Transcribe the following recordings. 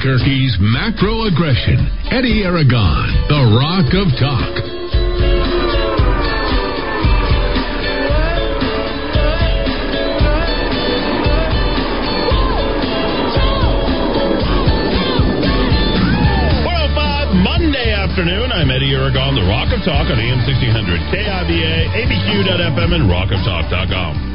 Albuquerque's macro aggression. Eddy Aragon, the Rock of Talk. Monday afternoon. I'm Eddy Aragon, the Rock of Talk on AM 1600, KIVA, ABQ.FM, and rockoftalk.com.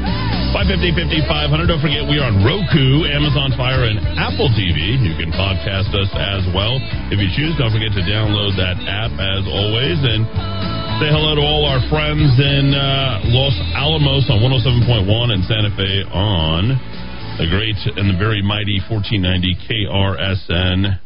550 5500. Don't forget, we are on Roku, Amazon Fire, and Apple TV. You can podcast us as well if you choose. Don't forget to download that app as always. And say hello to all our friends in uh, Los Alamos on 107.1 and Santa Fe on the great and the very mighty 1490 KRSN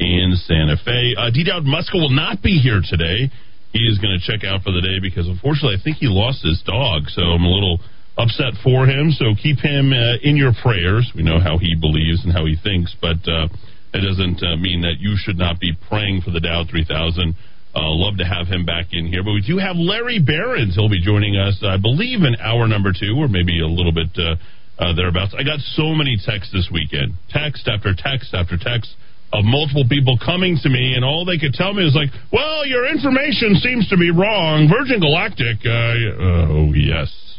in Santa Fe. Uh, D. Dowd Muska will not be here today. He is going to check out for the day because, unfortunately, I think he lost his dog. So I'm a little upset for him. So keep him uh, in your prayers. We know how he believes and how he thinks, but uh, it doesn't uh, mean that you should not be praying for the Dow 3000. Uh, love to have him back in here. But we do have Larry Behrens. He'll be joining us, I believe, in hour number two, or maybe a little bit uh, uh, thereabouts. I got so many texts this weekend text after text after text of multiple people coming to me, and all they could tell me is like, "Well, your information seems to be wrong." Virgin Galactic. Uh, oh yes.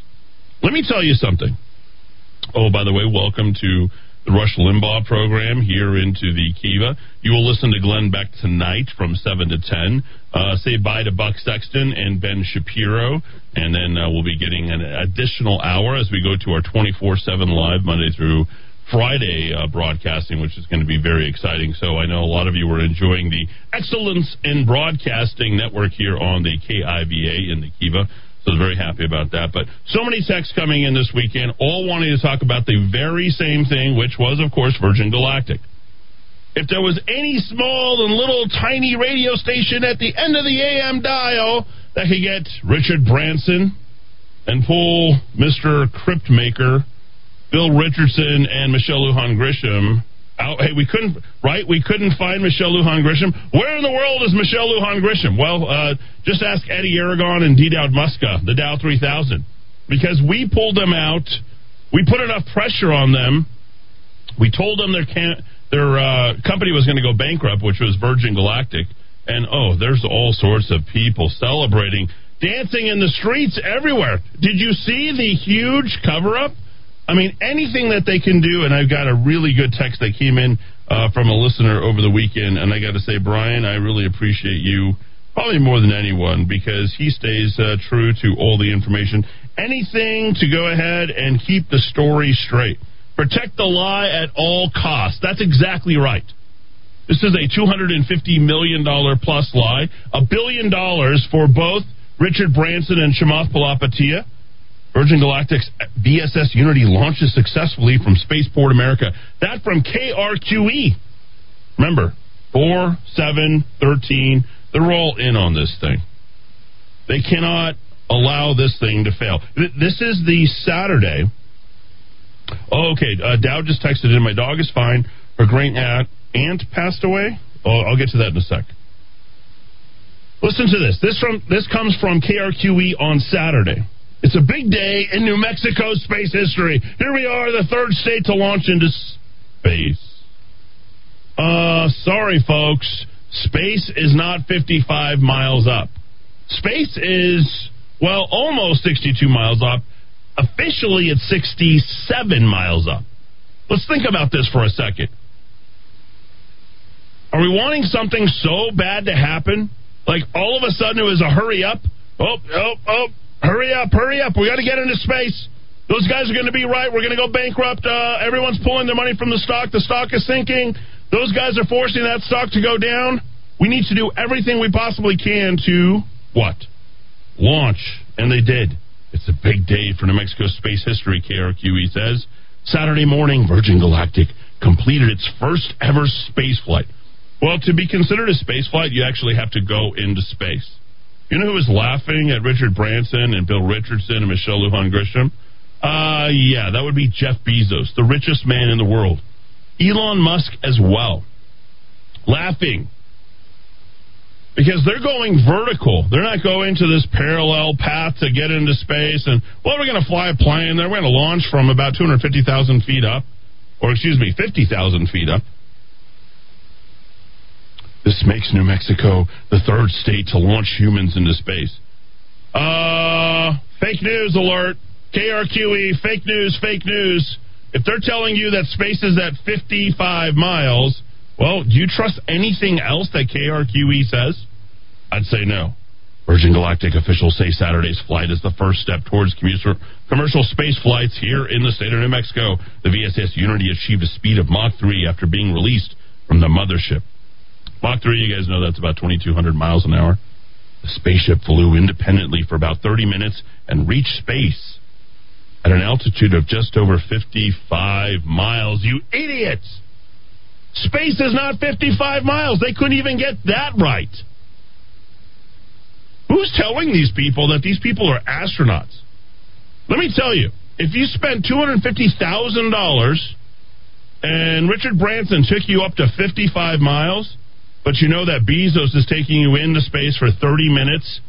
Let me tell you something. Oh, by the way, welcome to the Rush Limbaugh program here into the Kiva. You will listen to Glenn Beck tonight from 7 to 10. Uh, say bye to Buck Sexton and Ben Shapiro. And then uh, we'll be getting an additional hour as we go to our 24 7 live Monday through Friday uh, broadcasting, which is going to be very exciting. So I know a lot of you are enjoying the Excellence in Broadcasting Network here on the KIVA in the Kiva. So very happy about that. But so many texts coming in this weekend, all wanting to talk about the very same thing, which was, of course, Virgin Galactic. If there was any small and little tiny radio station at the end of the AM dial that could get Richard Branson and pull Mr. Cryptmaker Bill Richardson and Michelle Lujan Grisham out. Hey, we couldn't, right? We couldn't find Michelle Lujan Grisham. Where in the world is Michelle Lujan Grisham? Well, uh, just ask Eddy Aragon and D. Dowd Muska, the Dow 3000. Because we pulled them out. We put enough pressure on them. We told them their, can- their uh, company was going to go bankrupt, which was Virgin Galactic. And oh, there's all sorts of people celebrating, dancing in the streets everywhere. Did you see the huge cover up? I mean, anything that they can do, and I've got a really good text that came in uh, from a listener over the weekend, and I got to say, Brian, I really appreciate you probably more than anyone because he stays uh, true to all the information. Anything to go ahead and keep the story straight. Protect the lie at all costs. That's exactly right. This is a $250 million plus lie, a billion dollars for both Richard Branson and Chamath Palihapitiya. Virgin Galactic's VSS Unity launches successfully from Spaceport America. That from KRQE. Remember, 4, 7, 13, they're all in on this thing. They cannot allow this thing to fail. This is the Saturday. Oh, okay, uh, Dowd just texted in. My dog is fine. Her great aunt, aunt passed away. Oh, I'll get to that in a sec. Listen to this. This from this comes from KRQE on Saturday. It's a big day in New Mexico space history. Here we are, the third state to launch into space. Uh, sorry, folks. Space is not 55 miles up. Space is, well, almost 62 miles up. Officially, it's 67 miles up. Let's think about this for a second. Are we wanting something so bad to happen? Like all of a sudden it was a hurry up? Oh, oh, oh, Hurry up, hurry up. We got to get into space. Those guys are going to be right. We're going to go bankrupt. Uh, everyone's pulling their money from the stock. The stock is sinking. Those guys are forcing that stock to go down. We need to do everything we possibly can to what? Launch. And they did. It's a big day for New Mexico space history, KRQE says. Saturday morning, Virgin Galactic completed its first ever space flight. Well, to be considered a space flight, you actually have to go into space. You know who was laughing at Richard Branson and Bill Richardson and Michelle Lujan Grisham? Uh, yeah, that would be Jeff Bezos, the richest man in the world. Elon Musk as well. Laughing. Because they're going vertical. They're not going to this parallel path to get into space and, well, we're going to fly a plane. They're going to launch from about 250,000 feet up, or excuse me, 50,000 feet up. This makes New Mexico the third state to launch humans into space. Uh, fake news alert. KRQE, fake news, fake news. If they're telling you that space is at 55 miles, well, do you trust anything else that KRQE says? I'd say no. Virgin Galactic officials say Saturday's flight is the first step towards commercial space flights here in the state of New Mexico. The VSS Unity achieved a speed of Mach 3 after being released from the mothership. Mach 3, you guys know that's about 2,200 miles an hour. The spaceship flew independently for about 30 minutes and reached space at an altitude of just over 55 miles. You idiots! Space is not 55 miles. They couldn't even get that right. Who's telling these people that these people are astronauts? Let me tell you, if you spent $250,000 and Richard Branson took you up to 55 miles, but you know that Bezos is taking you into space for 30 minutes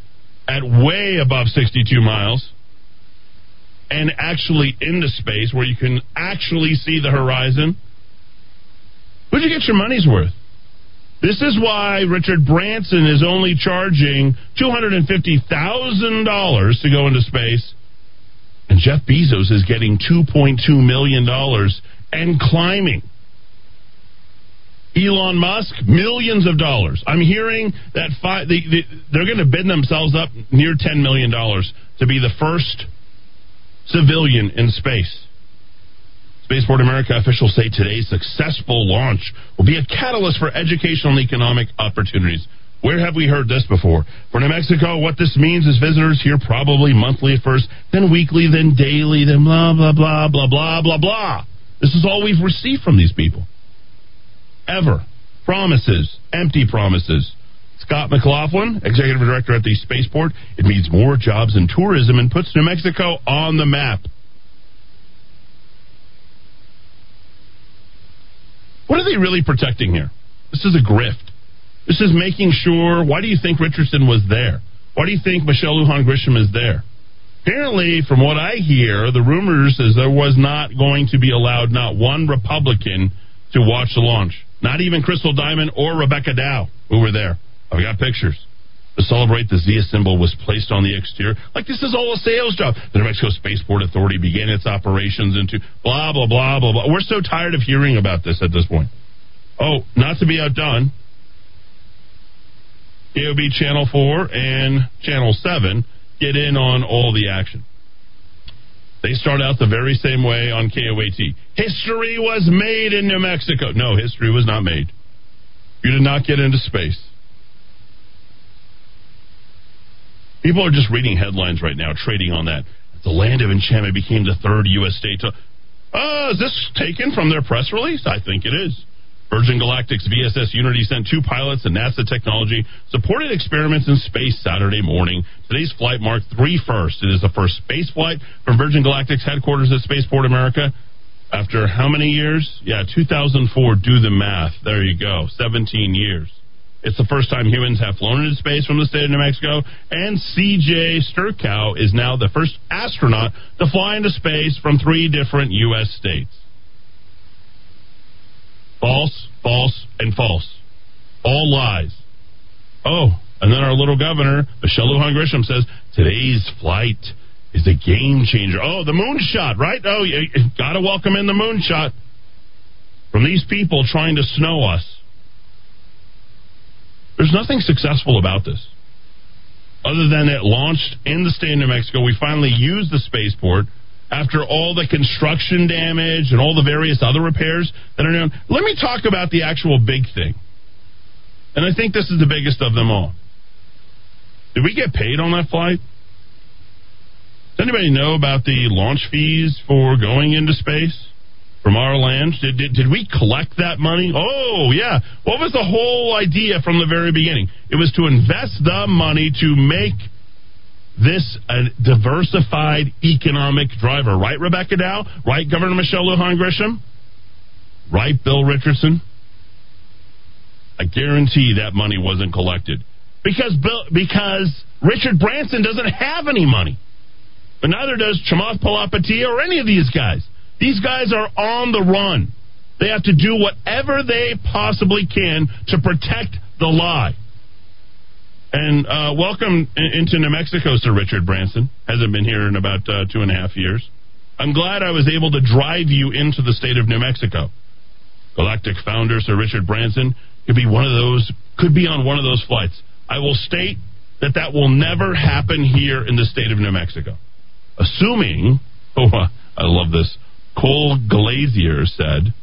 at way above 62 miles and actually into space where you can actually see the horizon, would you get your money's worth? This is why Richard Branson is only charging $250,000 to go into space, and Jeff Bezos is getting $2.2 million and climbing. Elon Musk, millions of dollars. I'm hearing that they, they, they're going to bid themselves up near $10 million to be the first civilian in space. Spaceport America officials say today's successful launch will be a catalyst for educational and economic opportunities. Where have we heard this before? For New Mexico, what this means is visitors here probably monthly at first, then weekly, then daily, then blah, blah, blah, blah, blah, blah, blah. This is all we've received from these people. Ever. Promises, empty promises. Scott McLaughlin, executive director at the spaceport, it means more jobs and tourism and puts New Mexico on the map. What are they really protecting here? This is a grift. This is making sure. Why do you think Richardson was there? Why do you think Michelle Lujan Grisham is there? Apparently, from what I hear, the rumors is there was not going to be allowed not one Republican to watch the launch. Not even Crystal Diamond or Rebecca Dow, who were there. Oh, I've got pictures. To celebrate, the Zia symbol was placed on the exterior. Like this is all a sales job. The New Mexico Spaceport Authority began its operations into blah, blah, blah, blah, blah. We're so tired of hearing about this at this point. Oh, not to be outdone, KOB Channel 4 and Channel 7 get in on all the action. They start out the very same way on KOAT. History was made in New Mexico. No, history was not made. You did not get into space. People are just reading headlines right now, trading on that. The land of enchantment became the third U.S. state to. Uh, is this taken from their press release? I think it is. Virgin Galactic's VSS Unity sent two pilots and NASA technology supported experiments in space Saturday morning. Today's flight marked three firsts. It is the first space flight from Virgin Galactic's headquarters at Spaceport America. After how many years? Yeah, 2004. Do the math. There you go. 17 years. It's the first time humans have flown into space from the state of New Mexico. And CJ Sturckow is now the first astronaut to fly into space from three different U.S. states. False, false, and false. All lies. Oh, and then our little governor, Michelle Lujan Grisham, says today's flight is a game changer. Oh, the moonshot, right? Oh, you got to welcome in the moonshot from these people trying to snow us. There's nothing successful about this. Other than it launched in the state of New Mexico, we finally used the spaceport after all the construction damage and all the various other repairs that are known. Let me talk about the actual big thing. And I think this is the biggest of them all. Did we get paid on that flight? Does anybody know about the launch fees for going into space from our land? Did, did, did we collect that money? Oh, yeah. What was the whole idea from the very beginning? It was to invest the money to make this a diversified economic driver. Right, Rebecca Dow? Right, Governor Michelle Lujan Grisham? Right, Bill Richardson? I guarantee that money wasn't collected. Because Bill, because Richard Branson doesn't have any money. But neither does Chamath Palihapitiya or any of these guys. These guys are on the run. They have to do whatever they possibly can to protect the lie. And uh, welcome into New Mexico, Sir Richard Branson. Hasn't been here in about uh, two and a half years. I'm glad I was able to drive you into the state of New Mexico. Galactic founder Sir Richard Branson could be one of those, could be on one of those flights. I will state that that will never happen here in the state of New Mexico. Assuming, oh, I love this. Cole Glazier said,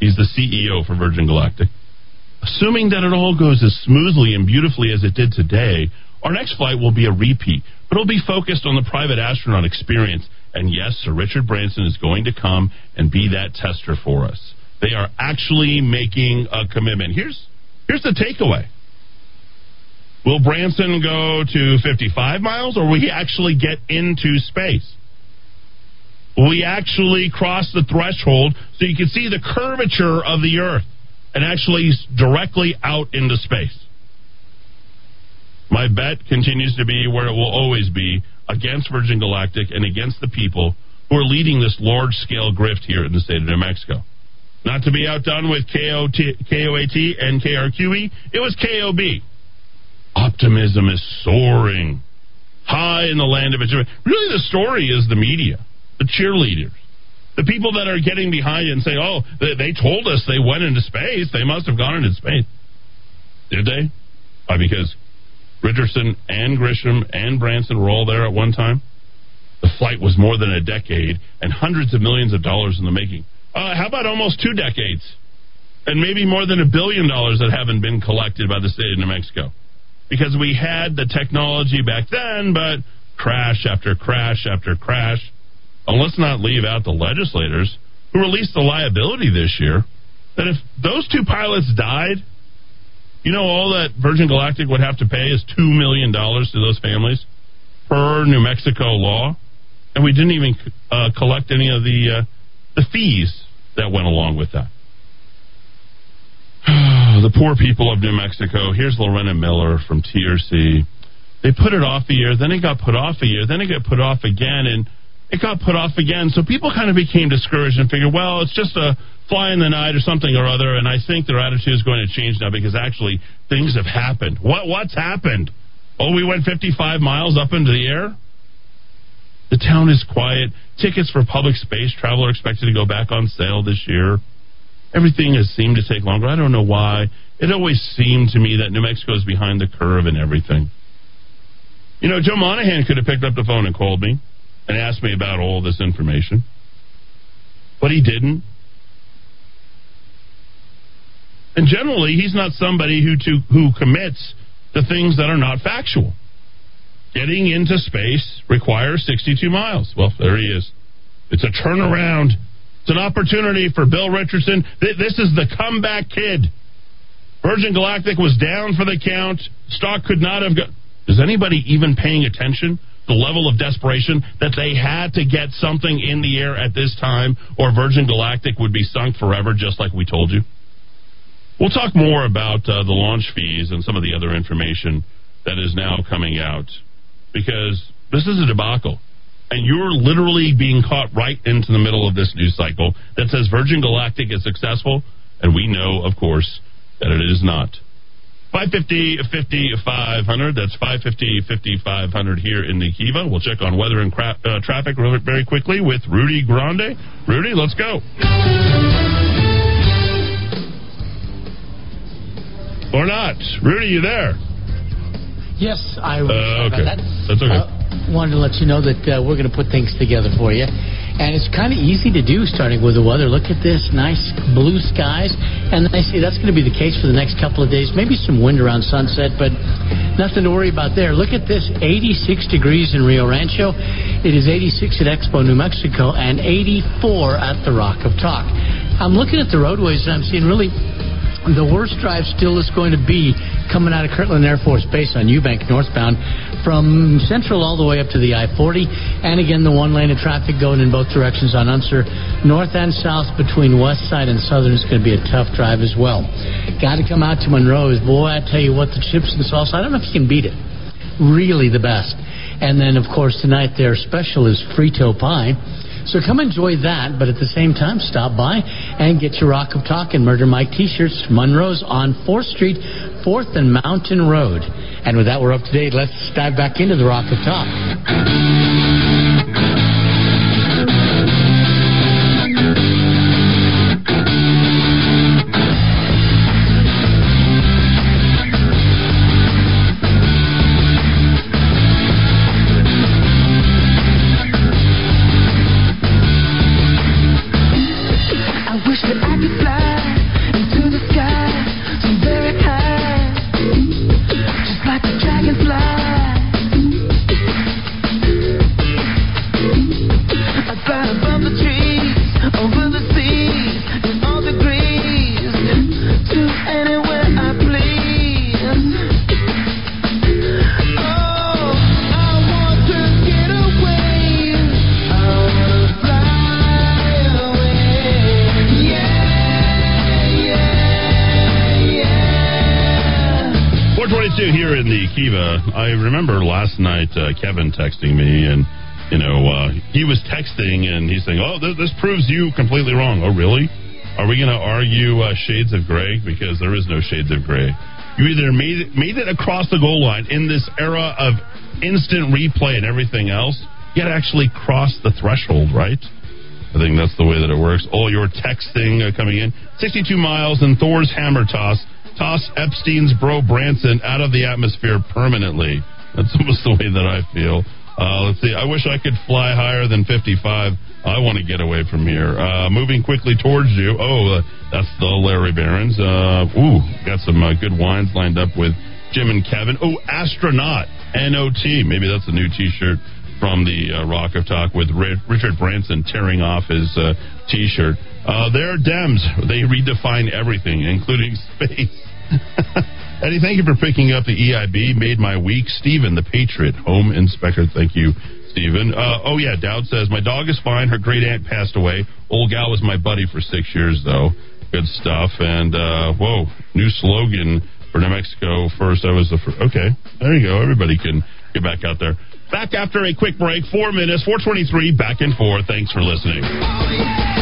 he's the CEO for Virgin Galactic. Assuming that it all goes as smoothly and beautifully as it did today, our next flight will be a repeat, but it'll be focused on the private astronaut experience. And yes, Sir Richard Branson is going to come and be that tester for us. They are actually making a commitment. Here's here's the takeaway. Will Branson go to 55 miles or will he actually get into space? Will he actually cross the threshold so you can see the curvature of the Earth? And actually directly out into space. My bet continues to be where it will always be against Virgin Galactic and against the people who are leading this large scale grift here in the state of New Mexico. Not to be outdone with K-O-T, KOAT and KRQE, it was KOB. Optimism is soaring high in the land of achievement. Really, the story is the media, the cheerleaders. The people that are getting behind it and say, oh, they, they told us they went into space. They must have gone into space. Did they? Why, because Richardson and Grisham and Branson were all there at one time. The flight was more than a decade and hundreds of millions of dollars in the making. Uh, how about almost two decades? And maybe more than a billion dollars that haven't been collected by the state of New Mexico. Because we had the technology back then, but crash after crash after crash. And let's not leave out the legislators who released the liability this year that if those two pilots died, you know, all that Virgin Galactic would have to pay is $2 million to those families per New Mexico law. And we didn't even uh, collect any of the, uh, the fees that went along with that. the poor people of New Mexico. Here's Lorena Miller from TRC. They put it off a year, then it got put off a year, then it got put off again, and it got put off again. So people kind of became discouraged and figured, well, it's just a fly in the night or something or other. And I think their attitude is going to change now because actually things have happened. What what's happened? Oh, we went 55 miles up into the air. The town is quiet. Tickets for public space travel are expected to go back on sale this year. Everything has seemed to take longer. I don't know why. It always seemed to me that New Mexico is behind the curve and everything. You know, Joe Monahan could have picked up the phone and called me and asked me about all this information. But he didn't. And generally, he's not somebody who to, who commits to things that are not factual. Getting into space requires 62 miles. Well, there he is. It's a turnaround. It's an opportunity for Bill Richardson. This is the comeback kid. Virgin Galactic was down for the count. Stock could not have got. Is anybody even paying attention the level of desperation that they had to get something in the air at this time, or Virgin Galactic would be sunk forever, just like we told you. We'll talk more about uh, the launch fees and some of the other information that is now coming out because this is a debacle. And you're literally being caught right into the middle of this news cycle that says Virgin Galactic is successful, and we know, of course, that it is not. 550 50 500. That's 550 50 500 here in the Kiva. We'll check on weather and cra- uh, traffic really, very quickly with Rudy Grande. Rudy, let's go. Or not. Rudy, you there? Yes, I was. Uh, okay. That. That's okay. Uh, wanted to let you know that uh, we're going to put things together for you. And it's kind of easy to do starting with the weather. Look at this nice blue skies. And I see that's going to be the case for the next couple of days. Maybe some wind around sunset, but nothing to worry about there. Look at this 86 degrees in Rio Rancho. It is 86 at Expo, New Mexico, and 84 at the Rock of Talk. I'm looking at the roadways and I'm seeing really the worst drive still is going to be coming out of Kirtland Air Force Base on Eubank northbound from Central all the way up to the I 40. And again, the one lane of traffic going in both directions on Unser. North and south between West Side and Southern is going to be a tough drive as well. Got to come out to Monroe's. Boy, I tell you what, the chips and salsa, I don't know if you can beat it. Really the best. And then, of course, tonight their special is Frito Pie. So come enjoy that, but at the same time, stop by and get your Rock of Talk and Murder Mike t-shirts. Monroe's on 4th Street, 4th and Mountain Road. And with that, we're up to date. Let's dive back into the Rock of Talk. I remember last night uh, Kevin texting me, and you know uh, he was texting and he's saying, "Oh, this, this proves you completely wrong." Oh, really? Are we going to argue uh, shades of gray? Because there is no shades of gray. You either made it, made it across the goal line in this era of instant replay and everything else, you yet actually cross the threshold, right? I think that's the way that it works. All your texting uh, coming in. 62 miles and Thor's hammer toss toss Epstein's bro Branson out of the atmosphere permanently. That's almost the way that I feel. Uh, let's see. I wish I could fly higher than 55. I want to get away from here. Uh, moving quickly towards you. Oh, uh, that's the Larry Behrens. Uh, ooh, got some uh, good wines lined up with Jim and Kevin. Oh, astronaut. N-O-T. Maybe that's a new T-shirt from the uh, Rock of Talk with Richard Branson tearing off his T-shirt. They're Dems. They redefine everything, including space. Eddy, thank you for picking up the EIB. Made my week. Stephen, the Patriot Home Inspector. Thank you, Stephen. Uh, oh, yeah, Dowd says, My dog is fine. Her great aunt passed away. Old gal was my buddy for six years, though. Good stuff. And, uh, whoa, new slogan for New Mexico first. I was the first. Okay, there you go. Everybody can get back out there. Back after a quick break. Four minutes, 423, back and forth. Thanks for listening. Oh, yeah.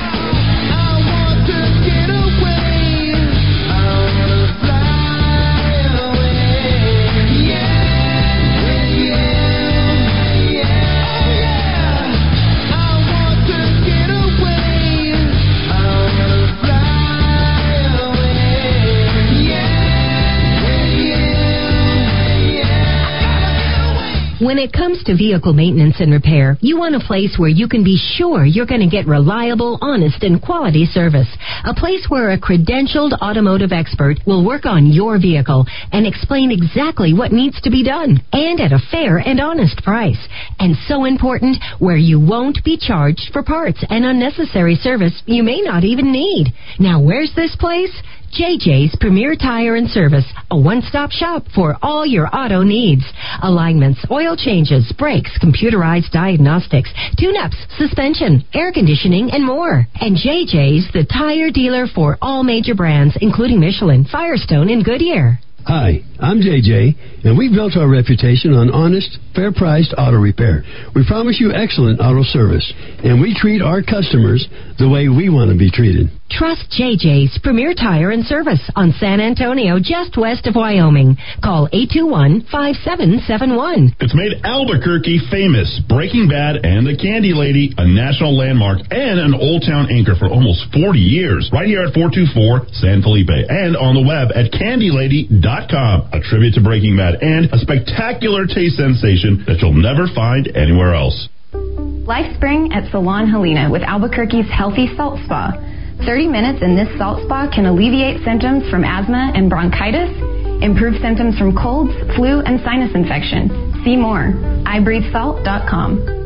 When it comes to vehicle maintenance and repair, you want a place where you can be sure you're going to get reliable, honest, and quality service. A place where a credentialed automotive expert will work on your vehicle and explain exactly what needs to be done and at a fair and honest price. And so important, where you won't be charged for parts and unnecessary service you may not even need. Now, where's this place? JJ's Premier Tire and Service, a one-stop shop for all your auto needs. Alignments, oil changes, brakes, computerized diagnostics, tune-ups, suspension, air conditioning, and more. And JJ's the tire dealer for all major brands, including Michelin, Firestone, and Goodyear. Hi, I'm JJ, and we built our reputation on honest, fair priced auto repair. We promise you excellent auto service, and we treat our customers the way we want to be treated. Trust JJ's Premier Tire and Service on San Antonio, just west of Wyoming. Call 821-5771. It's made Albuquerque famous. Breaking Bad and The Candy Lady, a national landmark and an Old Town anchor for almost 40 years. Right here at 424 San Felipe and on the web at candylady.com. A tribute to Breaking Bad and a spectacular taste sensation that you'll never find anywhere else. Life Spring at Salon Helena with Albuquerque's Healthy Salt Spa. 30 minutes in this salt spa can alleviate symptoms from asthma and bronchitis, improve symptoms from colds, flu, and sinus infection. See more. iBreatheSalt.com.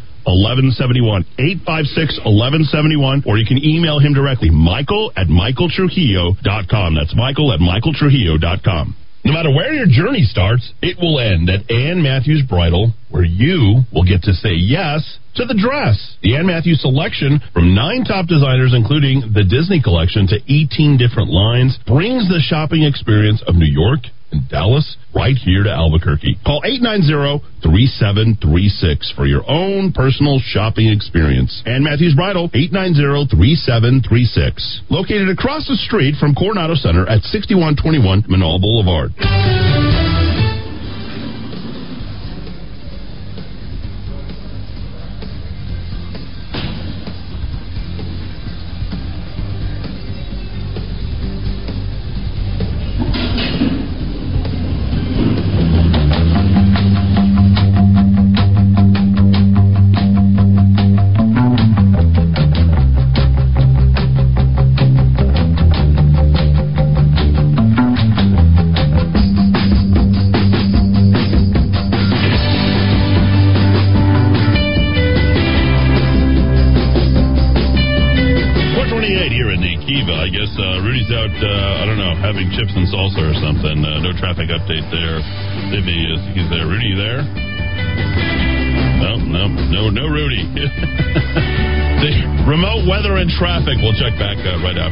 1171 856 1171 or you can email him directly michael at michaeltrujillo.com that's michael at michaeltrujillo.com no matter where your journey starts, it will end at Ann Matthews Bridal, where you will get to say yes to the dress. The Ann Matthews selection from nine top designers, including the Disney collection, to 18 different lines, brings the shopping experience of New York and Dallas right here to Albuquerque. Call 890-3736 for your own personal shopping experience. Ann Matthews Bridal, 890-3736. Located across the street from Coronado Center at 6121 Menaul Boulevard.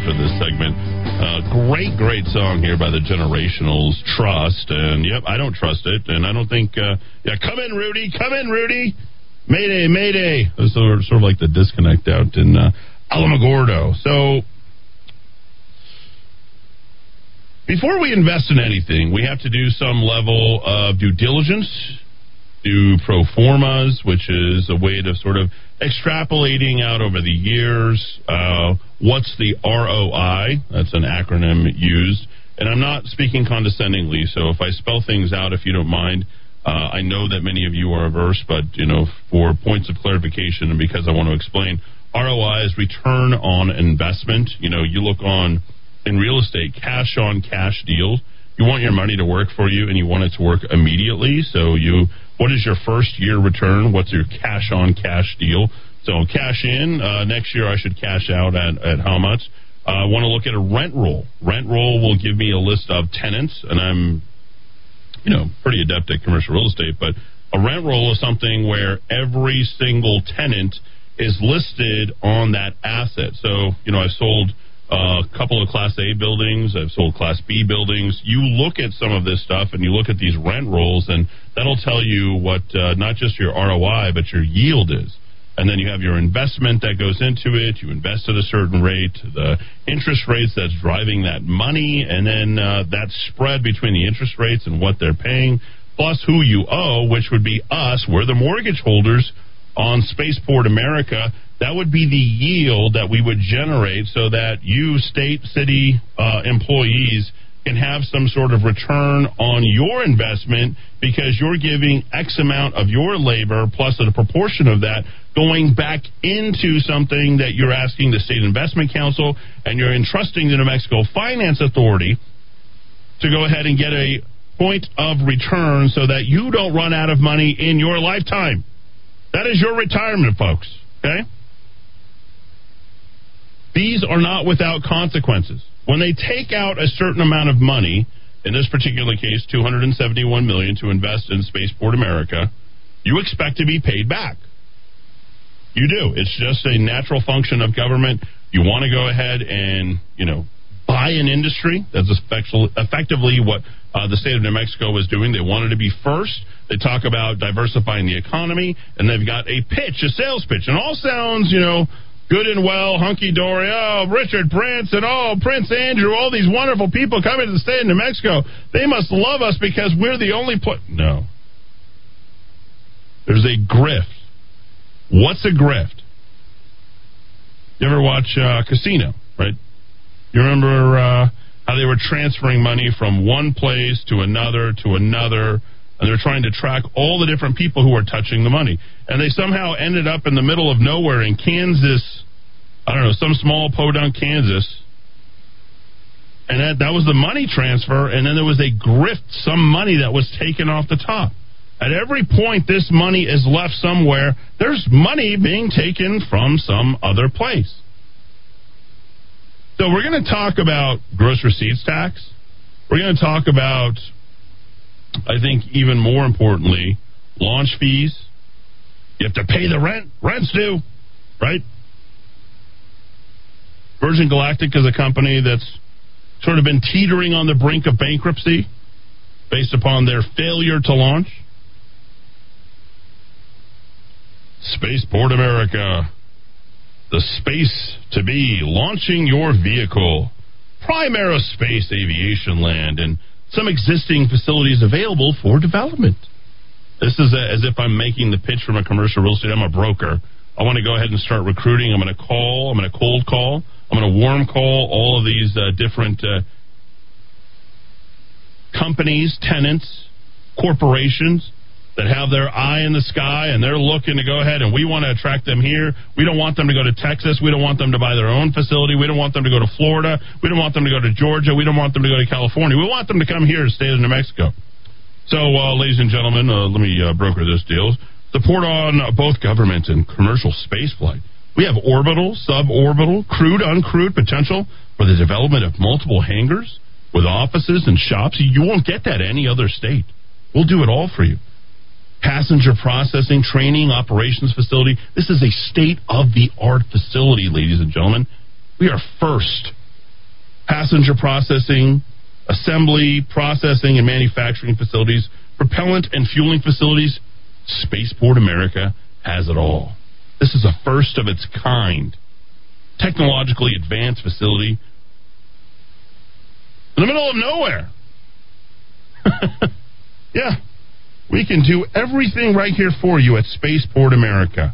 After this segment. Uh, great, great song here by the Generationals. Trust, and yep, I don't trust it, and I don't think. Uh, yeah, come in, Rudy. Come in, Rudy. Mayday, Mayday. Sort of, sort of like the disconnect out in uh, Alamogordo. So before we invest in anything, we have to do some level of due diligence, do pro formas, which is a way to sort of extrapolating out over the years uh, what's the ROI. That's an acronym used. And I'm not speaking condescendingly, so if I spell things out, if you don't mind, uh, I know that many of you are averse, but you know, for points of clarification and because I want to explain, ROI is return on investment. You know, you look on in real estate, cash on cash deals. You want your money to work for you and you want it to work immediately. So you, what is your first year return? What's your cash on cash deal? So cash in, uh, next year I should cash out at, at how much? I uh, want to look at a rent roll. Rent roll will give me a list of tenants, and I'm, you know, pretty adept at commercial real estate, but a rent roll is something where every single tenant is listed on that asset. So, you know, I sold a couple of Class A buildings. I've sold Class B buildings. You look at some of this stuff and you look at these rent rolls, and that'll tell you what uh, not just your ROI, but your yield is. And then you have your investment that goes into it. You invest at a certain rate, the interest rates that's driving that money, and then uh, that spread between the interest rates and what they're paying, plus who you owe, which would be us. We're the mortgage holders on Spaceport America that would be the yield that we would generate so that you, state, city uh, employees, can have some sort of return on your investment because you're giving X amount of your labor plus a proportion of that going back into something that you're asking the State Investment Council and you're entrusting the New Mexico Finance Authority to go ahead and get a point of return so that you don't run out of money in your lifetime. That is your retirement, folks. Okay? These are not without consequences. When they take out a certain amount of money, in this particular case, 271 million to invest in Spaceport America, you expect to be paid back. You do. It's just a natural function of government. You want to go ahead and, you know, buy an industry. That's effectively what uh, the state of New Mexico was doing. They wanted to be first. They talk about diversifying the economy, and they've got a pitch, a sales pitch. And all sounds, you know, good and well, hunky dory. Oh, Richard Branson, oh, Prince Andrew, all these wonderful people coming to the state of New Mexico. They must love us because we're the only place. No. There's a grift. What's a grift? You ever watch uh, Casino, right? You remember uh, how they were transferring money from one place to another to another, and they're trying to track all the different people who are touching the money. And they somehow ended up in the middle of nowhere in Kansas, I don't know, some small podunk Kansas. And that, that was the money transfer, and then there was a grift, some money that was taken off the top. At every point this money is left somewhere, there's money being taken from some other place. So we're going to talk about gross receipts tax. We're going to talk about, I think, even more importantly, launch fees. You have to pay the rent. Rent's due, right? Virgin Galactic is a company that's sort of been teetering on the brink of bankruptcy based upon their failure to launch. Spaceport America the space to be, launching your vehicle, Prime Aerospace Aviation Land, and some existing facilities available for development. This is a, as if I'm making the pitch from a commercial real estate. I'm a broker. I want to go ahead and start recruiting. I'm going to call. I'm going to cold call. I'm going to warm call all of these uh, different uh, companies, tenants, corporations that have their eye in the sky and they're looking to go ahead and we want to attract them here. We don't want them to go to Texas. We don't want them to buy their own facility. We don't want them to go to Florida. We don't want them to go to Georgia. We don't want them to go to California. We want them to come here to state of New Mexico. So, uh, ladies and gentlemen, uh, let me uh, broker this deal. Support on both government and commercial spaceflight. We have orbital, suborbital, crewed, uncrewed potential for the development of multiple hangars with offices and shops. You won't get that any other state. We'll do it all for you passenger processing, training, operations facility. This is a state of the art facility, ladies and gentlemen. We are first. Passenger processing, assembly, processing, and manufacturing facilities, propellant and fueling facilities. Spaceport America has it all. This is a first of its kind, technologically advanced facility in the middle of nowhere. yeah, we can do everything right here for you at Spaceport America.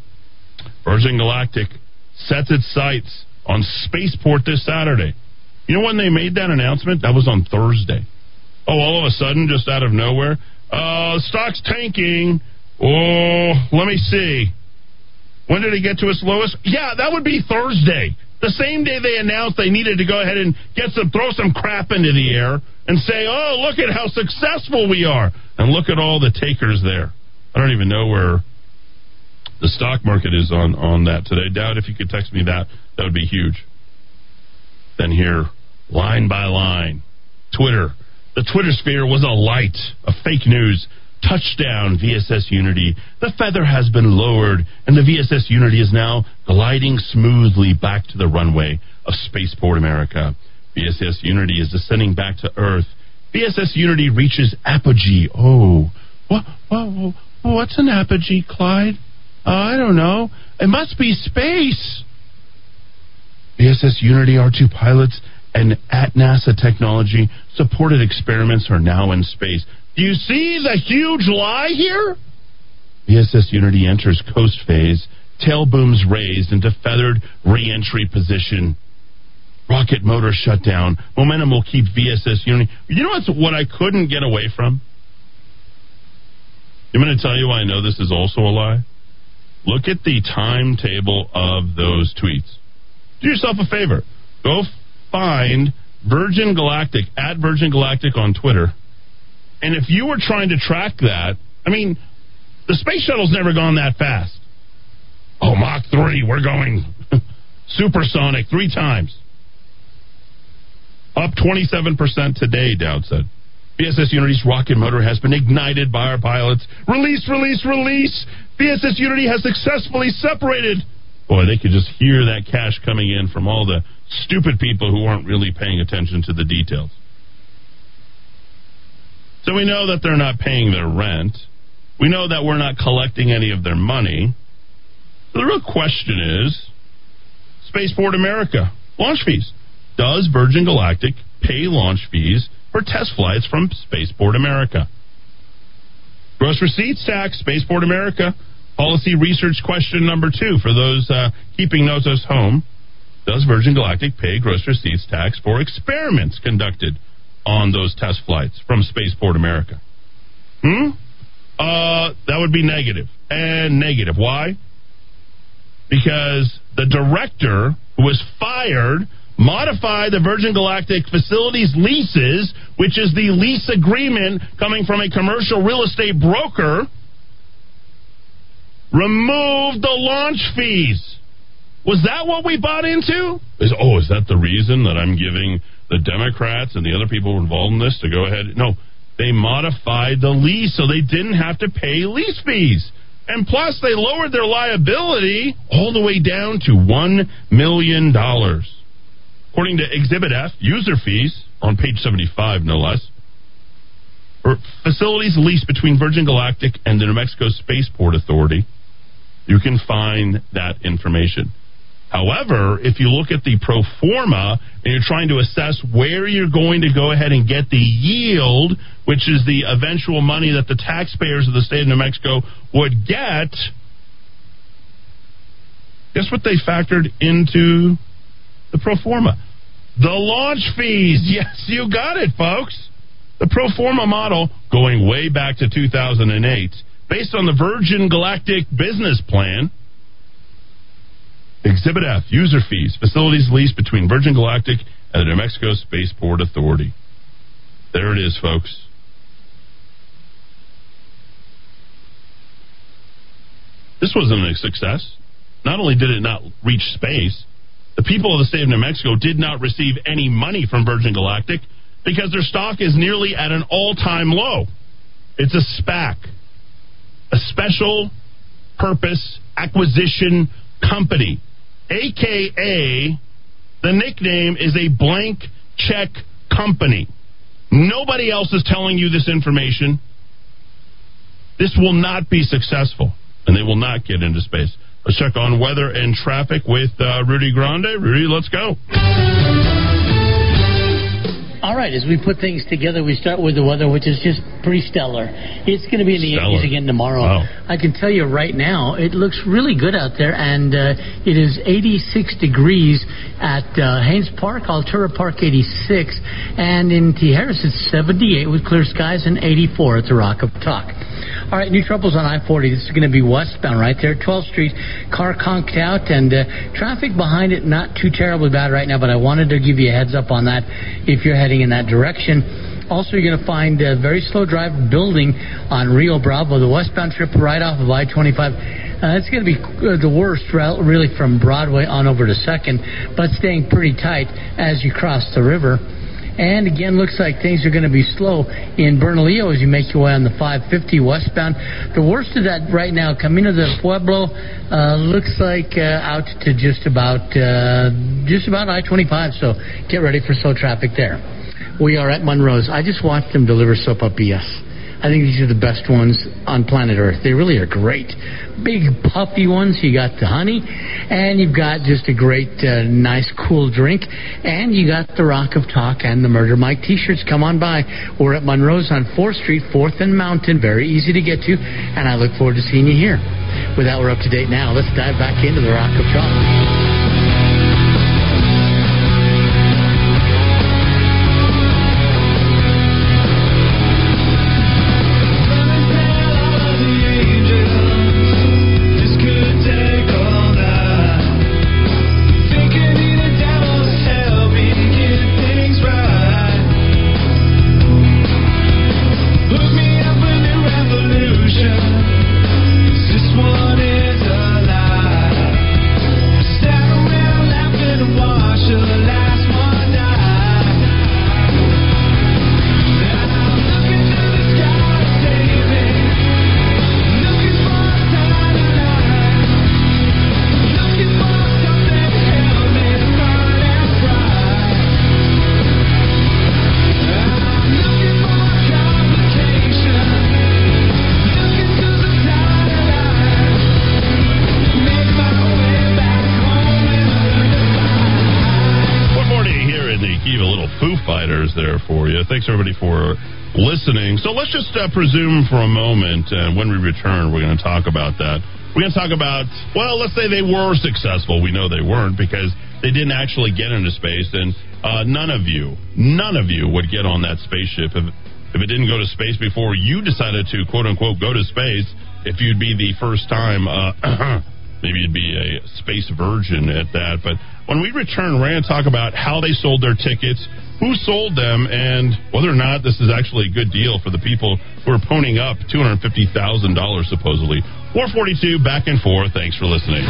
Virgin Galactic sets its sights on Spaceport this Saturday. You know when they made that announcement? That was on Thursday. Oh, all of a sudden, just out of nowhere, uh, stock's tanking. Oh, let me see. When did it get to its lowest? Yeah, that would be Thursday. The same day they announced they needed to go ahead and get some, throw some crap into the air and say, oh, look at how successful we are. And look at all the takers there. I don't even know where the stock market is on, on that today. Dowd if you could text me that, that would be huge. Then here, line by line, Twitter. The Twitter sphere was alight of fake news. Touchdown, VSS Unity. The feather has been lowered, and the VSS Unity is now gliding smoothly back to the runway of Spaceport America. VSS Unity is descending back to Earth. VSS Unity reaches apogee. Oh, what, what, what's an apogee, Clyde? Uh, I don't know. It must be space. VSS Unity R2 pilots and at NASA technology supported experiments are now in space. Do you see the huge lie here? VSS Unity enters coast phase, tail booms raised into feathered reentry position. Rocket motor shut down. Momentum will keep VSS Unity. You know what's what I couldn't get away from? I'm going to tell you why I know this is also a lie. Look at the timetable of those tweets. Do yourself a favor. Go find Virgin Galactic at Virgin Galactic on Twitter. And if you were trying to track that, I mean, the space shuttle's never gone that fast. Oh, Mach 3, we're going supersonic three times. Up 27% today, Dowd said. VSS Unity's rocket motor has been ignited by our pilots. Release, release, release. VSS Unity has successfully separated. Boy, they could just hear that cash coming in from all the stupid people who aren't really paying attention to the details. So we know that they're not paying their rent. We know that we're not collecting any of their money. So the real question is Spaceport America, launch fees. Does Virgin Galactic pay launch fees for test flights from Spaceport America? Gross receipts tax, Spaceport America. Policy research question number two for those uh, keeping at home. Does Virgin Galactic pay gross receipts tax for experiments conducted on those test flights from Spaceport America? Hmm? Uh, that would be negative. And negative. Why? Because the director who was fired modified the Virgin Galactic facilities leases, which is the lease agreement coming from a commercial real estate broker, remove the launch fees. Was that what we bought into? Is oh, is that the reason that I'm giving the Democrats and the other people involved in this to go ahead? No, they modified the lease so they didn't have to pay lease fees. And plus, they lowered their liability all the way down to $1 million. According to Exhibit F, user fees on page 75, no less, for facilities leased between Virgin Galactic and the New Mexico Spaceport Authority. You can find that information. However, if you look at the pro forma and you're trying to assess where you're going to go ahead and get the yield, which is the eventual money that the taxpayers of the state of New Mexico would get, guess what they factored into the pro forma? The launch fees. Yes, you got it, folks. The pro forma model going way back to 2008, based on the Virgin Galactic business plan Exhibit F, user fees, facilities leased between Virgin Galactic and the New Mexico Spaceport Authority. There it is, folks. This wasn't a success. Not only did it not reach space, the people of the state of New Mexico did not receive any money from Virgin Galactic because their stock is nearly at an all time low. It's a SPAC, a special purpose acquisition company aka the nickname is a blank check company. Nobody else is telling you this information. This will not be successful, and they will not get into space. Let's check on weather and traffic with uh, Rudy Grande. Rudy, let's go. All right, as we put things together, we start with the weather, which is just pretty stellar. It's going to be in the stellar. 80s again tomorrow. Wow. I can tell you right now, it looks really good out there, and uh, it is 86 degrees at uh, Haynes Park, Altura Park 86, and in Tijeras it's 78 with clear skies and 84 at the Rock of Talk. All right, new troubles on I 40. This is going to be westbound right there. 12th Street, car conked out, and uh, traffic behind it not too terribly bad right now, but I wanted to give you a heads up on that if you're heading heading in that direction. Also, you're going to find a very slow drive building on Rio Bravo, the westbound trip right off of I 25. Uh, it's going to be uh, the worst route, really, from Broadway on over to Second, but staying pretty tight as you cross the river. And again, looks like things are going to be slow in Bernalillo as you make your way on the 550 westbound. The worst of that right now, Camino del Pueblo, uh, looks like uh, out to just about uh, just about I-25. So get ready for slow traffic there. We are at Monroe's. I just watched them deliver BS. I think these are the best ones on planet Earth. They really are great. Big puffy ones. You got the honey, and you've got just a great, uh, nice, cool drink, and you got the Rock of Talk and the Murder Mike T-shirts. Come on by. We're at Monroe's on Fourth Street, Fourth and Mountain. Very easy to get to, and I look forward to seeing you here. With that, we're up to date now. Let's dive back into the Rock of Talk. Uh, presume for a moment, uh, when we return, we're going to talk about that. We're going to talk about, well, let's say they were successful. We know they weren't because they didn't actually get into space, and uh, none of you, none of you would get on that spaceship if, if it didn't go to space before you decided to, quote unquote, go to space. If you'd be the first time, uh, maybe you'd be a space virgin at that. But when we return, we're going to talk about how they sold their tickets who sold them and whether or not this is actually a good deal for the people who are ponying up $250,000 supposedly. 442 back and forth. Thanks for listening.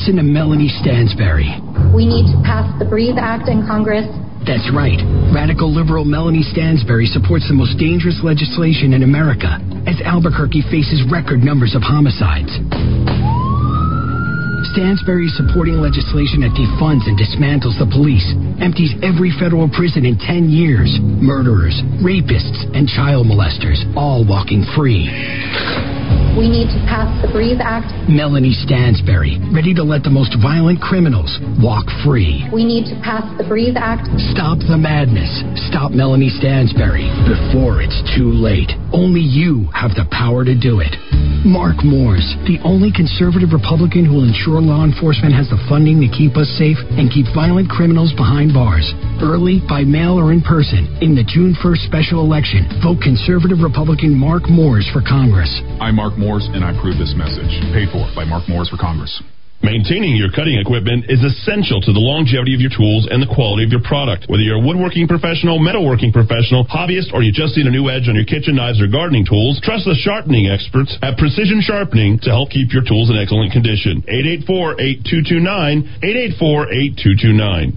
Listen to Melanie Stansbury. We need to pass the Breathe Act in Congress. That's right. Radical liberal Melanie Stansbury supports the most dangerous legislation in America as Albuquerque faces record numbers of homicides. Stansbury is supporting legislation that defunds and dismantles the police, empties every federal prison in 10 years. Murderers, rapists, and child molesters, all walking free. We need to pass the Breathe Act. Melanie Stansbury, ready to let the most violent criminals walk free. We need to pass the Breathe Act. Stop the madness. Stop Melanie Stansbury before it's too late. Only you have the power to do it. Mark Moores, the only conservative Republican who will ensure law enforcement has the funding to keep us safe and keep violent criminals behind bars. Early, by mail, or in person. In the June 1st special election, vote conservative Republican Mark Moores for Congress. I'm Mark Moores, and I approve this message. Paid for by Mark Moores for Congress. Maintaining your cutting equipment is essential to the longevity of your tools and the quality of your product. Whether you're a woodworking professional, metalworking professional, hobbyist, or you just need a new edge on your kitchen knives or gardening tools, trust the sharpening experts at Precision Sharpening to help keep your tools in excellent condition. 884-8229, 884-8229.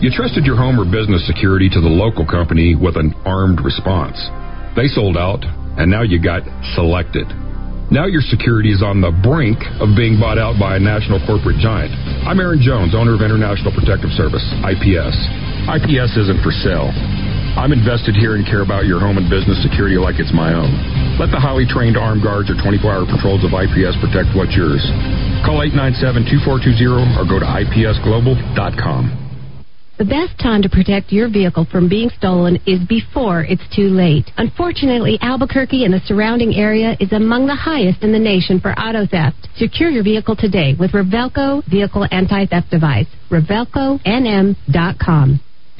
You trusted your home or business security to the local company with an armed response. They sold out, and now you got selected. Now your security is on the brink of being bought out by a national corporate giant. I'm Aaron Jones, owner of International Protective Service, IPS. IPS isn't for sale. I'm invested here and care about your home and business security like it's my own. Let the highly trained armed guards or 24-hour patrols of IPS protect what's yours. Call 897-2420 or go to ipsglobal.com. The best time to protect your vehicle from being stolen is before it's too late. Unfortunately, Albuquerque and the surrounding area is among the highest in the nation for auto theft. Secure your vehicle today with Revelco Vehicle Anti-Theft Device. RevelcoNM.com.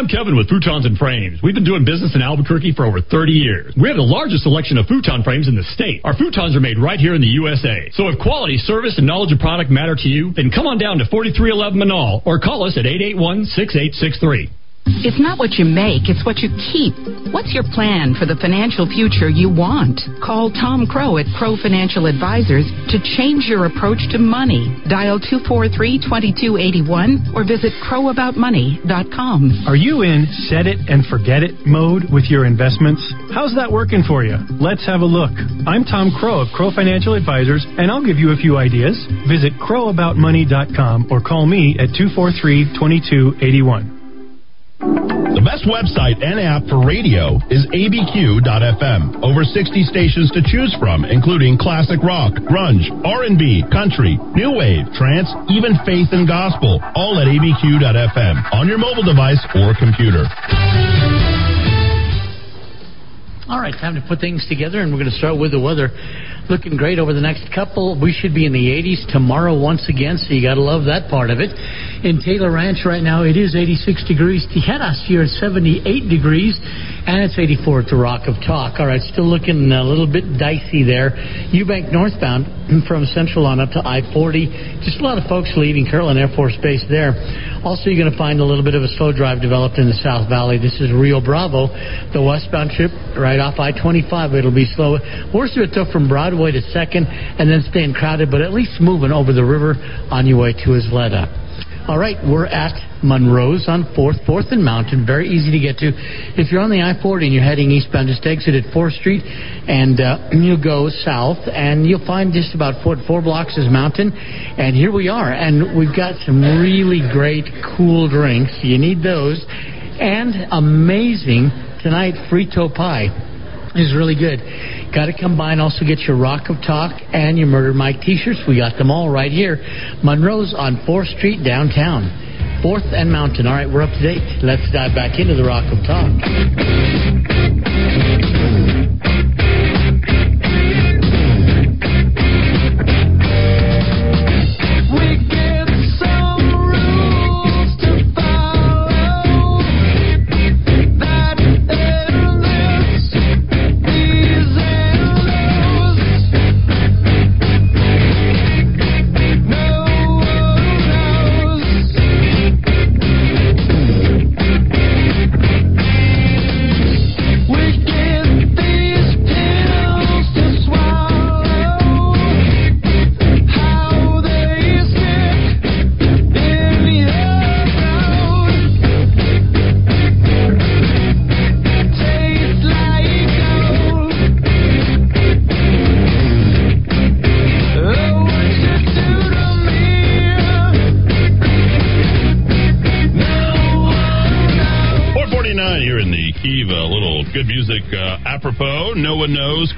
I'm Kevin with Futons and Frames. We've been doing business in Albuquerque for over 30 years. We have the largest selection of futon frames in the state. Our futons are made right here in the USA. So if quality, service, and knowledge of product matter to you, then come on down to 4311 Menaul or call us at 881 6863. It's not what you make, it's what you keep. What's your plan for the financial future you want? Call Tom Crow at Crow Financial Advisors to change your approach to money. Dial 243-2281 or visit crowaboutmoney.com. Are you in set it and forget it mode with your investments? How's that working for you? Let's have a look. I'm Tom Crow of Crow Financial Advisors and I'll give you a few ideas. Visit crowaboutmoney.com or call me at 243-2281. The best website and app for radio is abq.fm. Over 60 stations to choose from, including classic rock, grunge, R&B, country, new wave, trance, even faith and gospel, all at abq.fm on your mobile device or computer. All right, time to put things together, and we're going to start with the weather. Looking great over the next couple. We should be in the 80s tomorrow once again, so you got to love that part of it. In Taylor Ranch right now, it is 86 degrees. Tijeras here is 78 degrees, and it's 84 at the Rock of Talk. All right, still looking a little bit dicey there. Eubank northbound from Central on up to I-40. Just a lot of folks leaving Kirtland Air Force Base there. Also, you're going to find a little bit of a slow drive developed in the South Valley. This is Rio Bravo, the westbound trip right off I-25. It'll be slow. Worst of it took from Broadway to Second, and then staying crowded, but at least moving over the river on your way to Isleta. All right, we're at Monroe's on 4th, 4th and Mountain. Very easy to get to. If you're on the I-40 and you're heading eastbound, just exit at 4th Street and uh, you'll go south and you'll find just about four, four blocks is Mountain. And here we are. And we've got some really great, cool drinks. You need those. And amazing tonight, frito pie is really good. Got to come by and also get your Rock of Talk and your Murder Mike t-shirts. We got them all right here. Monroe's on 4th Street downtown. 4th and Mountain. All right, we're up to date. Let's dive back into the Rock of Talk.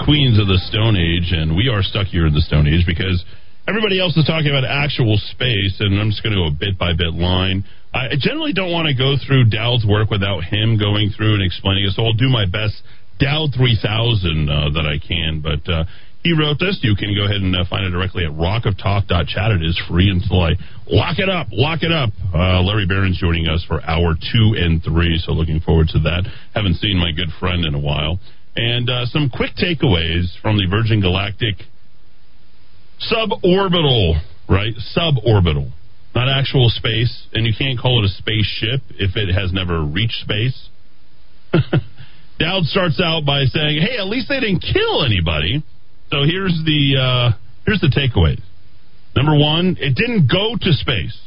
Queens of the Stone Age, and we are stuck here in the Stone Age because everybody else is talking about actual space, and I'm just going to go bit by bit line. I generally don't want to go through Dowd's work without him going through and explaining it, so I'll do my best Dowd 3000 uh, that I can, but uh, he wrote this. You can go ahead and uh, find it directly at rockoftalk.chat. It is free until I lock it up. Lock it up. Uh, Larry Behrens joining us for hour two and three, so looking forward to that. Haven't seen my good friend in a while. And uh, some quick takeaways from the Virgin Galactic suborbital, right? Suborbital. Not actual space, and you can't call it a spaceship if it has never reached space. Dowd starts out by saying, "Hey, at least they didn't kill anybody." So here's the uh, here's the takeaways. Number one, it didn't go to space.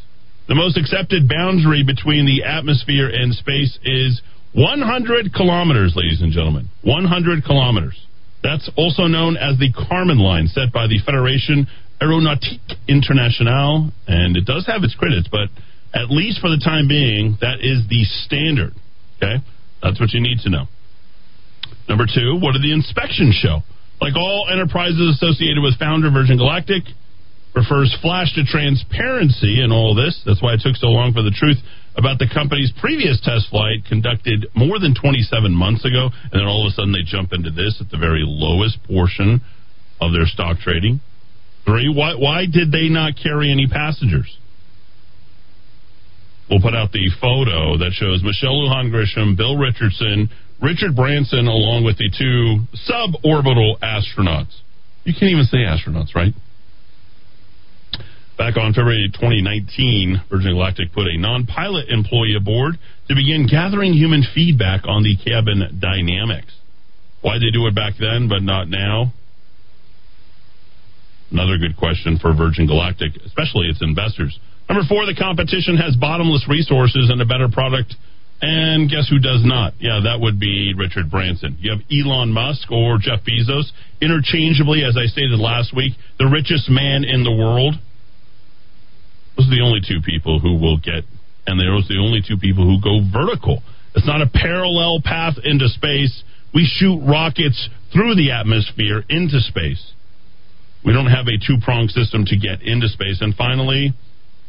The most accepted boundary between the atmosphere and space is 100 kilometers, ladies and gentlemen. 100 kilometers. That's also known as the Kármán line, set by the Fédération Aéronautique Internationale, and it does have its critics, but at least for the time being, that is the standard. Okay? That's what you need to know. Number two, what did the inspections show? Like all enterprises associated with founder Virgin Galactic, refers Flash to transparency in all this. That's why it took so long for the truth about the company's previous test flight conducted more than 27 months ago, and then all of a sudden they jump into this at the very lowest portion of their stock trading. Three, why, why did they not carry any passengers? We'll put out the photo that shows Michelle Lujan Grisham, Bill Richardson, Richard Branson, along with the two suborbital astronauts. You can't even say astronauts, right? Back on February 2019, Virgin Galactic put a non pilot employee aboard to begin gathering human feedback on the cabin dynamics. Why they do it back then but not now? Another good question for Virgin Galactic, especially its investors. Number four, the competition has bottomless resources and a better product. And guess who does not? Yeah, that would be Richard Branson. You have Elon Musk or Jeff Bezos, interchangeably, as I stated last week, the richest man in the world. Those are the only two people who will get, and those are the only two people who go vertical. It's not a parallel path into space. We shoot rockets through the atmosphere into space. We don't have a two pronged system to get into space. And finally,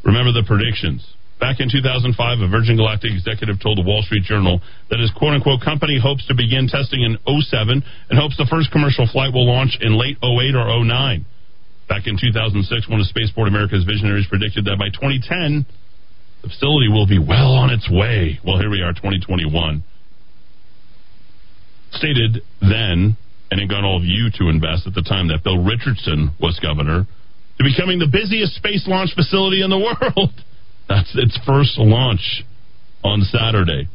remember the predictions. Back in 2005, a Virgin Galactic executive told the Wall Street Journal that his quote unquote company hopes to begin testing in 07 and hopes the first commercial flight will launch in late 08 or 09. Back in 2006, one of Spaceport America's visionaries predicted that by 2010, the facility will be well on its way. Well, here we are, 2021. Stated then, and it got all of you to invest at the time that Bill Richardson was governor, to becoming the busiest space launch facility in the world. That's its first launch on Saturday.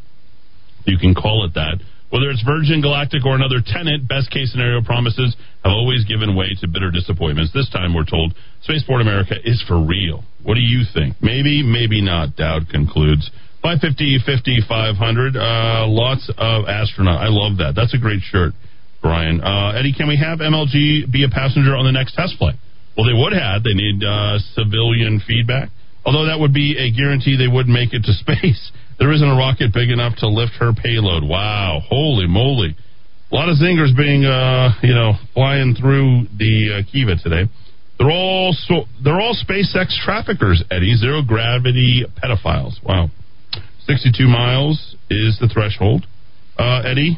You can call it that. Whether it's Virgin Galactic or another tenant, best case scenario promises have always given way to bitter disappointments. This time we're told Spaceport America is for real. What do you think? Maybe, maybe not, Dowd concludes. 550, 50, 500. Uh, lots of astronaut. I love that. That's a great shirt, Brian. Uh, Eddy, can we have MLG be a passenger on the next test flight? Well, they would have. They need uh, civilian feedback. Although that would be a guarantee they wouldn't make it to space. There isn't a rocket big enough to lift her payload. Wow, holy moly! A lot of zingers being, uh, you know, flying through the uh, Kiva today. They're all so, they're all SpaceX traffickers, Eddy. Zero gravity pedophiles. Wow, sixty-two miles is the threshold. Uh, Eddy,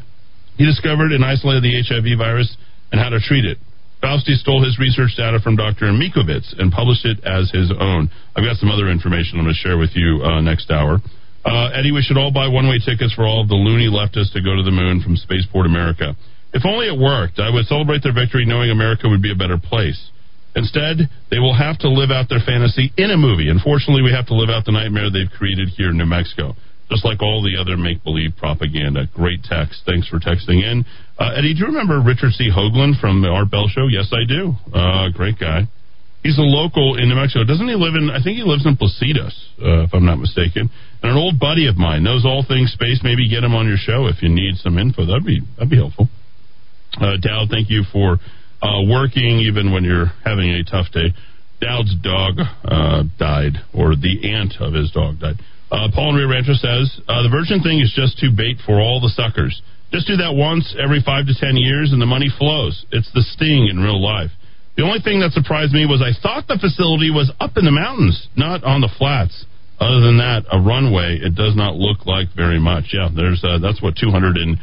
he discovered and isolated the HIV virus and how to treat it. Fauci stole his research data from Dr. Mikovits and published it as his own. I've got some other information I'm going to share with you uh, next hour. Uh, Eddy, we should all buy one way tickets for all of the loony leftists to go to the moon from Spaceport America. If only it worked, I would celebrate their victory knowing America would be a better place. Instead, they will have to live out their fantasy in a movie. Unfortunately, we have to live out the nightmare they've created here in New Mexico, just like all the other make believe propaganda. Great text. Thanks for texting in. Uh, Eddy, do you remember Richard C. Hoagland from the Art Bell Show? Yes, I do. Uh, great guy. He's a local in New Mexico. Doesn't he live in? I think he lives in Placitas, uh, if I'm not mistaken. And an old buddy of mine knows all things space. Maybe get him on your show if you need some info. That'd be that'd be helpful. Uh, Dowd, thank you for uh, working even when you're having a tough day. Dowd's dog uh, died, or the aunt of his dog died. Uh, Paul and Rio Rancho says uh, the Virgin thing is just too bait for all the suckers. Just do that once every five to ten years, and the money flows. It's the sting in real life. The only thing that surprised me was I thought the facility was up in the mountains, not on the flats. Other than that, a runway, it does not look like very much. Yeah, there's uh, that's what 250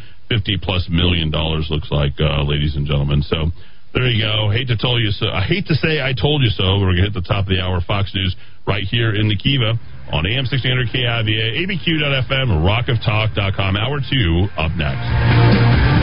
plus million dollars looks like, uh, ladies and gentlemen. So there you go. Hate to tell you so. I hate to say I told you so. We're gonna hit the top of the hour. Fox News right here in the Kiva on AM 1600 KIVA, ABQ.FM, rockoftalk.com. Hour two up next.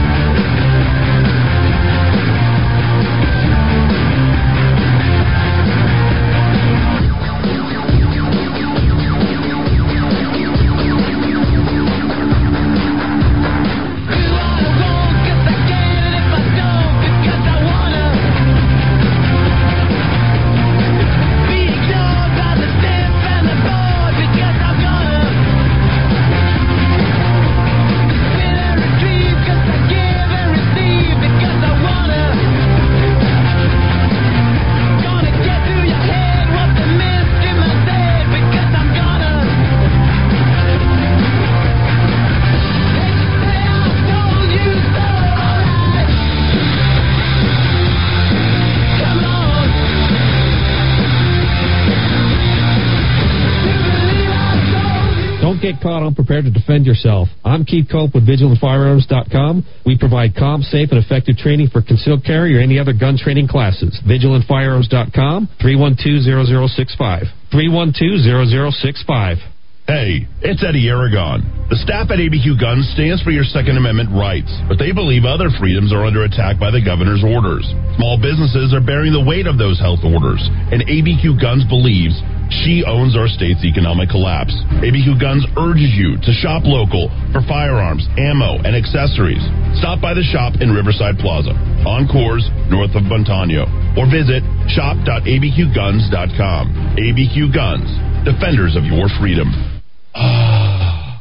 Unprepared to defend yourself. I'm Keith Cope with VigilantFirearms.com. We provide calm, safe, and effective training for concealed carry or any other gun training classes. VigilantFirearms.com, 312-0065. 312-0065. Hey, it's Eddy Aragon. The staff at ABQ Guns stands for your Second Amendment rights, but they believe other freedoms are under attack by the governor's orders. Small businesses are bearing the weight of those health orders, and ABQ Guns believes she owns our state's economic collapse. ABQ Guns urges you to shop local for firearms, ammo, and accessories. Stop by the shop in Riverside Plaza, on Coors, north of Montano, or visit shop.abqguns.com. ABQ Guns, defenders of your freedom. Ah.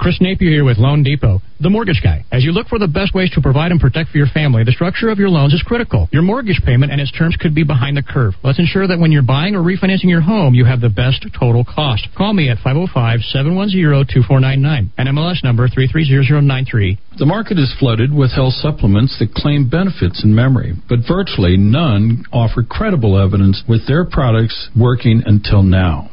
Chris Napier here with Loan Depot, the mortgage guy. As you look for the best ways to provide and protect for your family, the structure of your loans is critical. Your mortgage payment and its terms could be behind the curve. Let's ensure that when you're buying or refinancing your home, you have the best total cost. Call me at 505-710-2499 and MLS number 330093. The market is flooded with health supplements that claim benefits in memory, but virtually none offer credible evidence with their products working until now.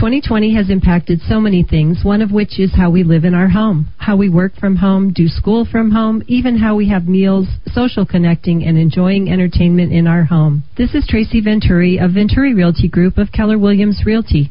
2020 has impacted so many things, one of which is how we live in our home, how we work from home, do school from home, even how we have meals, social connecting, and enjoying entertainment in our home. This is Tracy Venturi of Venturi Realty Group of Keller Williams Realty.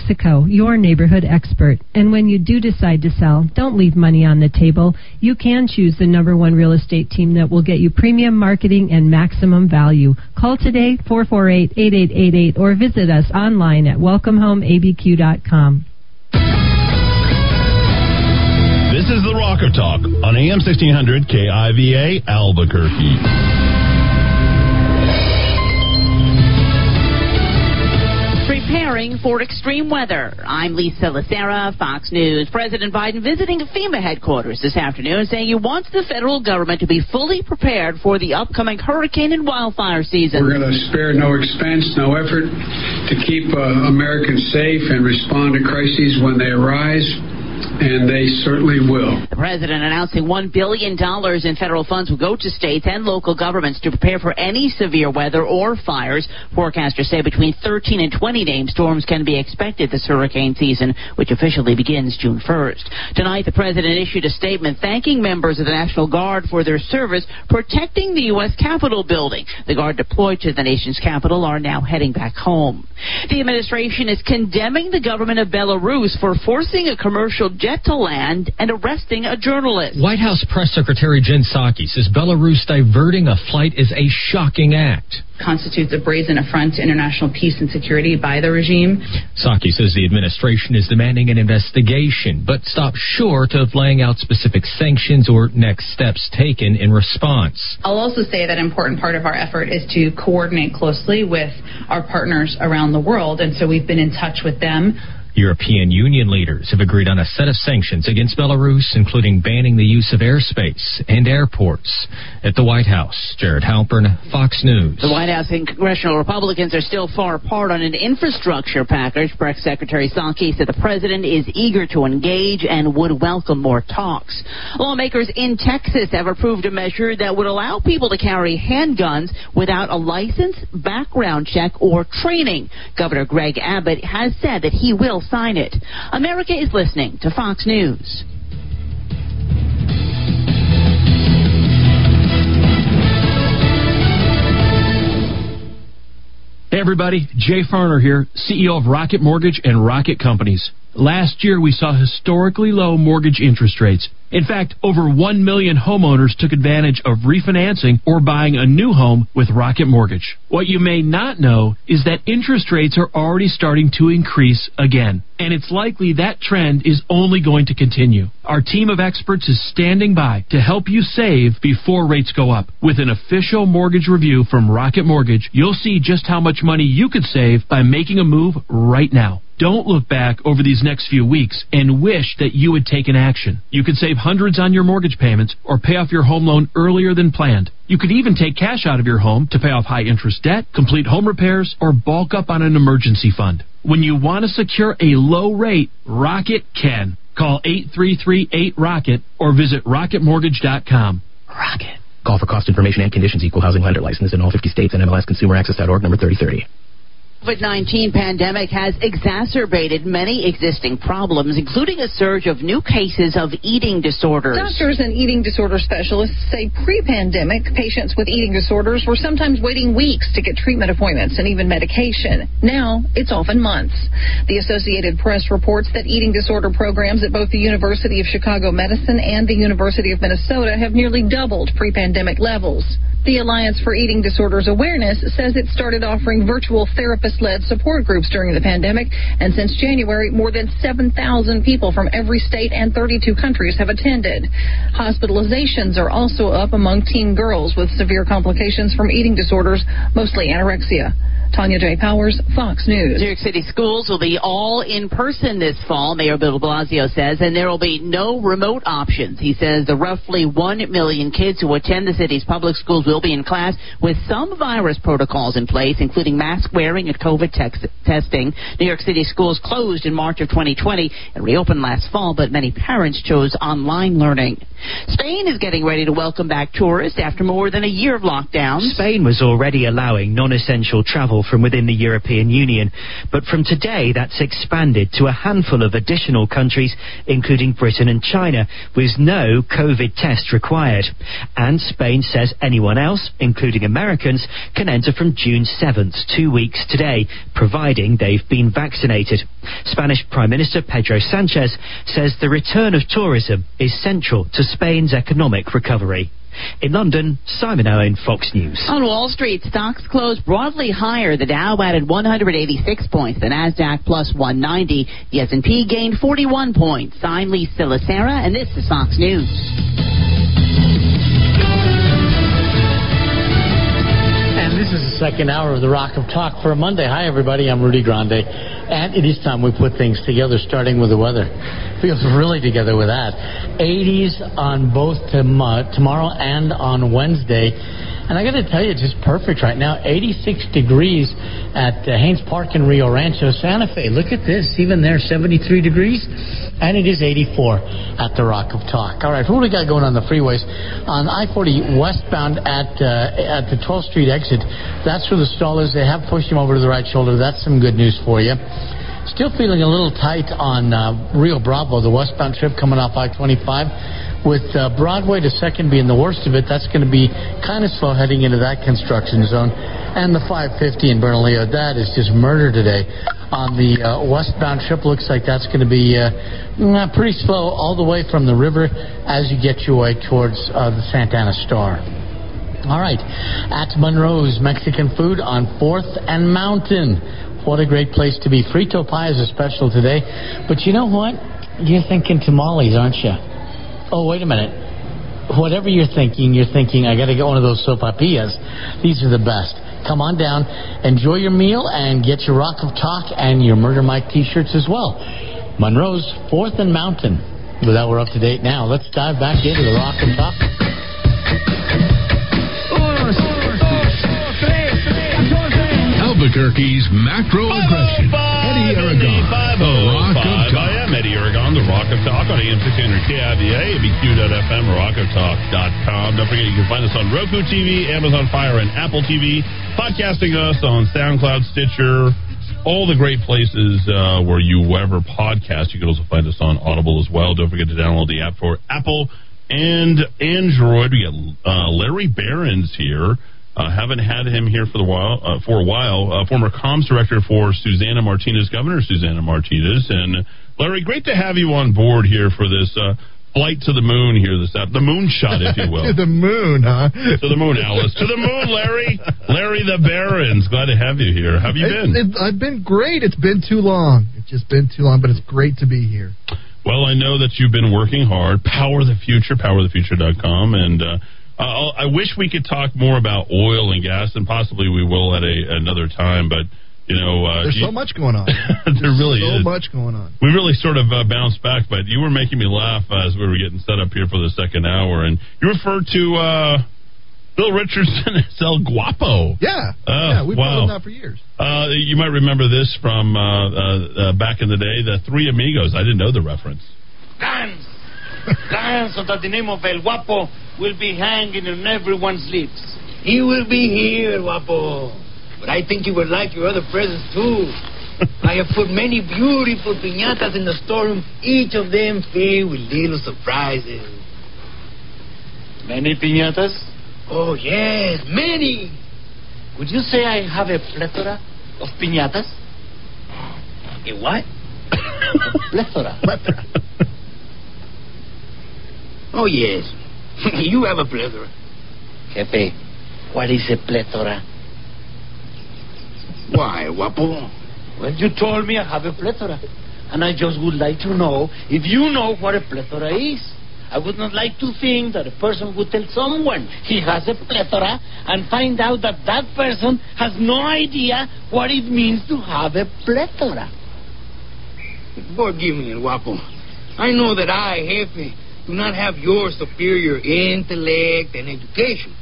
your neighborhood expert. And when you do decide to sell, don't leave money on the table. You can choose the number one real estate team that will get you premium marketing and maximum value. Call today, 448-8888, or visit us online at welcomehomeabq.com. This is the Rock of Talk on AM 1600 KIVA Albuquerque. Preparing for extreme weather. I'm Lisa Lacera, Fox News. President Biden visiting FEMA headquarters this afternoon saying he wants the federal government to be fully prepared for the upcoming hurricane and wildfire season. We're going to spare no expense, no effort to keep uh, Americans safe and respond to crises when they arise and they certainly will. The president announcing $1 billion in federal funds will go to states and local governments to prepare for any severe weather or fires. Forecasters say between 13 and 20 named storms can be expected this hurricane season, which officially begins June 1st. Tonight, the president issued a statement thanking members of the National Guard for their service protecting the U.S. Capitol building. The Guard deployed to the nation's capital are now heading back home. The administration is condemning the government of Belarus for forcing a commercial jet to land and arresting a journalist. White House Press Secretary Jen Psaki says Belarus diverting a flight is a shocking act. constitutes a brazen affront to international peace and security by the regime. Psaki says the administration is demanding an investigation, but stops short of laying out specific sanctions or next steps taken in response. I'll also say that an important part of our effort is to coordinate closely with our partners around the world, and so we've been in touch with them. European Union leaders have agreed on a set of sanctions against Belarus, including banning the use of airspace and airports. At the White House, Jared Halpern, Fox News. The White House and congressional Republicans are still far apart on an infrastructure package. Press Secretary Psaki said the president is eager to engage and would welcome more talks. Lawmakers in Texas have approved a measure that would allow people to carry handguns without a license, background check, or training. Governor Greg Abbott has said that he will sign it. America is listening to Fox News. Hey everybody, Jay Farner here, CEO of Rocket Mortgage and Rocket Companies. Last year we saw historically low mortgage interest rates. In fact, over 1 million homeowners took advantage of refinancing or buying a new home with Rocket Mortgage. What you may not know is that interest rates are already starting to increase again, and it's likely that trend is only going to continue. Our team of experts is standing by to help you save before rates go up. With an official mortgage review from Rocket Mortgage, you'll see just how much money you could save by making a move right now. Don't look back over these next few weeks and wish that you had taken action. You could save hundreds on your mortgage payments or pay off your home loan earlier than planned. You could even take cash out of your home to pay off high interest debt, complete home repairs, or bulk up on an emergency fund. When you want to secure a low rate, Rocket can. Call 833-8ROCKET or visit rocketmortgage.com. Rocket. Call for cost information and conditions. Equal housing lender license in all 50 states and MLSConsumerAccess.org number 3030. COVID-19 pandemic has exacerbated many existing problems, including a surge of new cases of eating disorders. Doctors and eating disorder specialists say pre-pandemic, patients with eating disorders were sometimes waiting weeks to get treatment appointments and even medication. Now, it's often months. The Associated Press reports that eating disorder programs at both the University of Chicago Medicine and the University of Minnesota have nearly doubled pre-pandemic levels. The Alliance for Eating Disorders Awareness says it started offering virtual therapist led support groups during the pandemic, and since January, more than 7,000 people from every state and 32 countries have attended. Hospitalizations are also up among teen girls with severe complications from eating disorders, mostly anorexia. Tanya J. Powers, Fox News. New York City schools will be all in person this fall, Mayor Bill de Blasio says, and there will be no remote options. He says the roughly 1 million kids who attend the city's public schools will be in class with some virus protocols in place, including mask wearing and COVID tex- testing. New York City schools closed in March of 2020 and reopened last fall, but many parents chose online learning. Spain is getting ready to welcome back tourists after more than a year of lockdowns. Spain was already allowing non essential travel from within the European Union, but from today that's expanded to a handful of additional countries, including Britain and China, with no COVID test required. And Spain says anyone else, including Americans, can enter from June 7th, two weeks today, providing they've been vaccinated. Spanish Prime Minister Pedro Sanchez says the return of tourism is central to Spain's economic recovery. In London, Simon Owen, Fox News. On Wall Street, stocks closed broadly higher. The Dow added 186 points, the Nasdaq plus 190. The S&P gained 41 points. I'm Lee Silasera, and this is Fox News. Second hour of the Rock of Talk for a Monday. Hi, everybody. I'm Rudy Grande. And it is time we put things together, starting with the weather. Feels really together with that. 80s on both tom- tomorrow and on Wednesday. And I got to tell you, it's just perfect right now. 86 degrees at uh, Haynes Park in Rio Rancho, Santa Fe. Look at this. Even there, 73 degrees. And it is 84 at the Rock of Talk. All right, what do we got going on the freeways? On I-40 westbound at uh, at the 12th Street exit, that's where the stall is. They have pushed him over to the right shoulder. That's some good news for you. Still feeling a little tight on uh, Rio Bravo, the westbound trip coming off I-25. With uh, Broadway to Second being the worst of it, that's going to be kind of slow heading into that construction zone. And the 550 in Bernalillo, that is just murder today. On the uh, westbound trip, looks like that's going to be uh, mm, pretty slow all the way from the river as you get your way towards uh, the Santa Ana Star. All right. At Monroe's Mexican Food on 4th and Mountain. What a great place to be. Frito pies are special today. But you know what? You're thinking tamales, aren't you? Oh, wait a minute. Whatever you're thinking, you're thinking, I got to get one of those sopapillas. These are the best. Come on down, enjoy your meal, and get your Rock of Talk and your Murder Mike t shirts as well. Monroe's 4th and Mountain. With that, we're up to date now. Let's dive back into the Rock of Talk. Albuquerque's macro aggression. Eddy Aragon, the Rock of Talk. I am Eddy Aragon, the Rock of Talk on AM 600 KIVA, ABQ.FM, rockoftalk.com. Don't forget you can find us on Roku TV, Amazon Fire, and Apple TV. Podcasting us on SoundCloud, Stitcher, all the great places uh, where you ever podcast. You can also find us on Audible as well. Don't forget to download the app for Apple and Android. We got uh, Larry Behrens here. Uh, haven't had him here for the while uh, for a while. Uh, former comms director for Susana Martinez, Governor Susana Martinez, and Larry, great to have you on board here for this uh, flight to the moon here this the moonshot, if you will. to the moon, huh? To the moon, Alice. to the moon, Larry. Larry the Behrens. Glad to have you here. How have you been? It, it, I've been great. It's been too long. It's just been too long, but it's great to be here. Well, I know that you've been working hard. Power the Future, powerthefuture.com, and. Uh, I wish we could talk more about oil and gas, and possibly we will at a another time. But you know, uh, there's you, so much going on. there really so is so much going on. We really sort of uh, bounced back, but you were making me laugh as we were getting set up here for the second hour, and you referred to uh, Bill Richardson as El Guapo. Yeah, Oh, yeah, we've wow. known that for years. Uh, you might remember this from uh, uh, uh, back in the day, the Three Amigos. I didn't know the reference. Dance! Dance so that the name of El Guapo will be hanging on everyone's lips. He will be here, Guapo. But I think you would like your other presents too. I have put many beautiful piñatas in the storeroom, each of them filled with little surprises. Many piñatas? Oh, yes, many. Would you say I have a plethora of piñatas? A what? a plethora. plethora. Oh, yes. you have a plethora. Jefe, what is a plethora? Why, Guapo? Well, you told me I have a plethora. And I just would like to know if you know what a plethora is. I would not like to think that a person would tell someone he has a plethora and find out that that person has no idea what it means to have a plethora. Forgive me, Guapo. I know that I, Jefe, do not have your superior intellect and education.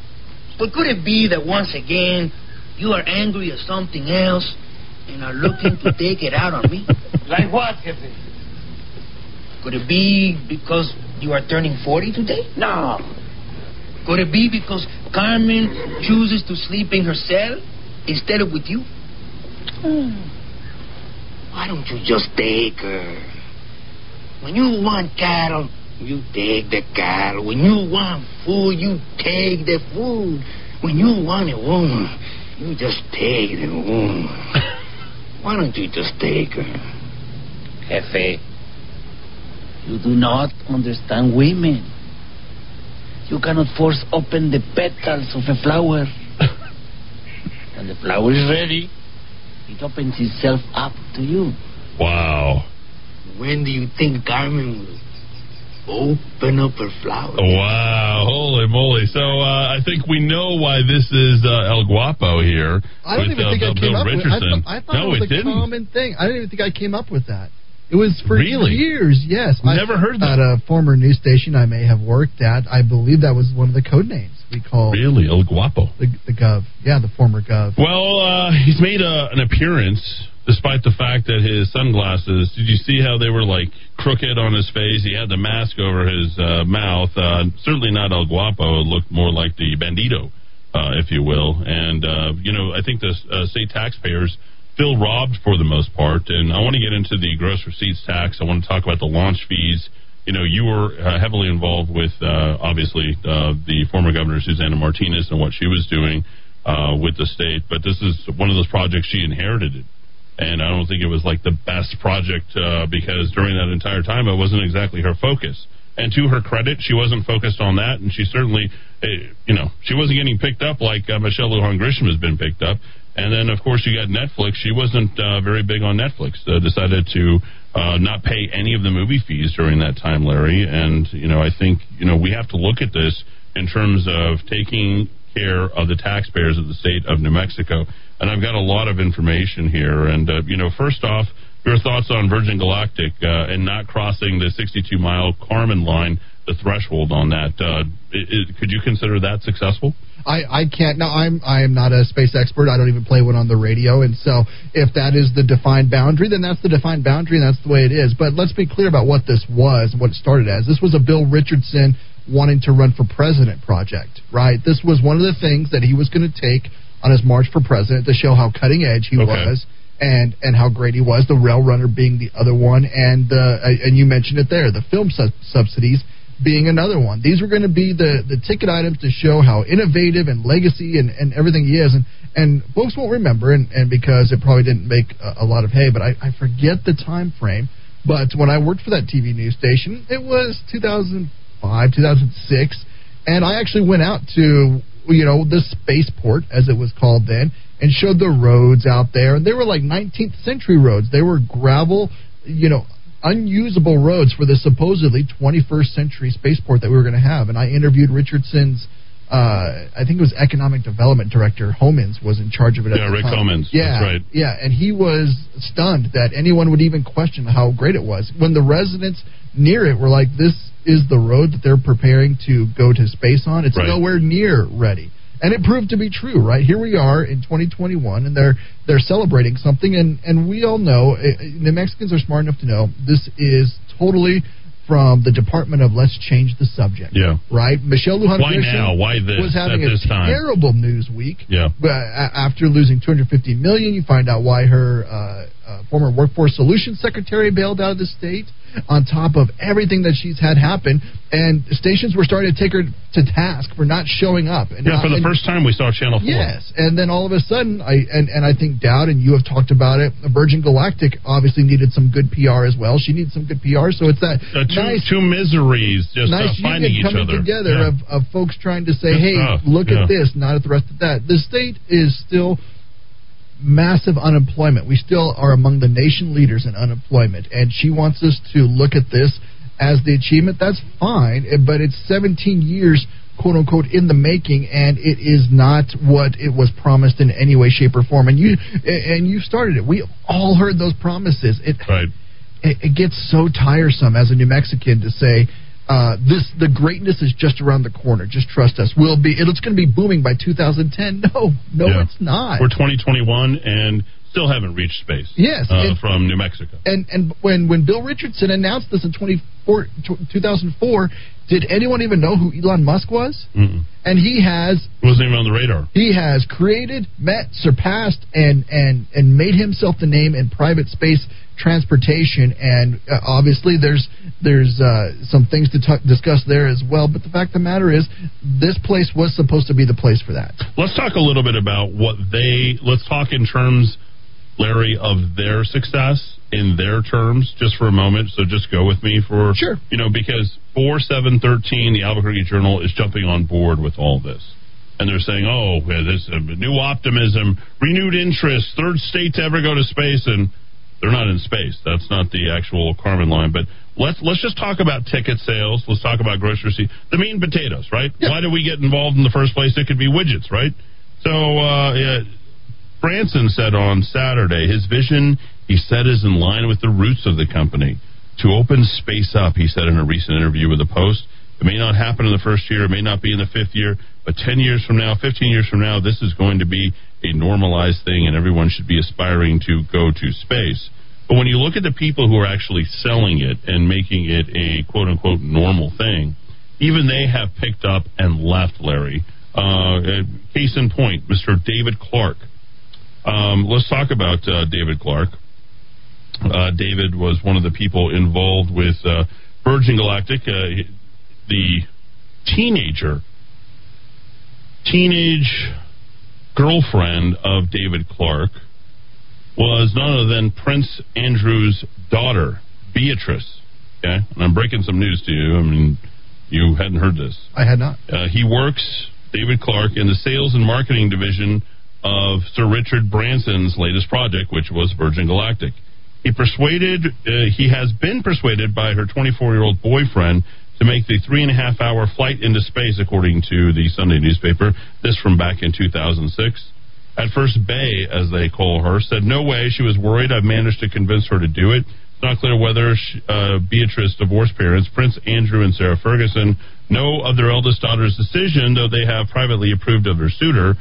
But could it be that once again you are angry at something else and are looking to take it out on me? Like what, Jefe? Could it be because you are turning 40 today? No. Could it be because Carmen chooses to sleep in her cell instead of with you? Hmm. Why don't you just take her? When you want cattle, you take the cattle. When you want food, you take the food. When you want a woman, you just take the woman. Why don't you just take her? Jefe, you do not understand women. You cannot force open the petals of a flower. when the flower is ready, it opens itself up to you. Wow. When do you think Carmen will open up her flower? Wow, holy moly! So uh, I think we know why this is uh, El Guapo here. I don't with, even uh, think I Bill, came Bill up with. I Richardson. thought, I thought no, it was it a didn't. common thing. I didn't even think I came up with that. It was for Really? years. Yes, I- Never heard that. At a former news station I may have worked at, I believe that was one of the code names we called Really, El Guapo. the, the Gov. Yeah, the former Gov. Well, uh, he's made a, an appearance despite the fact that his sunglasses. Did you see how they were like crooked on his face? He had the mask over his uh, mouth. Uh, certainly not El Guapo. It looked more like the Bandito, uh, if you will. And uh, you know, I think the uh, state taxpayers feel robbed for the most part. And I want to get into the gross receipts tax. I want to talk about the launch fees. You know, you were uh, heavily involved with uh, obviously uh, the former governor Susana Martinez and what she was doing uh, with the state. But this is one of those projects she inherited. And I don't think it was like the best project uh, because during that entire time it wasn't exactly her focus. And to her credit, she wasn't focused on that, and she certainly, uh, you know, she wasn't getting picked up like uh, Michelle Lujan Grisham has been picked up. And then, of course, you got Netflix. She wasn't uh, very big on Netflix. Uh, decided to uh, not pay any of the movie fees during that time, Larry. And you know, I think you know we have to look at this in terms of taking care of the taxpayers of the state of New Mexico. And I've got a lot of information here. And uh, you know, first off, your thoughts on Virgin Galactic uh, and not crossing the 62 mile Kármán line, the threshold on that. Uh, it, it, could you consider that successful? I, I can't. Now, I'm I am not a space expert. I don't even play one on the radio. And so, if that is the defined boundary, then that's the defined boundary, and that's the way it is. But let's be clear about what this was what it started as. This was a Bill Richardson wanting to run for president project, right? This was one of the things that he was going to take on his march for president to show how cutting edge he Okay. was and and how great he was. The rail runner being the other one, and uh, and you mentioned it there, the film sub- subsidies being another one. These were going to be the the ticket items to show how innovative and legacy and, and everything he is. And and folks won't remember, and, and because it probably didn't make a, a lot of hay, but I, I forget the time frame. But when I worked for that TV news station, it was 2005, 2006, and I actually went out to you know the spaceport as it was called then, and showed the roads out there, and they were like 19th century roads. They were gravel, you know, unusable roads for the supposedly 21st century spaceport that we were going to have. And I interviewed Richardson's. Uh, I think it was economic development director Homans was in charge of it. At Yeah, the Rick time. Homans. Yeah, That's right. yeah, and he was stunned that anyone would even question how great it was. When the residents near it were like, "This is the road that they're preparing to go to space on. It's Right. nowhere near ready." And it proved to be true, right? Here we are in 2021, and they're they're celebrating something, and and we all know, uh, New Mexicans are smart enough to know this is totally from the Department of Let's Change the Subject. Yeah. Right? Michelle Lujan Why now? Why this was having this a time? terrible news week. Yeah. After losing 250 million, you find out why her uh, uh, former workforce solutions secretary bailed out of the state. On top of everything that she's had happen, and stations were starting to take her to task for not showing up. And Yeah, for the and- first time we saw Channel 4. Yes, and then all of a sudden, I and, and I think Dowd and you have talked about it. Virgin Galactic obviously needed some good PR as well. She needs some good PR, so it's that Uh, two, nice two miseries just nice uh, finding each coming other. together Yeah. of, of folks trying to say, Good "Hey, stuff. look Yeah. at this," not at the rest of that. The state is still massive unemployment. We still are among the nation leaders in unemployment, and she wants us to look at this as the achievement. That's fine, eh, but it's 17 years. "Quote unquote" in the making, and it is not what it was promised in any way, shape, or form. And you and you started it. We all heard those promises. It, right. it, it gets so tiresome as a New Mexican to say uh, this the greatness is just around the corner. Just trust us. We'll be it's going to be booming by 2010. No, no, Yeah. it's not. We're 2021 and still haven't reached space. Yes, uh, and- from New Mexico. and and when when Bill Richardson announced this in 24, 2004, did anyone even know who Elon Musk was? Mm-mm. And he has Wasn't even on the radar. he has created, met, surpassed, and and and made himself the name in private space transportation. And uh, obviously, there's there's uh, some things to t- discuss there as well. But the fact of the matter is, this place was supposed to be the place for that. Let's talk a little bit about what they. Let's talk in terms, Larry, of their success in their terms, just for a moment. So just go with me for sure. You know, because four seven thirteen, the Albuquerque Journal is jumping on board with all this, and they're saying, "Oh, this uh, new optimism, renewed interest, third state to ever go to space," and they're not in space. That's not the actual Kármán line, but. Let's let's just talk about ticket sales. Let's talk about grocery receipts. The meat and potatoes, right? Why do we get involved in the first place? It could be widgets, right? So uh, yeah, Branson said on Saturday his vision, he said, is in line with the roots of the company. To open space up, he said in a recent interview with the Post, it may not happen in the first year, it may not be in the fifth year, but 10 years from now, 15 years from now, this is going to be a normalized thing and everyone should be aspiring to go to space. But when you look at the people who are actually selling it and making it a quote unquote normal thing, even they have picked up and left, Larry. Uh, case in point, Mr. David Clark. Um, let's talk about uh, David Clark. Uh, David was one of the people involved with uh, Virgin Galactic. Uh, the teenager, teenage girlfriend of David Clark was none other than Prince Andrew's daughter, Beatrice. Okay, and I'm breaking some news to you. I mean, you hadn't heard this. I had not. Uh, he works, David Clark, in the sales and marketing division of Sir Richard Branson's latest project, which was Virgin Galactic. He persuaded, uh, he has been persuaded by her 24 year old boyfriend to make the three and a half hour flight into space, according to the Sunday newspaper. This from back in 2006. At first, Bay, as they call her, said no way. She was worried. I've managed to convince her to do it. It's not clear whether she, uh, Beatrice divorced parents, Prince Andrew and Sarah Ferguson, know of their eldest daughter's decision, though they have privately approved of their suitor.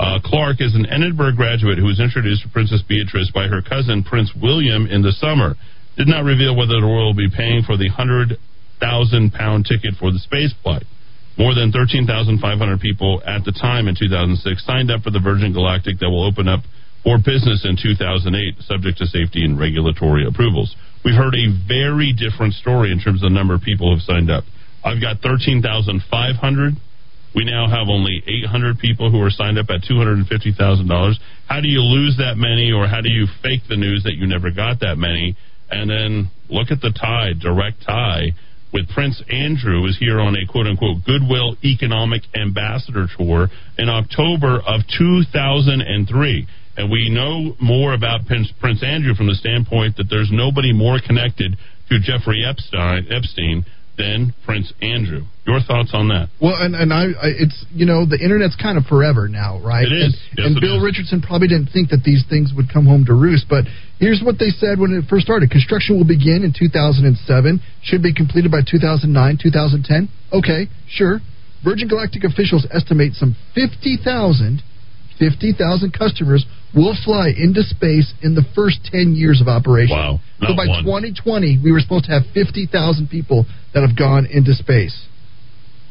Uh, Clark is an Edinburgh graduate who was introduced to Princess Beatrice by her cousin Prince William in the summer. Did not reveal whether the royal will be paying for the hundred thousand pound ticket for the space flight. More than 13,500 people at the time in 2006 signed up for the Virgin Galactic that will open up for business in 2008, subject to safety and regulatory approvals. We've heard a very different story in terms of the number of people who have signed up. I've got 13,500. We now have only 800 people who are signed up at $250,000. How do you lose that many, or how do you fake the news that you never got that many? And then look at the tie, direct tie with Prince Andrew is here on a quote unquote goodwill economic ambassador tour in October of 2003. And we know more about Prince, Prince Andrew from the standpoint that there's nobody more connected to Jeffrey Epstein, Epstein than Prince Andrew. Your thoughts on that? Well, and and I, I it's you know the internet's kind of forever now, right? It is. And, Yes, and Bill is. Richardson probably didn't think that these things would come home to roost, but here's what they said when it first started: construction will begin in 2007, should be completed by 2009, 2010. Okay, sure. Virgin Galactic officials estimate some 50,000 50,000 customers will fly into space in the first 10 years of operation. Wow. So by one. 2020, we were supposed to have 50,000 people that have gone into space.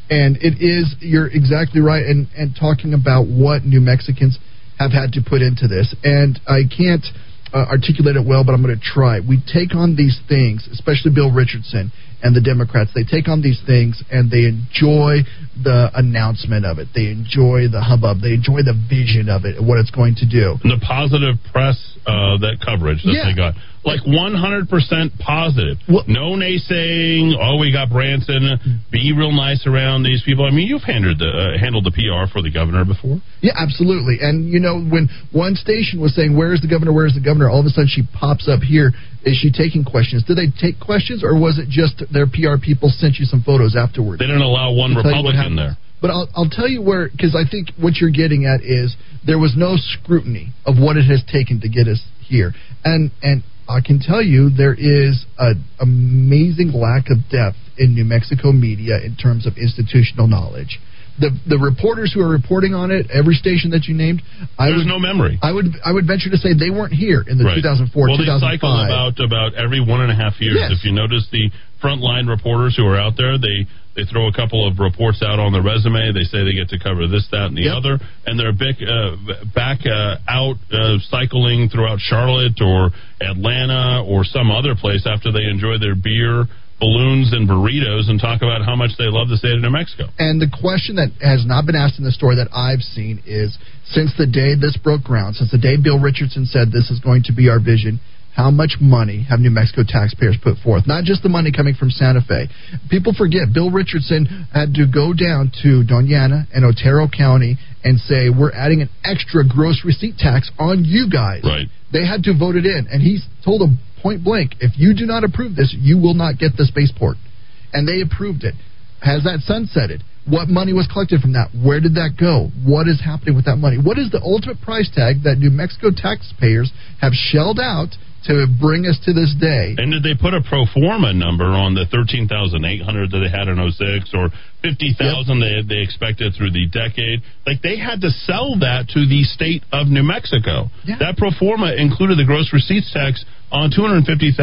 And it is, you're exactly right, and, and talking about what New Mexicans have had to put into this. And I can't uh, articulate it well, but I'm going to try. We take on these things, especially Bill Richardson and the Democrats, they take on these things and they enjoy the announcement of it. They enjoy the hubbub. They enjoy the vision of it and what it's going to do. The positive press uh, that coverage that Yeah. they got, like 100% positive. no naysaying. Oh, we got Branson. Be real nice around these people. I mean, you've handled the uh, handled the PR for the governor before. Yeah, absolutely. And you know, when one station was saying, "Where's the governor? Where's the governor?" All of a sudden, she pops up here. Is she taking questions? Did they take questions, or was it just their PR people sent you some photos afterwards? They didn't allow one Republican there. But I'll, I'll tell you where, because I think what you're getting at is there was no scrutiny of what it has taken to get us here, and and I can tell you there is an amazing lack of depth in New Mexico media in terms of institutional knowledge. The the reporters who are reporting on it, every station that you named, I There's would no memory. I would I would venture to say they weren't here in the Right. 2004 well, they 2005. cycle about about every one and a half years. Yes. If you notice the frontline reporters who are out there, they they throw a couple of reports out on their resume. They say they get to cover this, that, and the other, and they're big, uh, back uh, out uh, cycling throughout Charlotte or Atlanta or some other place after they enjoy their beer, balloons, and burritos, and talk about how much they love the state of New Mexico. And the question that has not been asked in the story that I've seen is since the day this broke ground, since the day Bill Richardson said this is going to be our vision, how much money have New Mexico taxpayers put forth? Not just the money coming from Santa Fe. People forget Bill Richardson had to go down to Doña Ana and Otero County and say, we're adding an extra gross receipt tax on you guys. Right. They had to vote it in. And he told them point blank, if you do not approve this, you will not get the spaceport. And they approved it. Has that sunsetted? What money was collected from that? Where did that go? What is happening with that money? What is the ultimate price tag that New Mexico taxpayers have shelled out to bring us to this day? And did they put a pro forma number on the 13,800 that they had in 06 or 50,000 they, they expected through the decade? Like they had to sell that to the state of New Mexico. That pro forma included the gross receipts tax on $250,000.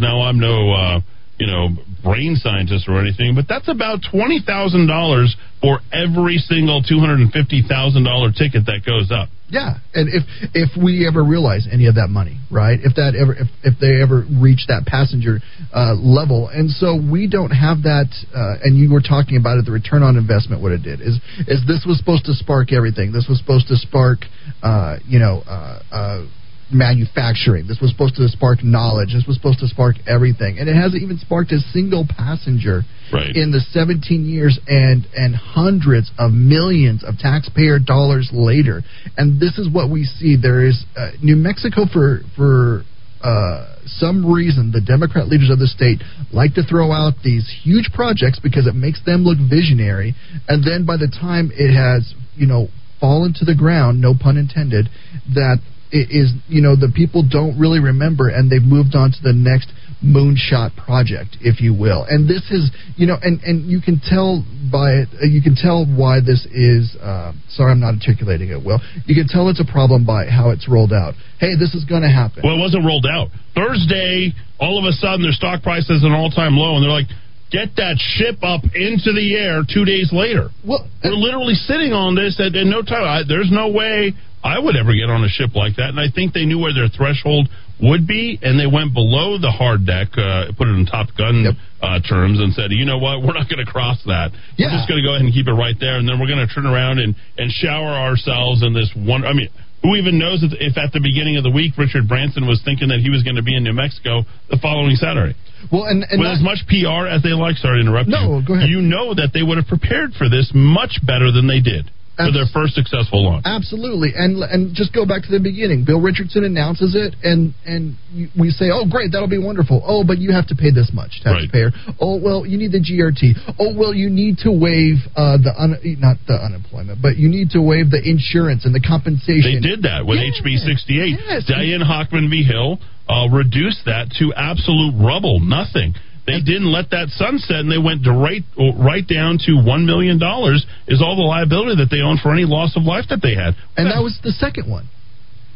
Now, I'm no. Uh, you know, brain scientist or anything, but that's about twenty thousand dollars for every single two hundred and fifty thousand dollar ticket that goes up. Yeah, and if if we ever realize any of that money, right? If that ever if, if they ever reach that passenger uh, level, and so we don't have that. Uh, and you were talking about it, the return on investment. What it did is is this was supposed to spark everything. This was supposed to spark, uh, you know, uh, uh, manufacturing. This was supposed to spark knowledge. This was supposed to spark everything, and it hasn't even sparked a single passenger right. in the 17 years and and hundreds of millions of taxpayer dollars later. And this is what we see. There is uh, New Mexico for for. Uh, some reason the Democrat leaders of the state like to throw out these huge projects because it makes them look visionary, and then by the time it has, you know, fallen to the ground, no pun intended, that is you know the people don't really remember and they've moved on to the next moonshot project if you will. And this is you know and and you can tell by it uh, you can tell why this is uh, sorry i'm not articulating it well. You can tell it's a problem by how it's rolled out. Hey this is going to happen. Well it wasn't rolled out. Thursday all of a sudden their stock price is an all-time low and they're like get that ship up into the air two days later. Well, we're literally sitting on this at in no time. I, there's no way I would ever get on a ship like that. And I think they knew where their threshold would be, and they went below the hard deck, uh, put it in Top Gun yep. uh, terms, and said, you know what, we're not going to cross that. Yeah. We're just going to go ahead and keep it right there, and then we're going to turn around and, and shower ourselves in this one. I mean, who even knows if, if at the beginning of the week Richard Branson was thinking that he was going to be in New Mexico the following Saturday? Well, and, and with as much PR as they like, sorry to interrupt no, you. go ahead. You know that they would have prepared for this much better than they did for their first successful launch. Absolutely, and and just go back to the beginning. Bill Richardson announces it, and and we say, oh great, that'll be wonderful. Oh, but you have to pay this much, taxpayer. Right. Oh well, you need the GRT. Oh well, you need to waive uh, the un- not the unemployment, but you need to waive the insurance and the compensation. They did that with. HB 68. Yes. Diane Hochman v. Hill uh, reduced that to absolute rubble, nothing. They didn't let that sunset, and they went right right down to one million dollars is all the liability that they own for any loss of life that they had. And that was the second one.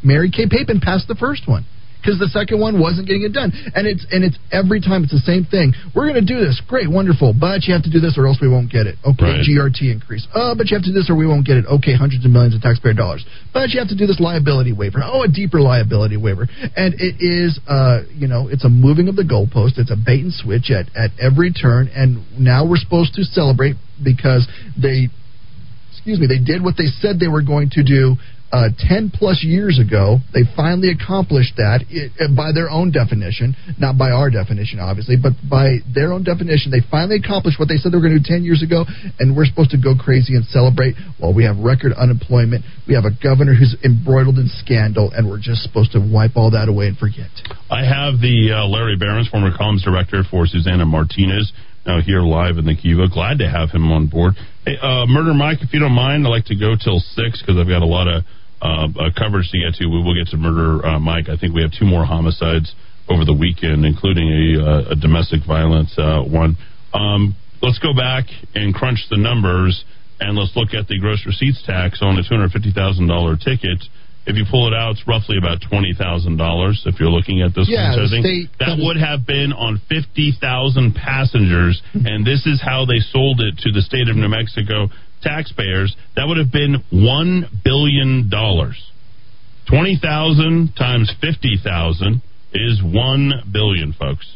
Mary Kay Papen passed the first one because the second one wasn't getting it done. And it's and it's every time it's the same thing. We're going to do this, great, wonderful, but you have to do this or else we won't get it. Okay, right. GRT increase. Oh, but you have to do this or we won't get it. Okay, hundreds of millions of taxpayer dollars. But you have to do this liability waiver. Oh, a deeper liability waiver. And it is, uh, you know, it's a moving of the goalpost. It's a bait and switch at at every turn. And now we're supposed to celebrate because they excuse me, they did what they said they were going to do uh, 10 plus years ago. They finally accomplished that it, uh, by their own definition, not by our definition, obviously, but by their own definition. They finally accomplished what they said they were going to do 10 years ago, and we're supposed to go crazy and celebrate while we have record unemployment. We have a governor who's embroiled in scandal, and we're just supposed to wipe all that away and forget. I have the uh, Larry Behrens, former comms director for Susana Martinez now here live in the Kiva. Glad to have him on board. Hey, uh, Murder Mike, if you don't mind, I'd like to go till six because I've got a lot of uh, uh, coverage to get to. We will get to Murder uh, Mike. I think we have two more homicides over the weekend, including a, uh, a domestic violence uh, one. Um, let's go back and crunch the numbers, and let's look at the gross receipts tax on a two hundred fifty thousand dollar ticket. If you pull it out, it's roughly about twenty thousand dollars. If you're looking at this yeah, one, so state, that would have been on fifty thousand passengers, and this is how they sold it to the state of New Mexico taxpayers. That would have been one billion dollars. Twenty thousand times fifty thousand is one billion, folks.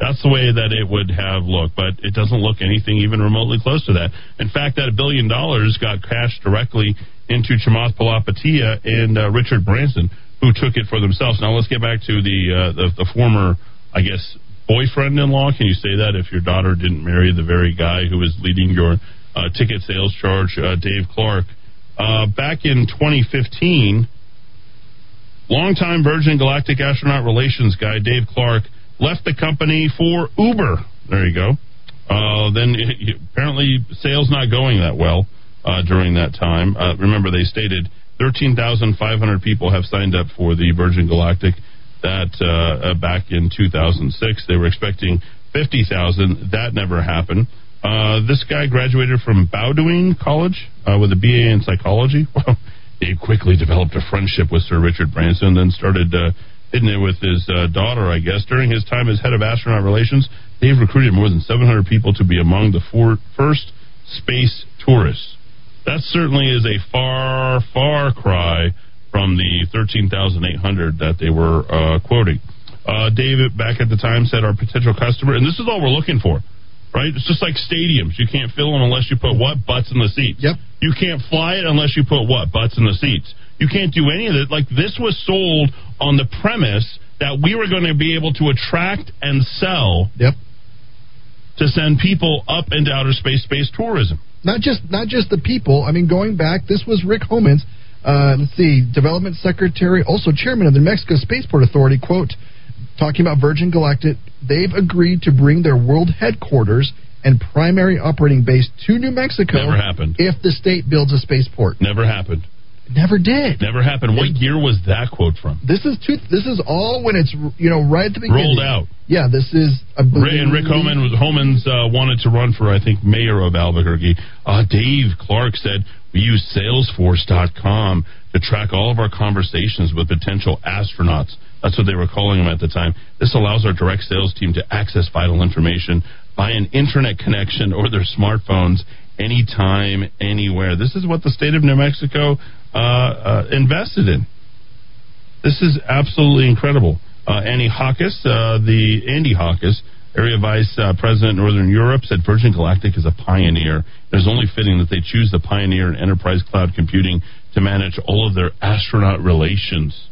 That's the way that it would have looked, but it doesn't look anything even remotely close to that. In fact, that billion dollars got cashed directly into Chamath Palihapitiya and uh, Richard Branson, who took it for themselves. Now let's get back to the, uh, the the, former, I guess, boyfriend-in-law. Can you say that if your daughter didn't marry the very guy who was leading your uh, ticket sales charge, uh, Dave Clark? Uh, back in 2015, longtime Virgin Galactic astronaut relations guy Dave Clark left the company for Uber. There you go. Uh, then it, apparently sales not going that well uh, during that time. Uh, remember, they stated 13,500 people have signed up for the Virgin Galactic. That back in 2006, they were expecting 50,000. That never happened. Uh, this guy graduated from Bowdoin College uh, with a BA in psychology. He quickly developed a friendship with Sir Richard Branson, then started hitting it with his daughter, I guess. During his time as head of astronaut relations, Dave recruited more than 700 people to be among the four, first space tourists that certainly is a far, far cry from the 13,800 that they were uh, quoting. Uh, David, back at the time, said our potential customer, and this is all we're looking for, right? It's just like stadiums. You can't fill them unless you put what? Butts in the seats. Yep. You can't fly it unless you put what? Butts in the seats. You can't do any of it. Like this was sold on the premise that we were going to be able to attract and sell yep. to send people up into outer space space tourism. Not just not just the people. I mean, going back, this was Rick Homans. Uh, let's see, Development Secretary, also Chairman of the Mexico Spaceport Authority. Quote, talking about Virgin Galactic, they've agreed to bring their world headquarters and primary operating base to New Mexico. Never happened. If the state builds a spaceport. Never happened. Never did. Never happened. What year was that quote from? This is two, this is all when it's you know right at the beginning. Rolled out. Yeah, this is. Ray and Rick Homan was Homans uh, wanted to run for I think mayor of Albuquerque. Uh, Dave Clark said we use Salesforce.com to track all of our conversations with potential astronauts. That's what they were calling them at the time. This allows our direct sales team to access vital information by an internet connection or their smartphones anytime, anywhere. This is what the state of New Mexico uh, uh, invested in. This is absolutely incredible. Uh, Annie Hawkes, uh, the Andy Hawkes, Area Vice uh, President Northern Europe, said Virgin Galactic is a pioneer. It is only fitting that they choose the pioneer in enterprise cloud computing to manage all of their astronaut relations.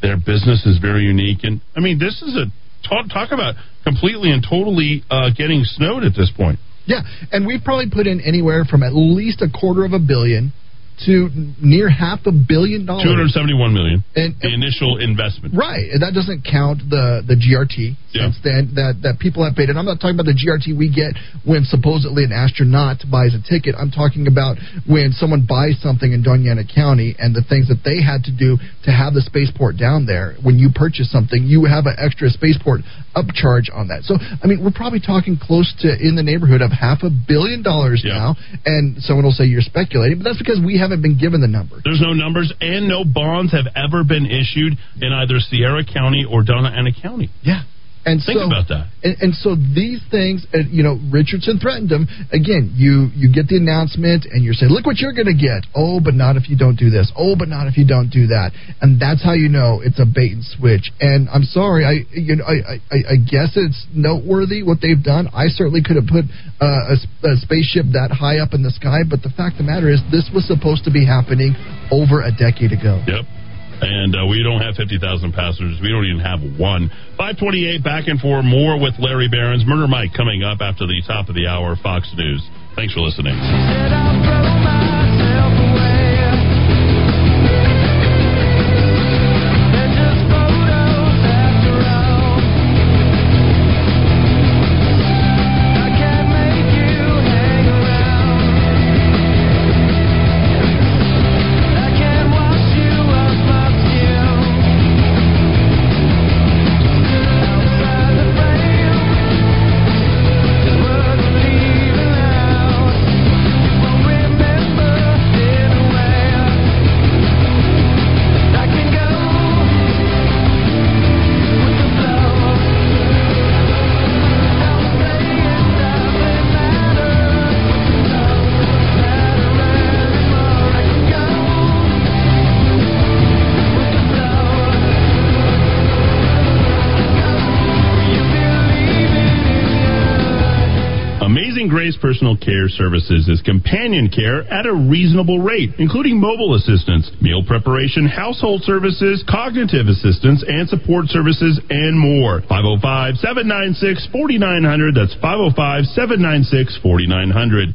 Their business is very unique, and I mean, this is a talk, talk about completely and totally uh, getting snowed at this point. Yeah, and we've probably put in anywhere from at least a quarter of a billion to near half a billion dollars. Two hundred seventy-one million. And, the initial investment. Right, and that doesn't count the the GRT Yeah. since then that that people have paid. And I'm not talking about the GRT we get when supposedly an astronaut buys a ticket. I'm talking about when someone buys something in Doña Ana County and the things that they had to do to have the spaceport down there. When you purchase something, you have an extra spaceport upcharge on that. So I mean, we're probably talking close to in the neighborhood of half a billion dollars now. And someone will say you're speculating, but that's because we haven't been given the number. There's no numbers and no bonds have ever been issued in either Sierra County or Doña Ana County. Yeah. And Think so, about that. And, and so these things, uh, you know, Richardson threatened them. Again, you you get the announcement and you're saying, look what you're going to get. Oh, but not if you don't do this. Oh, but not if you don't do that. And that's how you know it's a bait and switch. And I'm sorry, I you know I I, I guess it's noteworthy what they've done. I certainly could have put uh, a, a spaceship that high up in the sky, but the fact of the matter is, this was supposed to be happening over a decade ago. Yep. And uh, we don't have 50,000 passengers. We don't even have one. 528 back and forth. More with Larry Behrens. Murder Mike coming up after the top of the hour. Fox News. Thanks for listening. Care Services as companion care at a reasonable rate, including mobile assistance, meal preparation, household services, cognitive assistance, and support services, and more. 505 796 4900. That's 505 796 4900.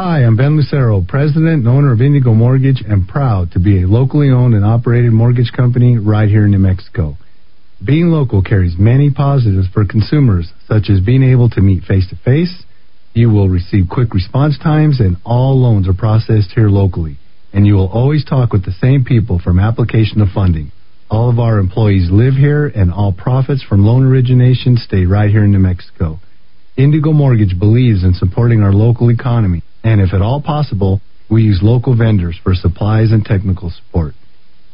Hi, I'm Ben Lucero, president and owner of Indigo Mortgage, and proud to be a locally owned and operated mortgage company right here in New Mexico. Being local carries many positives for consumers, such as being able to meet face to face. You will receive quick response times, and all loans are processed here locally. And you will always talk with the same people from application to funding. All of our employees live here, and all profits from loan origination stay right here in New Mexico. Indigo Mortgage believes in supporting our local economy, and if at all possible, we use local vendors for supplies and technical support.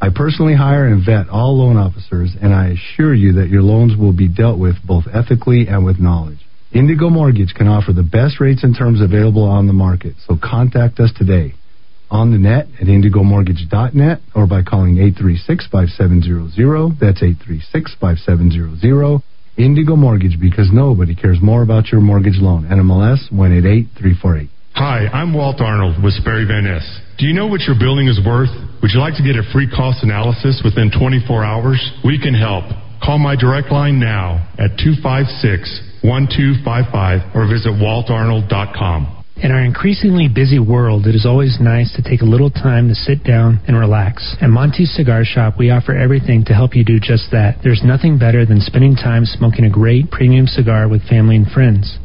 I personally hire and vet all loan officers, and I assure you that your loans will be dealt with both ethically and with knowledge. Indigo Mortgage can offer the best rates and terms available on the market, so contact us today on the net at indigomortgage.net or by calling 836-5700. That's 836-5700. Indigo Mortgage because nobody cares more about your mortgage loan. NMLS 188348. Hi, I'm Walt Arnold with Sperry Van Ness. Do you know what your building is worth? Would you like to get a free cost analysis within 24 hours? We can help. Call my direct line now at 256 1255 or visit waltarnold.com. In our increasingly busy world, it is always nice to take a little time to sit down and relax. At Monty's Cigar Shop, we offer everything to help you do just that. There's nothing better than spending time smoking a great premium cigar with family and friends.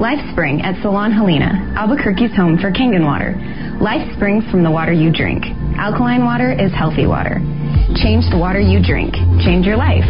Life Spring at Salon Helena, Albuquerque's home for Kangen water. Life springs from the water you drink. Alkaline water is healthy water. Change the water you drink. Change your life.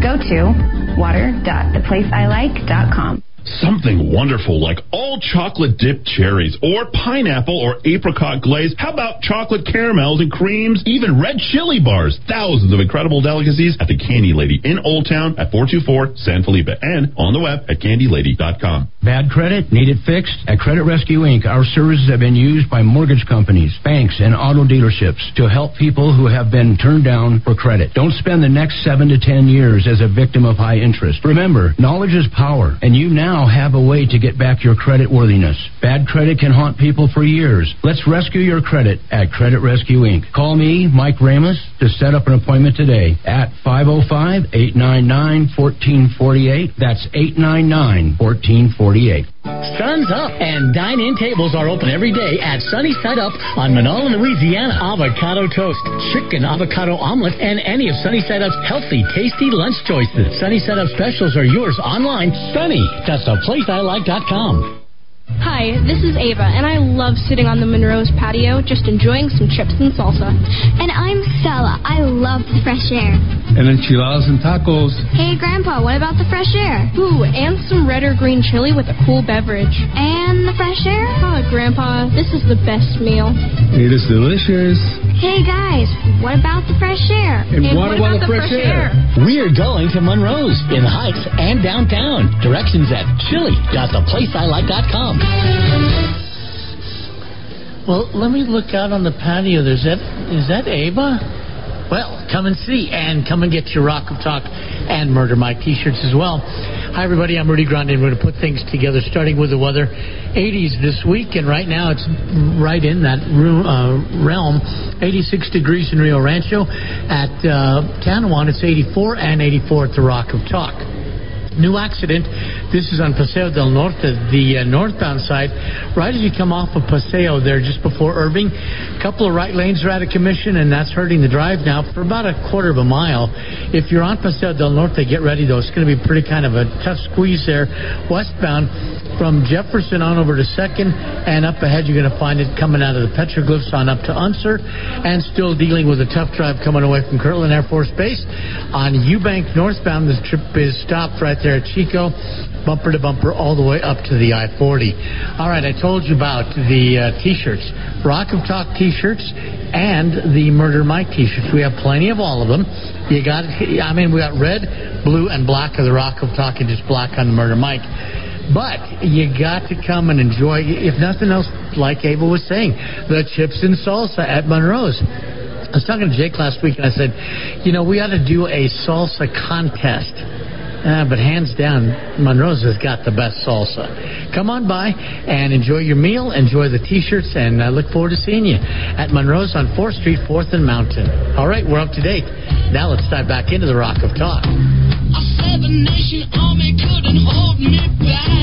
Go to water.theplaceilike.com. Something wonderful like all chocolate dipped cherries or pineapple or apricot glaze. How about chocolate caramels and creams, even red chili bars? Thousands of incredible delicacies at the Candy Lady in Old Town at 424 San Felipe and on the web at candylady.com. Bad credit? Need it fixed? At Credit Rescue Inc., our services have been used by mortgage companies, banks, and auto dealerships to help people who have been turned down for credit. Don't spend the next seven to ten years as a victim of high interest. Remember, knowledge is power, and you now now have a way to get back your credit worthiness. Bad credit can haunt people for years. Let's rescue your credit at Credit Rescue Inc. Call me, Mike Ramos, to set up an appointment today at 505 899 1448. That's 899 1448. Sun's up, and dine-in tables are open every day at Sunny Side Up on Menaul, Louisiana. Avocado toast, chicken avocado omelet, and any of Sunny Side Up's healthy, tasty lunch choices. Sunny Side Up specials are yours online. Sunny, that's a place I like.com. Hi, this is Ava, and I love sitting on the Monroe's patio just enjoying some chips and salsa. And I'm Stella. I love the fresh air. And enchiladas and tacos. Hey, Grandpa, what about the fresh air? Ooh, and some red or green chili with a cool beverage. And the fresh air? Oh, Grandpa, this is the best meal. It is delicious. Hey, guys, what about the fresh air? And, and what, what, about, about the, fresh, fresh air? air? We are going to Monroe's in the Heights and downtown. Directions at chili.theplaceilike.com. Well, let me look out on the patio. There's that. Is that Ava? Well, come and see and come and get your Rock of Talk and Murder Mike t-shirts as well. Hi, everybody. I'm Rudy Grande, and we're going to put things together, starting with the weather. 80s this week, and right now it's right in that uh, realm. 86 degrees in Rio Rancho. At uh, Tanawan, it's 84 and 84 at the Rock of Talk. New accident. This is on Paseo del Norte, the uh, northbound side. Right as you come off of Paseo there, just before Irving, a couple of right lanes are out of commission, and that's hurting the drive now for about a quarter of a mile. If you're on Paseo del Norte, get ready though. It's going to be pretty kind of a tough squeeze there. Westbound from Jefferson on over to Second, and up ahead you're going to find it coming out of the petroglyphs on up to Unser, and still dealing with a tough drive coming away from Kirtland Air Force Base. On Eubank northbound, the trip is stopped right there at Chico, bumper to bumper all the way up to the I 40. All right, I told you about the uh, t shirts, Rock of Talk t shirts, and the Murder Mike t shirts. We have plenty of all of them. You got, I mean, we got red, blue, and black of the Rock of Talk and just black on the Murder Mike. But you got to come and enjoy, if nothing else, like Abel was saying, the chips and salsa at Monroe's. I was talking to Jake last week and I said, you know, we ought to do a salsa contest uh, but hands down, Monroe's has got the best salsa. Come on by and enjoy your meal, enjoy the T-shirts, and I look forward to seeing you at Monroe's on 4th Street, 4th and Mountain. All right, we're up to date. Now let's dive back into the Rock of Talk. A seven-nation army couldn't hold me back.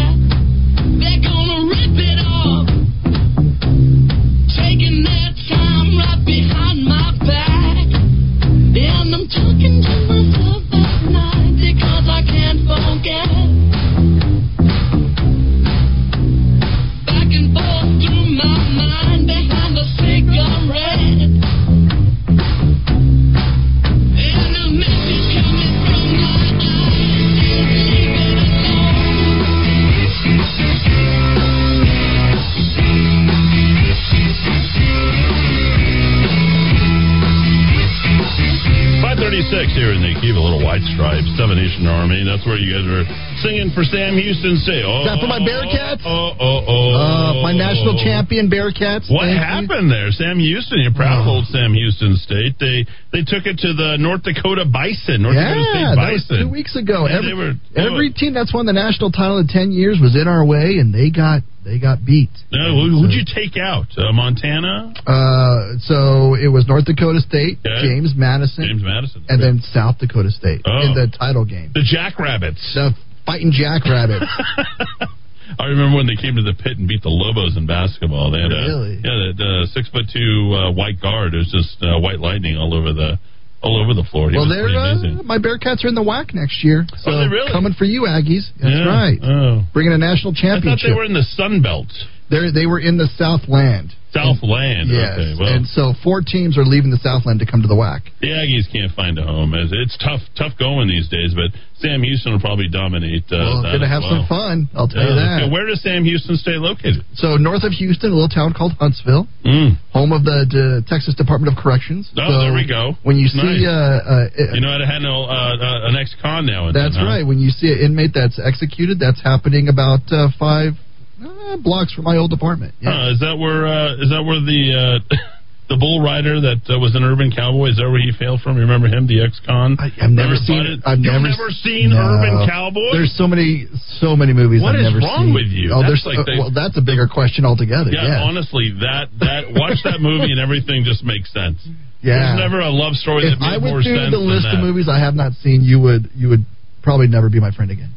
Army. That's where you guys were singing for Sam Houston State. Oh, Is that for my Bearcats? Oh, oh, oh. Uh, my national champion Bearcats. What Thank you. happened there? Sam Houston, you're proud of old Sam Houston State. They they took it to the North Dakota Bison, North Dakota State Yeah, that was Bison. two weeks ago. Yeah, every were- every team that's won the national title in ten years was in our way, and they got they got beat. No, who, who'd you take out? Uh, Montana? Uh, so it was North Dakota State, Okay. James Madison, James Madison. and then South Dakota State Oh. in the title game. The Jackrabbits. The fighting Jackrabbits. I remember when they came to the pit and beat the Lobos in basketball. They had a Really? yeah, the, six foot two uh, white guard. It was just uh, white lightning all over the all over the floor. He well, they're uh, my Bearcats are in the WAC next year. So Oh, they really? coming for you, Aggies. That's Yeah. right. Oh. Bringing a national I thought championship. they were in the Sun Belt, They're, they were in the Southland. Southland. Yes. Okay, well, and so four teams are leaving the Southland to come to the WAC. the Aggies can't find a home. As it's tough, tough going these days. But Sam Houston will probably dominate. Uh, well, gonna have well. some fun. I'll tell Yeah, you that. okay. Where does Sam Houston stay located? So north of Houston, a little town called Huntsville, Mm. home of the, the Texas Department of Corrections. Oh, So there we go. When you see, Nice. uh, uh, You know, I had no, uh, uh, an ex-con now. And that's then, huh? right. When you see an inmate that's executed, that's happening about uh, five uh, blocks from my old apartment. Yeah. Uh, is that where uh, is that where the uh, the bull rider that uh, was an urban cowboy? Is that where he failed from? You remember him, the ex-con? I, I've never seen it. I've never, never seen No. Urban Cowboy? There's so many, so many movies What I've is never wrong seen. with you? Oh, That's there's like they- well, that's a bigger question altogether. yeah, Yeah, honestly, that that watch that movie and everything just makes sense. Yeah. There's never a love story If that made I more went through sense the list of movies I have not seen, you would you would probably never be my friend again.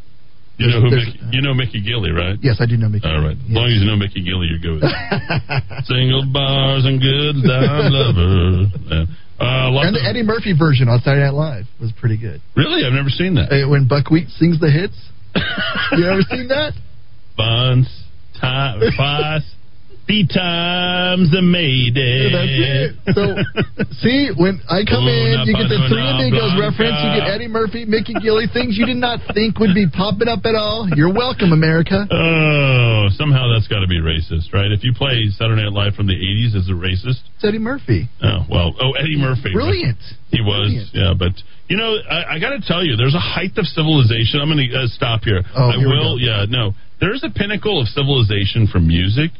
You know who Mickey, you know Mickey Gilley, right? Yes, I do know Mickey. All right. As long as you know Mickey Gilley, you're good. Single bars and good time lovers. Yeah. Uh, And the of- Eddie Murphy version on Saturday Night Live was pretty good. really, I've never seen that. Uh, when Buckwheat sings the hits. you ever seen that? Buns, time, times a Mayday. That's it. So, see, when I come in, you get the Three Amigos reference, you get Eddie Murphy, Mickey Gilley, things you did not think would be popping up at all. You're welcome, America. Oh, somehow that's got to be racist, right? If you play Saturday Night Live from the '80s, is it racist? It's Eddie Murphy. Oh well. Oh, Eddie Murphy. Brilliant. He was, Brilliant. yeah. But you know, I, I got to tell you, there's a height of civilization. I'm going to uh, stop here. Oh, I here will. Yeah, no. There's a pinnacle of civilization for music,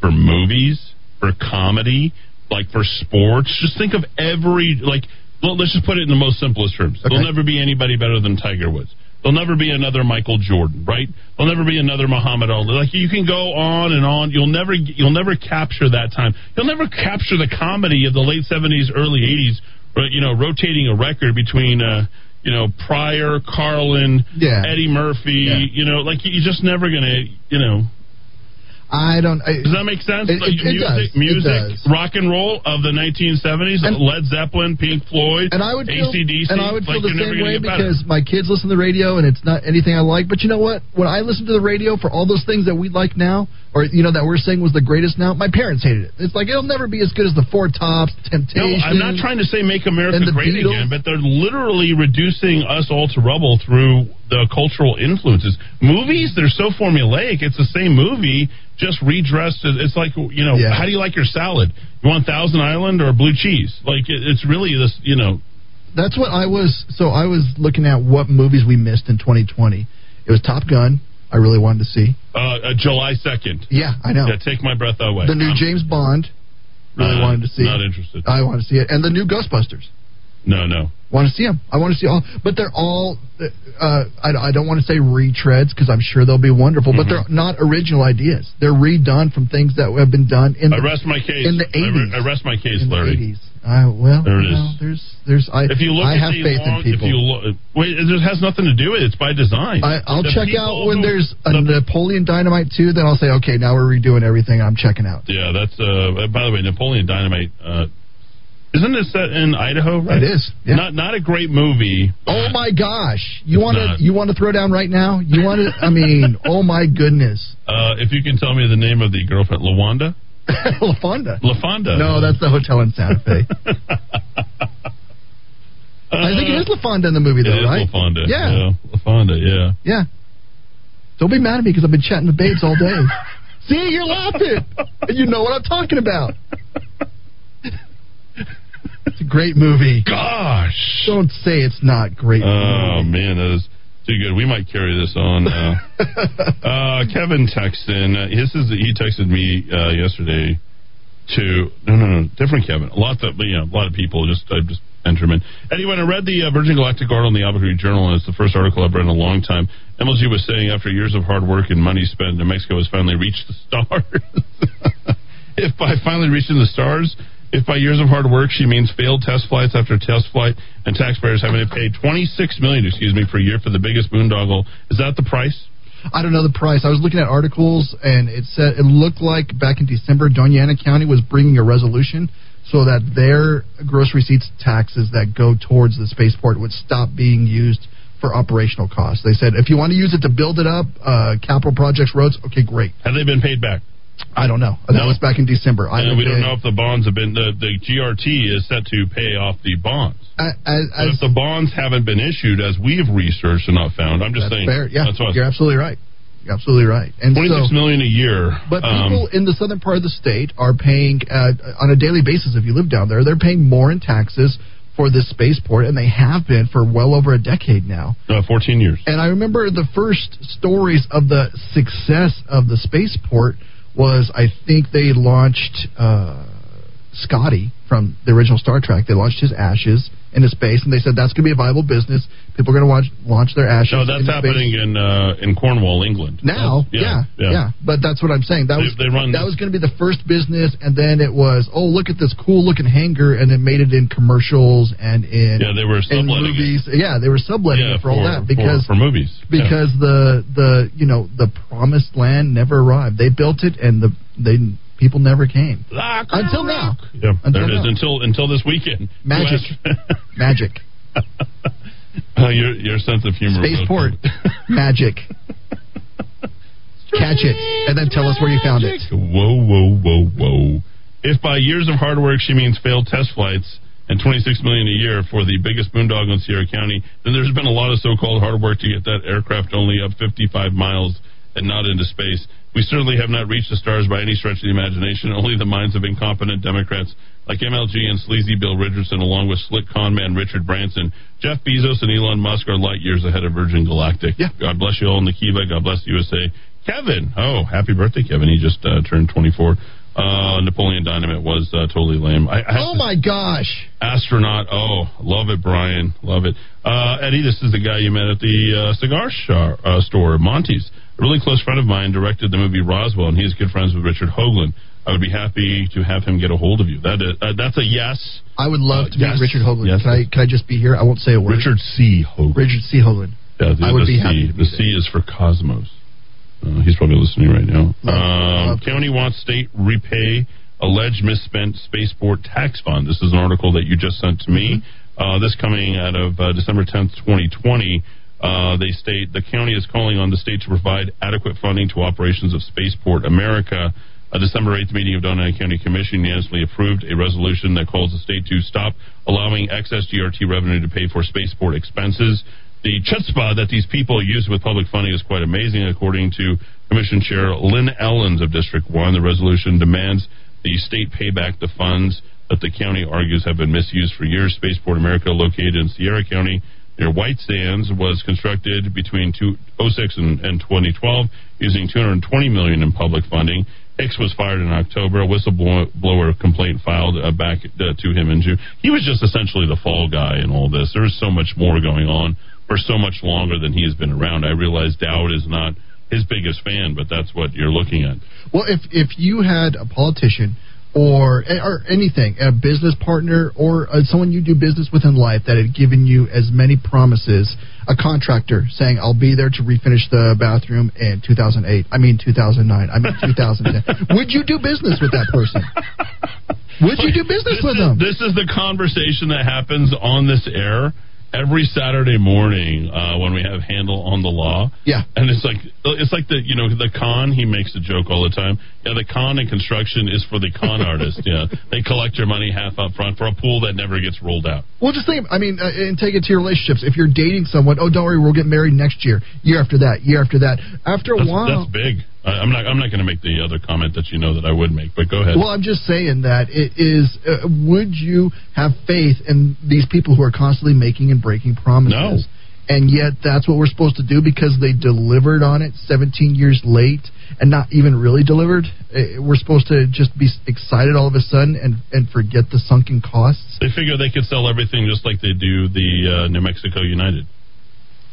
for movies, for comedy, like for sports. Just think of every like. Well, let's just put it in the most simplest terms. There'll never be anybody better than Tiger Woods. There'll never be another Michael Jordan, right? There'll never be another Muhammad Ali. Like you can go on and on. You'll never you'll never capture that time. You'll never capture the comedy of the late seventies, early eighties. You know, rotating a record between uh, you know Pryor, Carlin, Yeah. Eddie Murphy. Yeah. You know, like you're just never gonna. You know, I don't. I, does that make sense? It- like it- music, does. It music, rock and roll of the 1970s, Led Zeppelin, Pink Floyd, and I would feel, ACDC. and I would like feel the same way because my kids listen to the radio and it's not anything I like. But you know what? When I listen to the radio for all those things that we like now, or you know that we're saying was the greatest now, my parents hated it. It's like it'll never be as good as the Four Tops, No, I'm not trying to say make America great Beatles. again, but they're literally reducing us all to rubble through the cultural influences. Movies, they're so formulaic. It's the same movie, just redressed. It's like you know, Yeah. how do you like your salad? You want Thousand Island or blue cheese? Like it, it's really this, you know. That's what I was. So I was looking at what movies we missed in 2020. It was Top Gun. I really wanted to see. Uh, uh, July second. Yeah, I know. Yeah, take my breath away. The new I'm- James Bond. Really Uh, wanted to see. not it. interested. I want to see it, and the new Ghostbusters. No, no. Want to see them? I want to see all, but they're all. Uh, I, I don't want to say retreads because I'm sure they'll be wonderful, but Mm-hmm. they're not original ideas. They're redone from things that have been done in I the rest my case. in the I re- 80s. I rest my case, in the Larry. 80s. Uh, well, There it is. know, there's, there's. I, If you look I have faith long, in people. If you look, wait, it has nothing to do with it. It's by design. I, I'll The check out when who- there's a Napoleon Dynamite too. Then I'll say, okay, now we're redoing everything. I'm checking out. Yeah, that's. Uh, by the way, Napoleon Dynamite. Uh, isn't it set in Idaho? Right? It is, yeah. Not not a great movie. Oh my gosh! You want to you want to throw down right now? You want to? I mean, oh my goodness, Uh, if you can tell me the name of the girlfriend, Lawanda. LaFonda. LaFonda. No, that's the hotel in Santa Fe. I think it is La Fonda in the movie, though, is right? LaFonda. Yeah. yeah, LaFonda. Yeah. Yeah. Don't be mad at me because I've been chatting with babes all day. See, you're laughing. And you know what I'm talking about. It's a great movie. Gosh. Don't say it's not great. Oh man, that is too good. We might carry this on. Uh, uh, Kevin texted in. Uh, his is he texted me uh, yesterday to no no no different Kevin. A lot of you know a lot of people just I just enter him in. Anyway, I read the uh, Virgin Galactic article in the Albuquerque Journal, and it's the first article I've read in a long time. MLG was saying after years of hard work and money spent, New Mexico has finally reached the stars. if by finally reaching the stars, if by years of hard work she means failed test flights after test flight and taxpayers having to pay 26 million, excuse me, per year for the biggest boondoggle, is that the price? I don't know the price. I was looking at articles, and it said it looked like back in December, Doña Ana County was bringing a resolution so that their gross receipts taxes that go towards the spaceport would stop being used for operational costs. They said if you want to use it to build it up, uh, capital projects, roads, okay, great. Have they been paid back? I don't know. That was back in December. I we don't know if the bonds have been the, the GRT is set to pay off the bonds. I- I- if the bonds haven't been issued, as we've researched and not found, I'm just That's saying. fair. Yeah, that's what you're absolutely right. You're absolutely right. And Twenty-six so, million a year. But um, people in the southern part of the state are paying uh, on a daily basis. If you live down there, they're paying more in taxes for this spaceport, and they have been for well over a decade now. uh, 14 years. And I remember the first stories of the success of the spaceport was I think they launched uh, Scotty from the original Star Trek. They launched his ashes into space, and they said that's going to be a viable business. People are going to launch launch their ashes. No, that's happening space. in uh, in Cornwall, England. Now, That's- yeah, yeah, But that's what I'm saying. That They- was they run that was going to be the first business, and then it was, oh, look at this cool looking hangar, and it made it in commercials and in Yeah, they were in subletting it. movies. Yeah, they were subletting Yeah, it for, all that because for, for movies. Yeah. because the the you know the promised land never arrived. They built it, and the they people never came until now. Yeah, Until there it is. now. Until until this weekend. Magic. Magic. Uh, your your sense of humor. Spaceport. Magic. Catch it, and then tell us where you found it. Whoa, whoa, whoa, whoa. If by years of hard work she means failed test flights and 26 million a year for the biggest boondoggle in Sierra County, then there's been a lot of so-called hard work to get that aircraft only up 55 miles and not into space. We certainly have not reached the stars by any stretch of the imagination. Only the minds of incompetent Democrats like MLG and sleazy Bill Richardson, along with slick con man Richard Branson, Jeff Bezos, and Elon Musk are light years ahead of Virgin Galactic. Yeah. God bless you all in the Kiva. God bless the USA. Kevin, oh, happy birthday, Kevin. He just uh, turned 24. Uh, Napoleon Dynamite was uh, totally lame. I, I Oh my gosh! Astronaut. Oh, love it, Brian. Love it. Uh, Eddy, this is the guy you met at the uh, cigar shop, uh, store, Monty's. A really close friend of mine directed the movie Roswell, and he's good friends with Richard Hoagland. I would be happy to have him get a hold of you. That is, uh, that's a yes. I would love Uh, to meet. Richard Hoagland. Yes. Can I can I just be here? I won't say a word. Richard C. Hoagland. Richard C. Hoagland. Yeah, the, I would be C. happy the C is for Cosmos. Uh, he's probably listening right now. Um, county wants state repay alleged misspent spaceport tax fund. This is an article that you just sent to me. Mm-hmm. Uh, this coming out of uh, December 10th, 2020. Uh, they state the county is calling on the state to provide adequate funding to operations of Spaceport America. A December 8th meeting of Doña Ana County Commission unanimously approved a resolution that calls the state to stop allowing excess GRT revenue to pay for spaceport expenses. The chutzpah that these people use with public funding is quite amazing, according to Commission Chair Lynn Ellins of District 1. The resolution demands the state pay back the funds that the county argues have been misused for years. Spaceport America, located in Sierra County near White Sands, was constructed between 2006 and, and 2012 using 220 million in public funding. Hicks was fired in October. A whistleblower complaint filed uh, back uh, to him in June. He was just essentially the fall guy in all this. There is so much more going on for so much longer than he has been around. I realize Dowd is not his biggest fan, but that's what you're looking at. Well, if if you had a politician or or anything, a business partner or uh, someone you do business with in life that had given you as many promises, a contractor saying I'll be there to refinish the bathroom in 2008, I mean 2009, I mean 2010, would you do business with that person? Would you do business this with is, them? This is the conversation that happens on this air every Saturday morning uh, when we have handle on the law. Yeah, and it's like it's like the you know the con. He makes a joke all the time. Yeah, the con in construction is for the con artist. Yeah, they collect your money half up front for a pool that never gets rolled out. Well, just think. I mean, uh, and take it to your relationships. If you're dating someone, oh, don't worry, we'll get married next year. Year after that, year after that. After a That's, while, that's big. I'm not. I'm not going to make the other comment that you know that I would make. But go ahead. Well, I'm just saying that it is. Uh, would you have faith in these people who are constantly making and breaking promises? No. And yet, that's what we're supposed to do because they delivered on it 17 years late and not even really delivered. Uh, We're supposed to just be excited all of a sudden and and forget the sunken costs. They figure they could sell everything just like they do the uh, New Mexico United.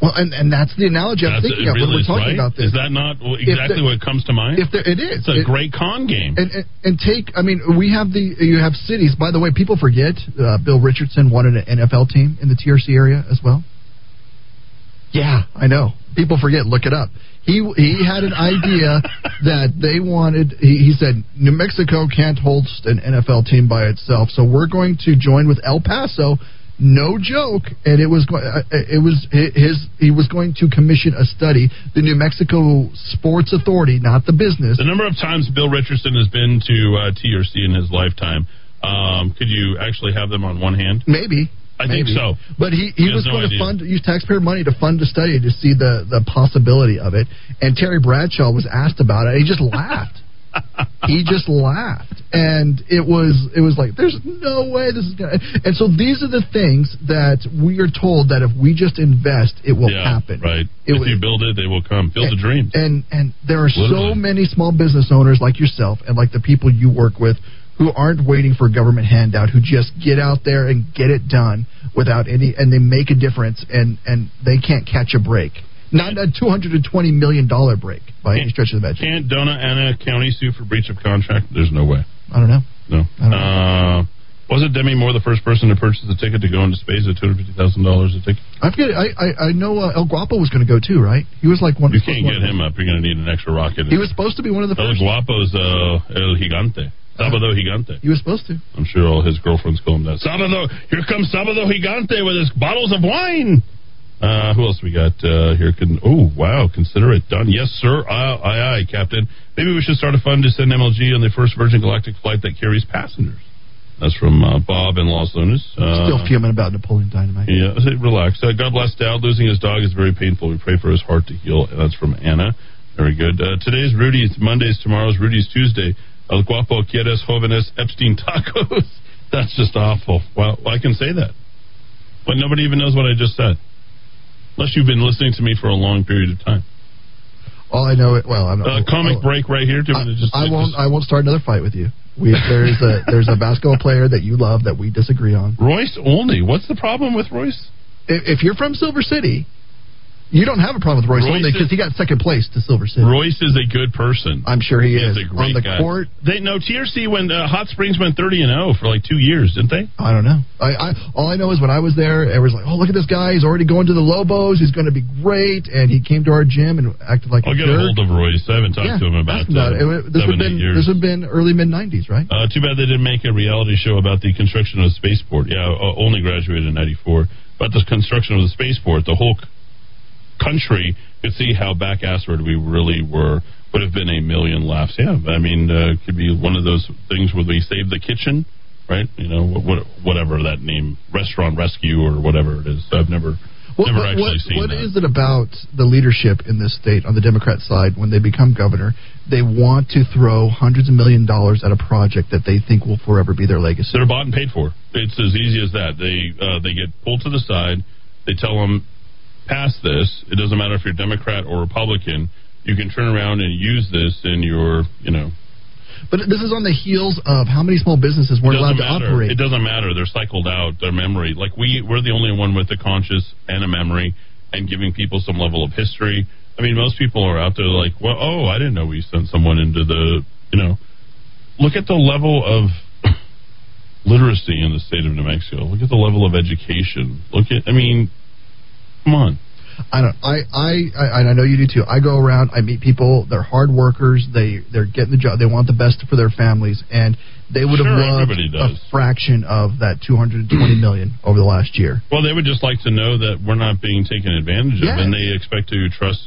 Well, and and that's the analogy I'm That's- thinking it of when we're talking right? about this. Is that not If exactly the- what comes to mind? If there, it is, It's a It- great con game. And, and and take, I mean, we have the you have cities. By the way, people forget uh, Bill Richardson wanted an NFL team in the TRC area as well. Yeah, I know. People forget. Look it up. He he had an idea that they wanted. He, he said New Mexico can't host an NFL team by itself, so we're going to join with El Paso. No joke, and it was go- uh, it was his. He was going to commission a study. The New Mexico Sports Authority, not the business, The number of times Bill Richardson has been to uh, TRC in his lifetime, um, could you actually have them on one hand? Maybe. I think so. But he, he He was no going idea. to fund use taxpayer money to fund a study to see the the possibility of it. And Terry Bradshaw was asked about it. He just laughed. he just laughed, and it was it was like there's no way this is gonna. And so these are the things that we are told that if we just invest, it will yeah, happen. right. It if you build it, they will come. Build the dreams. And and there are Literally. so many small business owners like yourself and like the people you work with who aren't waiting for a government handout, who just get out there and get it done without any, and they make a difference, and and they can't catch a break. Not a two hundred and twenty million dollar break by any stretch of the imagination. Can't Doña Ana County sue for breach of contract? There's no way. I don't know. No. Uh, wasn't Demi Moore the first person to purchase a ticket to go into space at two hundred fifty thousand dollars a ticket? I forget. I I, I know uh, El Guapo was going to go too, right? He was like one. You can't get him up. You're going to need an extra rocket. He was supposed to be one of the El first. Guapo's uh, El Gigante. Sábado Gigante. He was supposed to. I'm sure all his girlfriends call him that. Sábado, here comes Sábado Gigante with his bottles of wine. Uh, who else we got uh, here? Can oh wow, consider it done. Yes, sir. Aye, aye, aye, Captain. Maybe we should start a fund to send MLG on the first Virgin Galactic flight that carries passengers. That's from uh, Bob in Los Lunas. Uh, Still fuming about Napoleon Dynamite. yeah, relax. Uh, God bless Dowd. Losing his dog is very painful. We pray for his heart to heal. That's from Anna. Very good. Uh, today's Rudy's Monday's tomorrow's Rudy's Tuesday. El Guapo Quieres Jóvenes Epstein Tacos. That's just awful. Well, I can say that. But nobody even knows what I just said. Unless you've been listening to me for a long period of time. All I know, it well, I'm Uh, comic break right here. Do you want just, I won't. I won't start another fight with you. We, there's a there's a basketball player that you love that we disagree on. Royce Olney. What's the problem with Royce? If, if you're from Silver City, you don't have a problem with Royce, Royce Olney because he got second place to Silver City. Royce is a good person. I'm sure he, is. a great on the guy. court. They no TRC when uh, Hot Springs went thirty and zero for like two years, didn't they? I don't know. I, I all I know is when I was there, everyone's like, "Oh, look at this guy! He's already going to the Lobos. He's going to be great." And he came to our gym and acted like I'll a get a hold of Royce. I haven't talked yeah, to him about, about uh, it. It- This seven, would been years. this would been early mid '90s, right? Uh, too bad they didn't make a reality show about the construction of the spaceport. Yeah, uh, only graduated in '94. But the construction of the spaceport, the whole c- country could see how back-assward we really were. Would have been a million laughs. Yeah, I mean, uh, could be one of those things where we save the kitchen, right? You know, what, whatever that name, restaurant rescue or whatever it is. I've never, What, never actually what- seen what that. is it about the leadership in this state on the Democrat side when they become governor? They want to throw hundreds of million dollars at a project that they think will forever be their legacy. They're bought and paid for. It's as easy as that. They uh, they get pulled to the side. They tell them, pass this. It doesn't matter if you're Democrat or Republican. You can turn around and use this in your, you know. But this is on the heels of how many small businesses weren't allowed to operate. It doesn't matter. They're cycled out. Their memory, like we, we're the only one with a conscious and a memory, and giving people some level of history. I mean, most people are out there like, well, oh, I didn't know we sent someone into the, you know. Look at the level of literacy in the state of New Mexico. Look at the level of education. Look at, I mean, come on. I don't. I, I I I know you do too. I go around. I meet people. They're hard workers. They they're getting the job. They want the best for their families, and they would have Sure, loved a fraction of that 220 million over the last year. Well, they would just like to know that we're not being taken advantage of, and they expect to trust,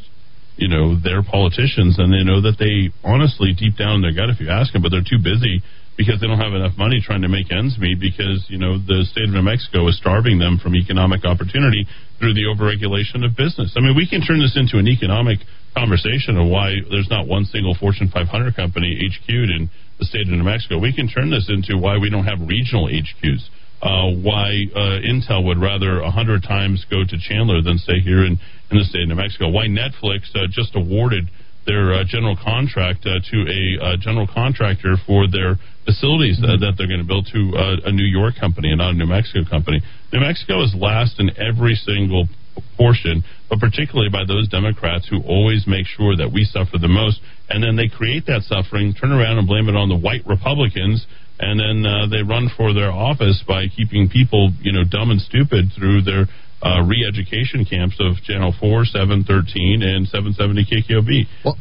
you know, their politicians, and they know that they honestly, deep down in their gut, if you ask them, but they're too busy because they don't have enough money trying to make ends meet because you know the state of New Mexico is starving them from economic opportunity through the overregulation of business. I mean, we can turn this into an economic conversation of why there's not one single Fortune 500 company HQ'd in the state of New Mexico. We can turn this into why we don't have regional HQs. Uh, why uh, Intel would rather a hundred times go to Chandler than stay here in, in the state of New Mexico. Why Netflix uh, just awarded their uh, general contract uh, to a uh, general contractor for their facilities Mm-hmm. that they're going to build to uh, a New York company and not a New Mexico company. New Mexico is last in every single portion, but particularly by those Democrats who always make sure that we suffer the most, and then they create that suffering, turn around and blame it on the white Republicans, and then uh, they run for their office by keeping people, you know, dumb and stupid through their uh, re-education camps of Channel 4, 713, and 770 KKOB.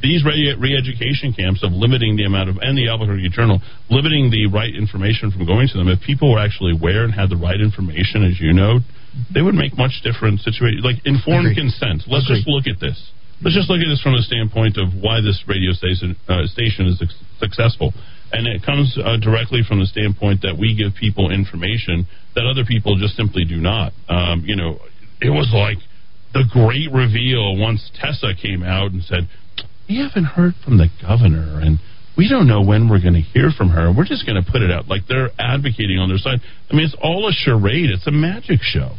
These re- re-education camps of limiting the amount of, and the Albuquerque Journal, limiting the right information from going to them. If people were actually aware and had the right information, as you know, they would make much different situations. Like informed consent. Let's just look at this. Let's just look at this from the standpoint of why this radio station, uh, station is suc- successful. And it comes uh, directly from the standpoint that we give people information that other people just simply do not. Um, you know, it was like the great reveal once Tessa came out and said, We haven't heard from the governor, and we don't know when we're going to hear from her. We're just going to put it out. Like they're advocating on their side. I mean, it's all a charade, it's a magic show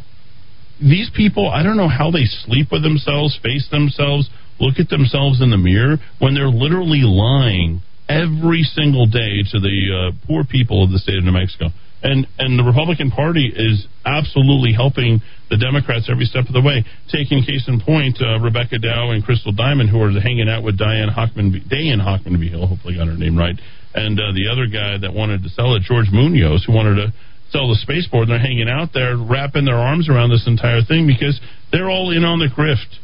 these people, I don't know how they sleep with themselves, face themselves, look at themselves in the mirror when they're literally lying every single day to the uh, poor people of the state of New Mexico. And and the Republican Party is absolutely helping the Democrats every step of the way. Taking case in point, uh, Rebecca Dow and Crystal Diamond, who are hanging out with Diane Hockman, Diane Hockman Hill, hopefully got her name right, and uh, the other guy that wanted to sell it, George Munoz, who wanted to sell the spaceport. And they're hanging out there, wrapping their arms around this entire thing because they're all in on the grift.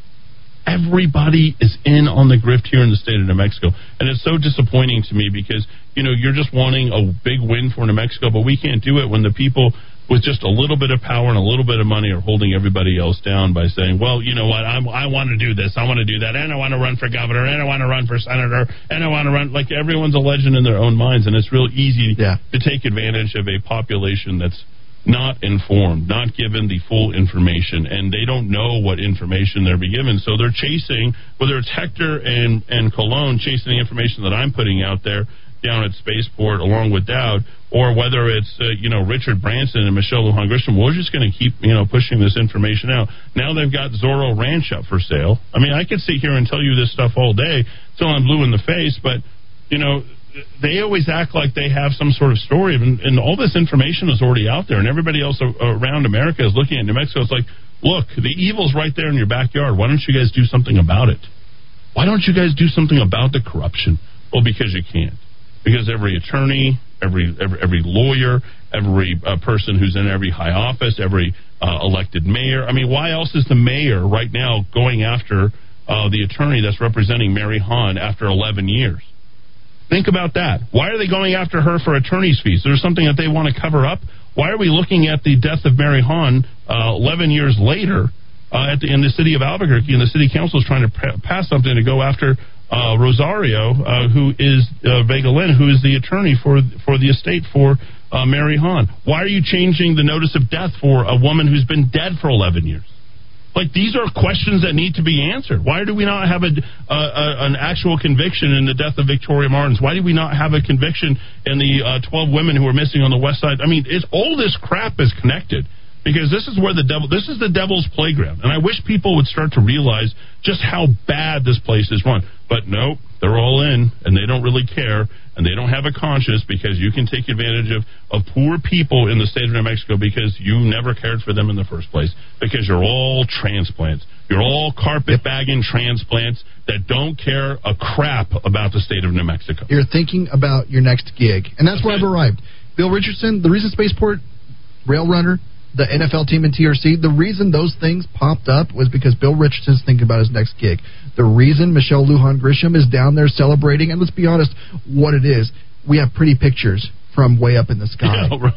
Everybody is in on the grift here in the state of New Mexico. And it's so disappointing to me because, you know, you're just wanting a big win for New Mexico, but we can't do it when the people with just a little bit of power and a little bit of money are holding everybody else down by saying, well, you know what, I'm, I want to do this, I want to do that, and I want to run for governor, and I want to run for senator, and I want to run. Like everyone's a legend in their own minds, and it's real easy to take advantage of a population that's not informed, not given the full information, and they don't know what information they're being given. So they're chasing, whether it's Hector and, and Colón chasing the information that I'm putting out there down at Spaceport along with Dowd, or whether it's, uh, you know, Richard Branson and Michelle Lujan Grisham, we're just going to keep, you know, pushing this information out. Now they've got Zorro Ranch up for sale. I mean, I could sit here and tell you this stuff all day till I'm blue in the face, but, you know, they always act like they have some sort of story, and, and all this information is already out there, and everybody else around America is looking at New Mexico. It's like, look, the evil's right there in your backyard. Why don't you guys do something about it? Why don't you guys do something about the corruption? Well, because you can't. Because every attorney, every every, every lawyer, every uh, person who's in every high office, every uh, elected mayor. I mean, why else is the mayor right now going after uh, the attorney that's representing Mary Han after 11 years? Think about that. Why are they going after her for attorney's fees? There's something that they want to cover up. Why are we looking at the death of Mary Han uh, 11 years later uh, at the, in the city of Albuquerque, and the city council is trying to pa- pass something to go after uh, Rosario, uh, who is uh, Vega Lynn, who is the attorney for for the estate for uh, Mary Han. Why are you changing the notice of death for a woman who's been dead for 11 years? Like these are questions that need to be answered. Why do we not have a, a an actual conviction in the death of Victoria Martens? Why do we not have a conviction in the uh, 12 women who were missing on the west side? I mean, it's all this crap is connected because this is where the devil. This is the devil's playground, and I wish people would start to realize just how bad this place is run. But no, they're all in, and they don't really care, and they don't have a conscience because you can take advantage of, of poor people in the state of New Mexico because you never cared for them in the first place. Because you're all transplants. You're all carpet bagging transplants that don't care a crap about the state of New Mexico. You're thinking about your next gig, and that's where I've arrived. Bill Richardson, the reason Spaceport, Rail Runner, the NFL team in TRC, the reason those things popped up was because Bill Richardson's thinking about his next gig. The reason Michelle Lujan Grisham is down there celebrating, and let's be honest, what it is, we have pretty pictures from way up in the sky. Yeah, right.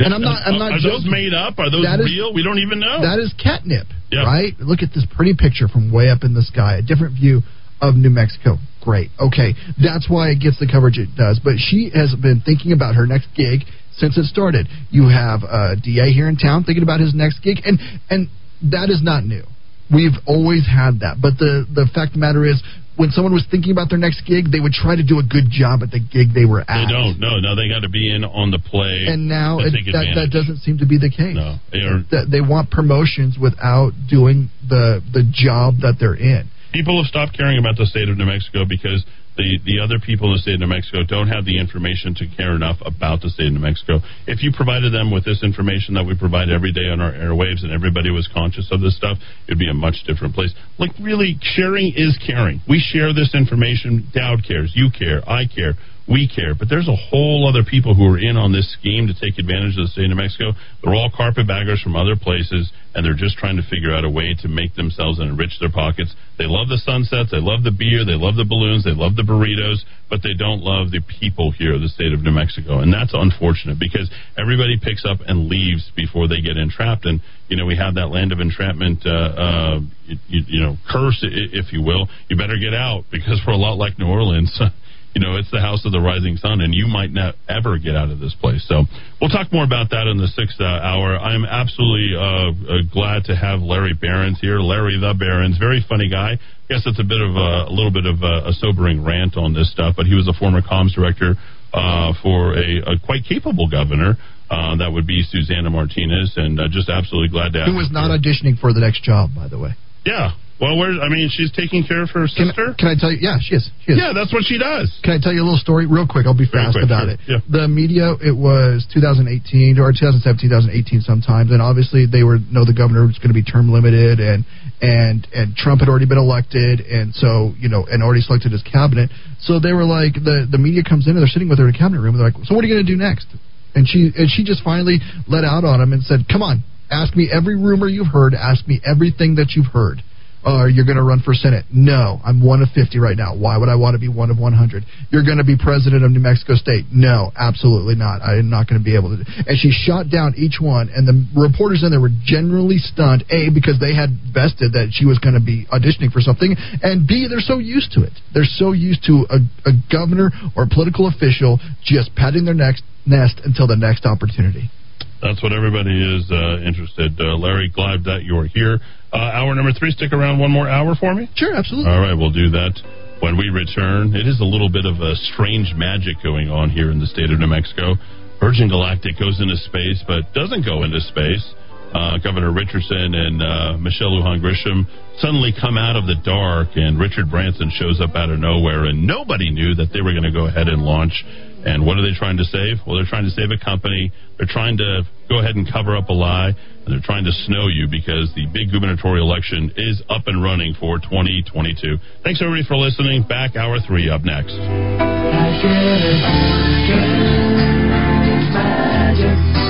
And I'm not. I'm not Are those made up? Are those That is- real? we don't even know. That is catnip, Yeah. right? Look at this pretty picture from way up in the sky, a different view of New Mexico. Great. Okay, that's why it gets the coverage it does. But she has been thinking about her next gig since it started. You have uh, a DA here in town thinking about his next gig, and and that is not new. We've always had that. But the the fact of the matter is, when someone was thinking about their next gig, they would try to do a good job at the gig they were at. They don't. No, no, they got to be in on the play. And now it, that, that doesn't seem to be the case. No, they are- they want promotions without doing the the job that they're in. people have stopped caring about the state of New Mexico because the, the other people in the state of New Mexico don't have the information to care enough about the state of New Mexico. If you provided them with this information that we provide every day on our airwaves and everybody was conscious of this stuff, it'd be a much different place. Like, really, sharing is caring. We share this information. Dowd cares. You care. I care. We care. But there's a whole other people who are in on this scheme to take advantage of the state of New Mexico. They're all carpetbaggers from other places, and they're just trying to figure out a way to make themselves and enrich their pockets. They love the sunsets, they love the beer, they love the balloons, they love the burritos, but they don't love the people here the state of New Mexico. And that's unfortunate because everybody picks up and leaves before they get entrapped. And, you know, we have that land of entrapment, uh, uh, you, you know, curse, if you will. You better get out because we're a lot like New Orleans. you know, it's the house of the rising sun, and you might not ever get out of this place. So we'll talk more about that in the sixth uh, hour. I'm absolutely uh, uh, glad to have Larry Behrens here. Larry the Behrens, very funny guy. Guess it's a bit of a, a little bit of a, a sobering rant on this stuff, but he was a former comms director uh, for a, a quite capable governor. Uh, that would be Susana Martinez, and uh, just absolutely glad to have Who was not here. auditioning for the next job, by the way. Yeah. Well, where I mean, she's taking care of her Can, sister. can I tell you? Yeah, she is. She is. Yeah, that's what she does. Can I tell you a little story real quick? I'll be fast quick, about sure. it. Yeah. The media, it was 2018 or 2017, 2018 sometimes, and obviously they were know the governor was going to be term limited, and and and Trump had already been elected, and so you know, and already selected his cabinet. So they were like, the the media comes in and they're sitting with her in a cabinet room, and they're like, so what are you going to do next? And she and she just finally let out on him and said, come on, ask me every rumor you've heard, ask me everything that you've heard or you're going to run for Senate. No, I'm one of 50 right now. Why would I want to be one of 100? You're going to be president of New Mexico State. No, absolutely not. I'm not going to be able to. And she shot down each one, and the reporters in there were generally stunned. A, because they had vested that she was going to be auditioning for something, and B, they're so used to it. They're so used to a, a governor or a political official just patting their next nest until the next opportunity. That's what everybody is uh, interested. Uh, Larry, glad that you're here. Uh, hour number three. Stick around one more hour for me. Sure, absolutely. All right, we'll do that when we return. It is a little bit of a strange magic going on here in the state of New Mexico. Virgin Galactic goes into space, but doesn't go into space. Uh, Governor Richardson and uh, Michelle Lujan Grisham suddenly come out of the dark, and Richard Branson shows up out of nowhere, and nobody knew that they were going to go ahead and launch. And what are they trying to save? Well, they're trying to save a company. They're trying to go ahead and cover up a lie, they're trying to snow you because the big gubernatorial election is up and running for 2022. Thanks, everybody, for listening. Back hour three up next. This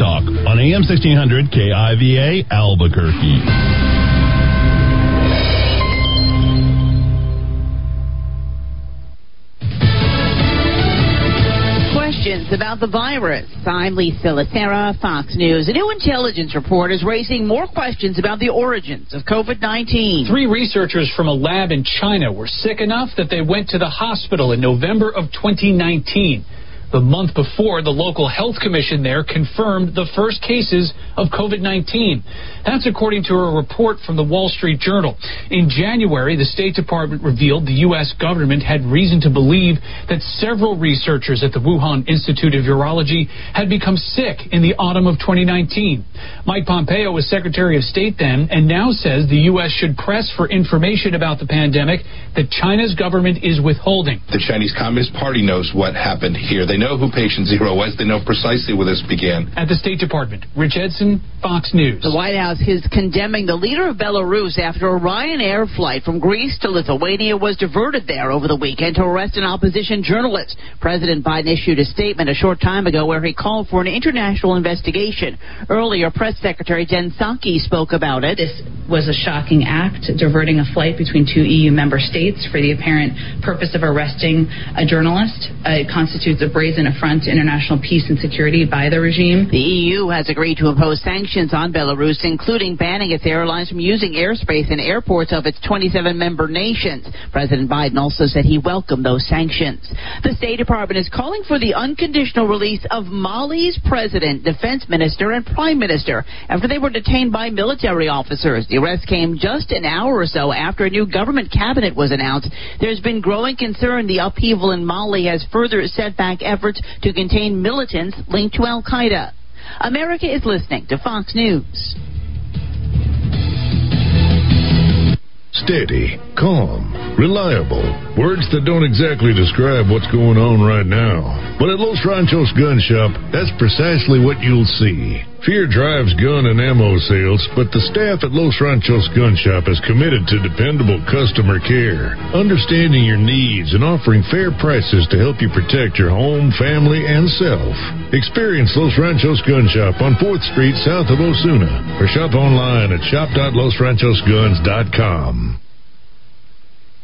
Talk on AM 1600 KIVA Albuquerque. Questions about the virus. I'm Lisa Lacera, Fox News. A new intelligence report is raising more questions about the origins of COVID 19. Three researchers from a lab in China were sick enough that they went to the hospital in November of 2019. The month before, the local health commission there confirmed the first cases of COVID 19. That's according to a report from the Wall Street Journal. In January, the State Department revealed the U.S. government had reason to believe that several researchers at the Wuhan Institute of Virology had become sick in the autumn of 2019. Mike Pompeo was Secretary of State then and now says the U.S. should press for information about the pandemic that China's government is withholding. The Chinese Communist Party knows what happened here. They know who patient zero was. They know precisely where this began. At the State Department, Rich Edson, Fox News. The White House is condemning the leader of Belarus after a Ryanair flight from Greece to Lithuania was diverted there over the weekend to arrest an opposition journalist. President Biden issued a statement a short time ago where he called for an international investigation. Earlier, Press Secretary Jen Psaki spoke about it. This was a shocking act, diverting a flight between two EU member states for the apparent purpose of arresting a journalist. Uh, it constitutes a brazen affront to international peace and security by the regime. The EU has agreed to impose sanctions on Belarus, including banning its airlines from using airspace and airports of its 27 member nations. President Biden also said he welcomed those sanctions. The State Department is calling for the unconditional release of Mali's president, defense minister, and prime minister after they were detained by military officers. The arrest came just an hour or so after a new government cabinet was announced. There's been growing concern the upheaval in Mali has further set back efforts to contain militants linked to Al Qaeda. America is listening to Fox News. Steady, calm, reliable. Words that don't exactly describe what's going on right now. But at Los Ranchos Gun Shop, that's precisely what you'll see. Fear drives gun and ammo sales, but the staff at Los Ranchos Gun Shop is committed to dependable customer care, understanding your needs and offering fair prices to help you protect your home, family, and self. Experience Los Ranchos Gun Shop on 4th Street south of Osuna or shop online at shop.losranchosguns.com.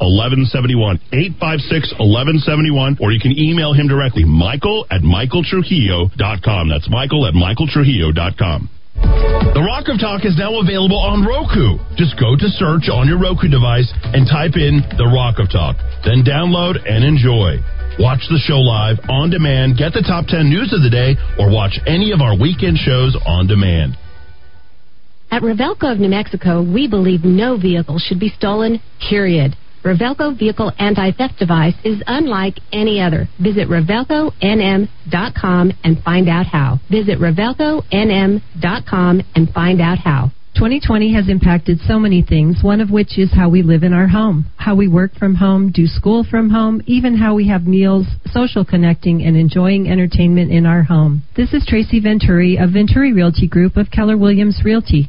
1171 856 1171 or you can email him directly michael at michaeltrujillo.com that's michael at michaeltrujillo.com the Rock of Talk is now available on Roku. Just go to search on your Roku device and type in The Rock of Talk. Then download and enjoy. Watch the show live, on demand, get the top 10 news of the day, or watch any of our weekend shows on demand. At Revelco of New Mexico, we believe no vehicle should be stolen, period. Revelco Vehicle Anti-Theft Device is unlike any other. Visit RevelcoNM.com and find out how. Visit RevelcoNM.com and find out how. 2020 has impacted so many things, one of which is how we live in our home, how we work from home, do school from home, even how we have meals, social connecting, and enjoying entertainment in our home. This is Tracy Venturi of Venturi Realty Group of Keller Williams Realty.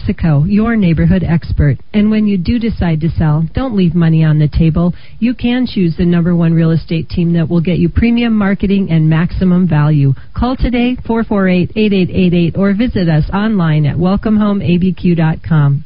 your neighborhood expert. And when you do decide to sell, don't leave money on the table. You can choose the number one real estate team that will get you premium marketing and maximum value. Call today, 448-8888, or visit us online at welcomehomeabq.com.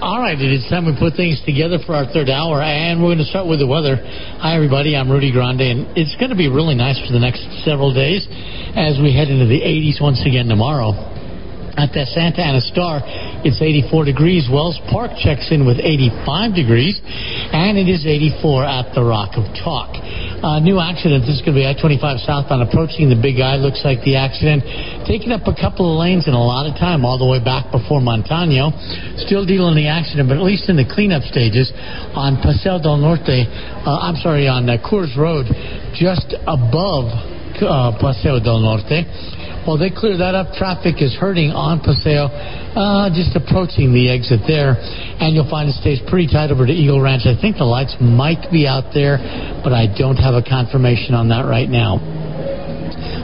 All right, it is time we put things together for our third hour, and we're going to start with the weather. Hi, everybody. I'm Rudy Grande, and it's going to be really nice for the next several days as we head into the 80s once again tomorrow. At the Santa Ana Star, it's 84 degrees. Wells Park checks in with 85 degrees, and it is 84 at the Rock of Talk. Uh, new accident. This is going to be I-25 southbound approaching the Big I. Looks like the accident taking up a couple of lanes and a lot of time all the way back before Montano. Still dealing the accident, but at least in the cleanup stages on Paseo del Norte. Uh, I'm sorry, on uh, Coors Road, just above uh, Paseo del Norte. While they clear that up, traffic is hurting on Paseo, uh, just approaching the exit there. And you'll find it stays pretty tight over to Eagle Ranch. I think the lights might be out there, but I don't have a confirmation on that right now.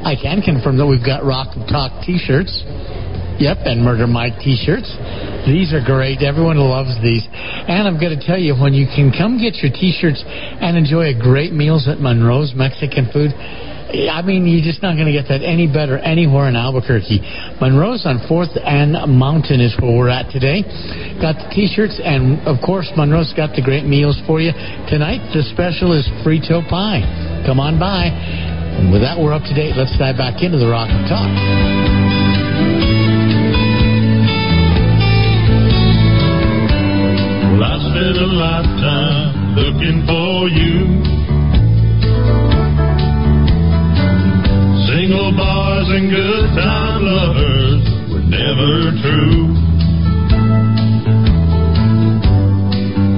I can confirm that we've got Rock of Talk t-shirts. Yep, and Murder Mike t-shirts. These are great. Everyone loves these. And I'm going to tell you, when you can come get your t-shirts and enjoy a great meals at Monroe's Mexican food, I mean, you're just not going to get that any better anywhere in Albuquerque. Monroe's on 4th and Mountain is where we're at today. Got the t-shirts, and of course, Monroe's got the great meals for you. Tonight, the special is frito pie. Come on by. And with that, we're up to date. Let's dive back into the Rock of Talk. Well, I spent a lifetime looking for you. Single bars and good time lovers were never true.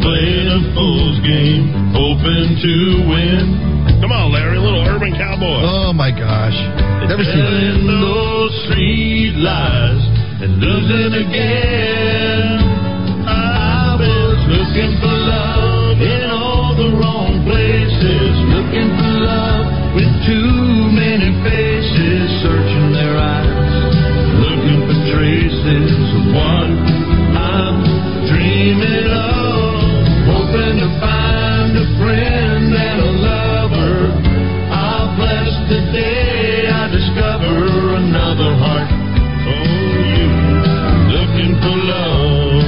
Playing a fool's game, hoping to win. Come on, Larry, little urban cowboy. Oh my gosh. Never seen Telling those street lies and losing again. I was looking for You looking for low.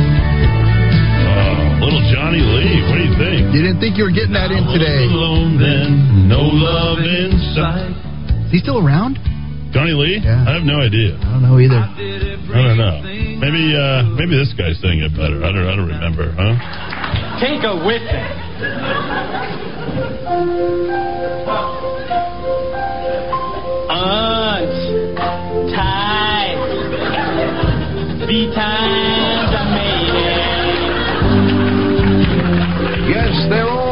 Uh, little Johnny Lee, what do you think? You didn't think you were getting that in today. Alone then, no love in sight. Is he still around? Johnny Lee? Yeah. I have no idea. I don't know either. I don't know. Maybe uh, maybe this guy's saying it better. I don't I don't remember, huh? Take a whipping. Aunts, ties, be times I made it. Yes, they're all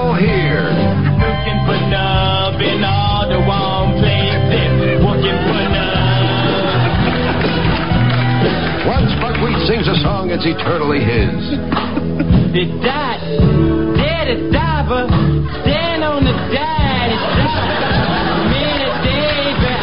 song, it's eternally his. The dot, there the diver, stand on the dot, it's dot. Minute David,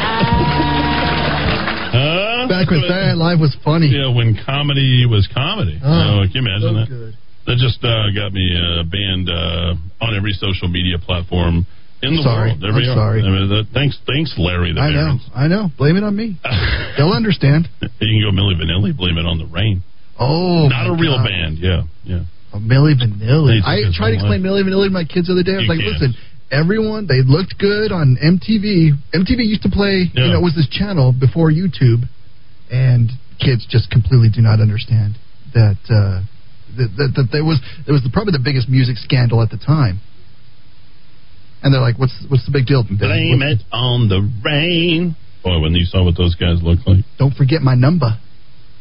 Huh? Back when Saturday Night Live was funny. Yeah, when comedy was comedy. Oh, Oh, can you imagine so that? good. That just uh, got me uh, banned uh, on every social media platform in the Sorry. world. There I'm we are. sorry. I mean, that, thanks, thanks, Larry. The I know. Behrens. I know. Blame it on me. They'll understand. You can go Milli Vanilli, blame it on the rain. Oh, Not a real God. band. Yeah, yeah. Oh, Milli Vanilli. I took his tried to whole explain Milli Vanilli to my kids the other day. I was You like, can't. listen, everyone, they looked good on MTV. MTV used to play, you know, it was this channel before YouTube, and kids just completely do not understand that. Uh, that, that, that there was there was the, probably the biggest music scandal at the time, and they're like, "What's what's the big deal?" Blame it on the rain. Boy, when you saw what those guys looked like. Don't forget my number.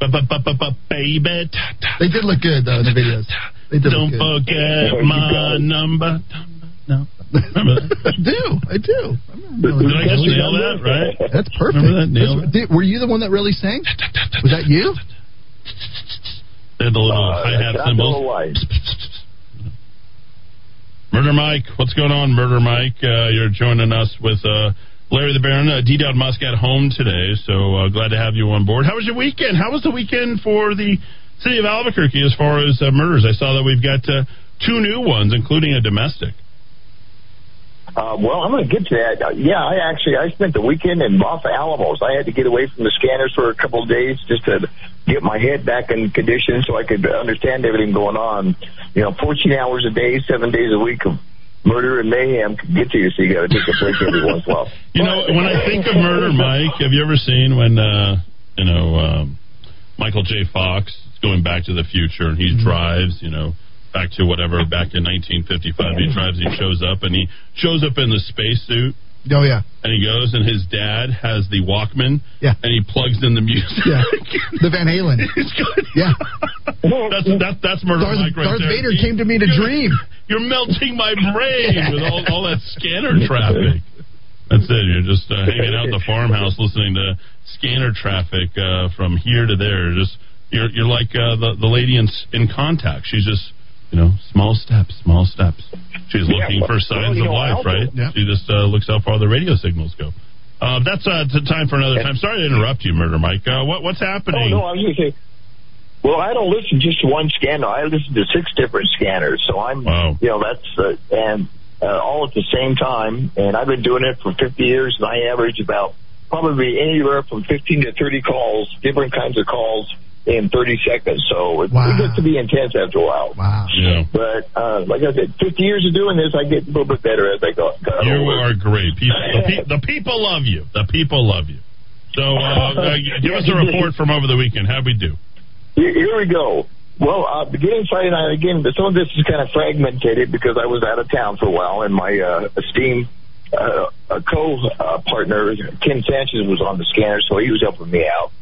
Baby. They did look good though in the videos. They did Don't look good. forget my number. No. I do. I do. Did I just nail that, right? That's perfect. Remember that? Nailed That's- did- were you the one that really sang? Was that you? They had the little Uh, hi hat that's cymbals. all right. Murder Mike, what's going on, Murder Mike? Uh, you're joining us with uh, Larry the Baron, uh, D. Dowd Musk at home today, so uh, glad to have you on board. How was your weekend? How was the weekend for the city of Albuquerque as far as uh, murders? I saw that we've got uh, two new ones, including a domestic. Uh, well, I'm going to get to that. Uh, yeah, I actually I spent the weekend in Los Alamos. I had to get away from the scanners for a couple of days just to get my head back in condition so I could understand everything going on. You know, 14 hours a day, seven days a week of murder and mayhem can get to you, so you got to take a break every once in a while. You know, when I think of Murder Mike, have you ever seen when uh, you know um, Michael J. Fox is going back to the future and he drives, you know, back to whatever back in 1955 he drives, he shows up and he shows up in the spacesuit. Oh yeah. And he goes, and his dad has the Walkman. Yeah. And he plugs in the music. Yeah. The Van Halen. Yeah. that's that, that's murder Darth, right Darth. Vader came to me to dream. You're melting my brain with all, all that scanner traffic. That's it. You're just uh, hanging out in the farmhouse listening to scanner traffic uh, from here to there. Just you're you're like uh, the the lady in in contact. She's just you know small steps, small steps. She's Yeah, looking for signs of life, right? Yep. She just uh, looks how far the radio signals go. Uh, that's uh, time for another time. Sorry to interrupt you, Murder Mike. Uh, what what's happening? Oh, no, I was going to say, well, I don't listen just to one scanner. I listen to six different scanners. So I'm, you know, that's, uh, and uh, all at the same time. And I've been doing it for 50 years, and I average about probably anywhere from 15 to 30 calls, different kinds of calls in 30 seconds. So it, it gets to be intense after a while. Wow. Yeah. But uh, like I said, 50 years of doing this, I get a little bit better as I go. got You older. are great. People, the, pe- the people love you. The people love you. So uh, uh, give us a report from over the weekend. How'd we do? Here, here we go. Well, uh, beginning Friday night, again, but some of this is kind of fragmented because I was out of town for a while, and my uh, esteemed uh, uh, co-partner, Ken Sanchez, was on the scanner, so he was helping me out.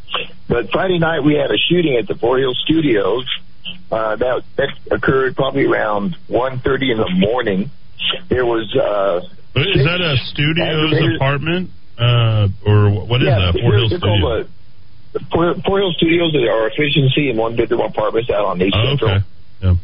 But Friday night, we had a shooting at the Four Hills Studios. Uh, that, that occurred probably around 1.30 in the morning. There was... Uh, Is that a studio's apartment? Uh, or what is yeah, that? Four they're- Hill they're Studio. called, uh, Four, Four Hill Studios are efficiency in one bedroom apartments out on East Oh, Central. okay. Yeah.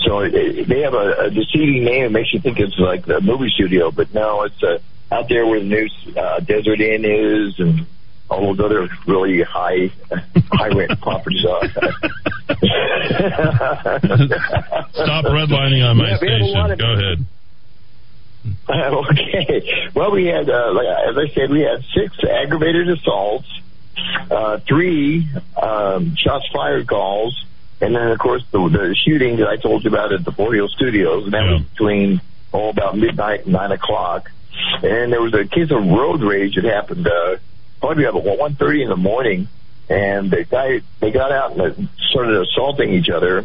So it, it- they have a, a deceiving name. It makes you think it's like a movie studio, but no, it's uh, out there where the new uh, Desert Inn is and all those other really high high rent properties are. Stop redlining on my Yeah, we have a station. of- Go ahead. okay. Well, we had, uh, like, as I said, we had six aggravated assaults, uh, three um, shots fired calls, and then, of course, the, the shooting that I told you about at the Four Hill Studios, and that was between, oh, about midnight and 9 o'clock. And there was a case of road rage that happened uh, probably about 1.30 in the morning, and the guy, they got out and started assaulting each other,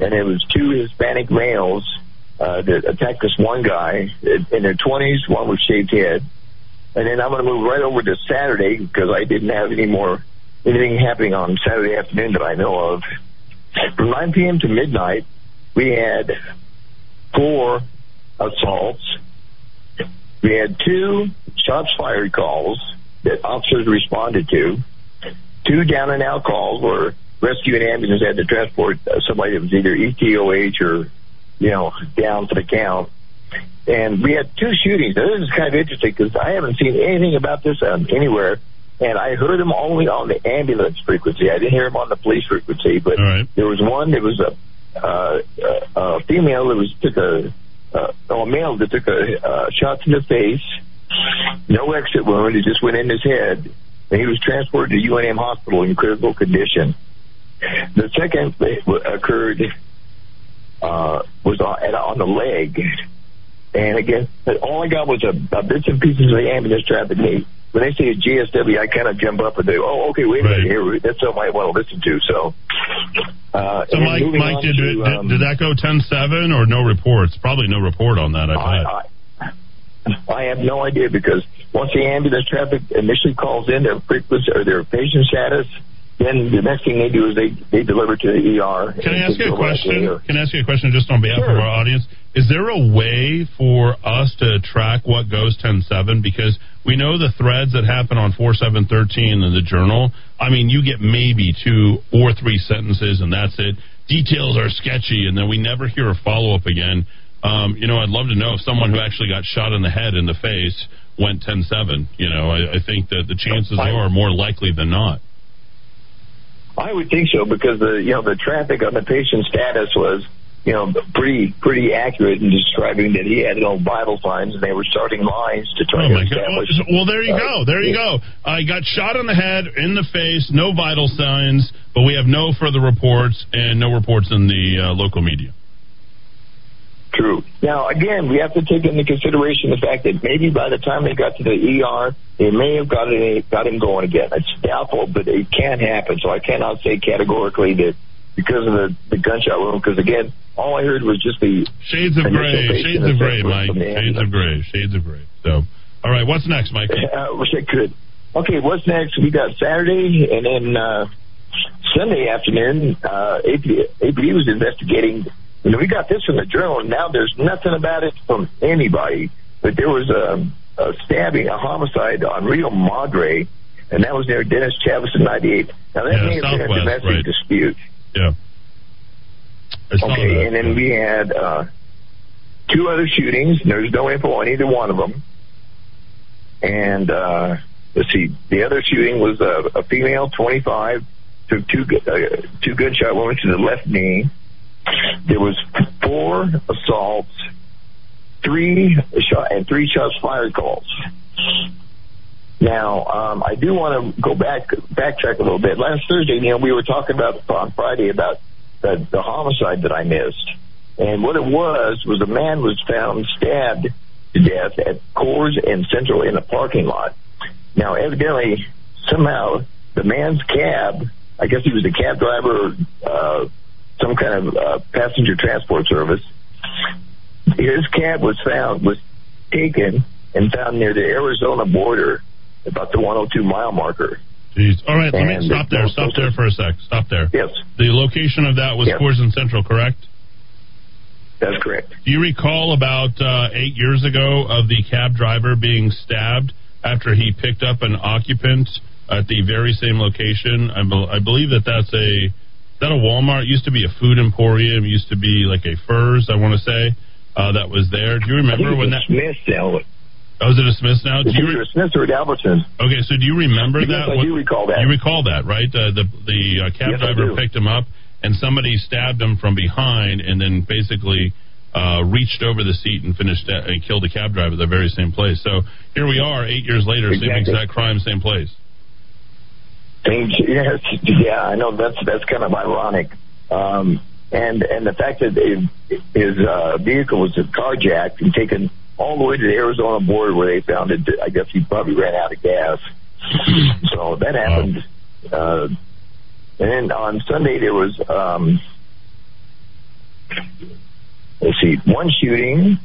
and it was two Hispanic males uh, that attacked this one guy in their 20s, one with shaved head. And then I'm going to move right over to Saturday because I didn't have any more anything happening on Saturday afternoon that I know of. From 9 p.m. to midnight, we had four assaults. We had two shots fired calls that officers responded to. Two down and out calls where rescue and ambulance had to transport uh, somebody that was either ETOH or you know, down for the count. And we had two shootings. Now, this is kind of interesting because I haven't seen anything about this um, anywhere. And I heard them only on the ambulance frequency. I didn't hear them on the police frequency. But there was one that was a, uh, a, a female that was took a, uh, no, a male that took a uh, shot to the face. No exit wound. It just went in his head. And he was transported to UNM hospital in critical condition. The second thing occurred uh, was on, on the leg. And again, all I got was a, a bits and pieces of the ambulance traffic. They, when they say a GSW, I kind of jump up and go, "Oh, okay, wait a minute here. That's something I want to listen to." So, uh, So Mike, Mike, did, to, did, um, did that go 10-7 or no reports? Probably no report on that. I bet. I, I have no idea because once the ambulance traffic initially calls in their frequency or their patient status, then the next thing they do is they they deliver to the ER. Can I ask you a question? Can I ask you a question just on behalf of our audience? Is there a way for us to track what goes 10-7? Because we know the threads that happen on 4-7-13 in the journal. I mean, you get maybe two or three sentences, and that's it. Details are sketchy, and then we never hear a follow-up again. Um, you know, I'd love to know if someone who actually got shot in the head in the face went 10-7. You know, I, I think that the chances are more likely than not. I would think so because the you know the traffic on the patient's status was you know pretty pretty accurate in describing that he had no vital signs and they were starting lines to try Oh to my God. establish. Well, there you go. There you go. I got shot in the head, in the face, no vital signs, but we have no further reports and no reports in the uh, local media. True. Now, again, we have to take into consideration the fact that maybe by the time they got to the ER, they may have got, it, got him going again. It's doubtful, but it can happen. So I cannot say categorically that because of the, the gunshot wound, because again, all I heard was just the Shades of gray. Shades of gray, Mike. Shades of gray. Shades of gray. So, all right, what's next, Mike? I wish I could. Okay, what's next? We got Saturday and then uh, Sunday afternoon. Uh, AP, APD was investigating. Know, we got this from the journal, and now there's nothing about it from anybody. But there was a, a stabbing, a homicide on Rio Madre, and that was near Dennis Chavez in '98. Now that Yeah, may have been a domestic right. dispute. Yeah. Okay, that, and then we had uh, two other shootings. There's no info on either one of them. And uh, let's see, the other shooting was a, a female, 25, took two uh, two gunshot wounds to the left knee. There was four assaults, three shot and three shots fired calls. Now, um, I do want to go back backtrack a little bit. Last Thursday, you know, we were talking about on Friday about the, the homicide that I missed, and what it was was a man was found stabbed to death at Coors and Central in a parking lot. Now, evidently, somehow the man's cab, I guess he was a cab driver, uh, some kind of uh, passenger transport service. His cab was found was taken and found near the Arizona border, about the 102 mile marker. Jeez. All right, let me And stop there. Stop there for a sec. Stop there. Yes. The location of that was Yes. Coors and Central, correct? That's correct. Do you recall about uh, eight years ago of the cab driver being stabbed after he picked up an occupant at the very same location? I, bel I believe that that's a that a Walmart. It used to be a food emporium. It used to be like a Furr's. I want to say uh, that was there. Do you remember when that? Smith now. Oh, is it a Smith now? Do It's you either Smith or Albertsons. Okay, so do you remember Yes, that? I do recall that. You recall that, right? Uh, the the uh, cab Yes, driver picked him up, and somebody stabbed him from behind, and then basically uh, reached over the seat and finished uh, and killed the cab driver at the very same place. So here we are, eight years later, same exact crime, same place. Same, yes, yeah, I know that's that's kind of ironic, um, and and the fact that it, his uh, vehicle was carjacked and taken all the way to the Arizona border where they found it. I guess he probably ran out of gas. so that happened. Uh, and then on Sunday there was um, let's see, one shooting.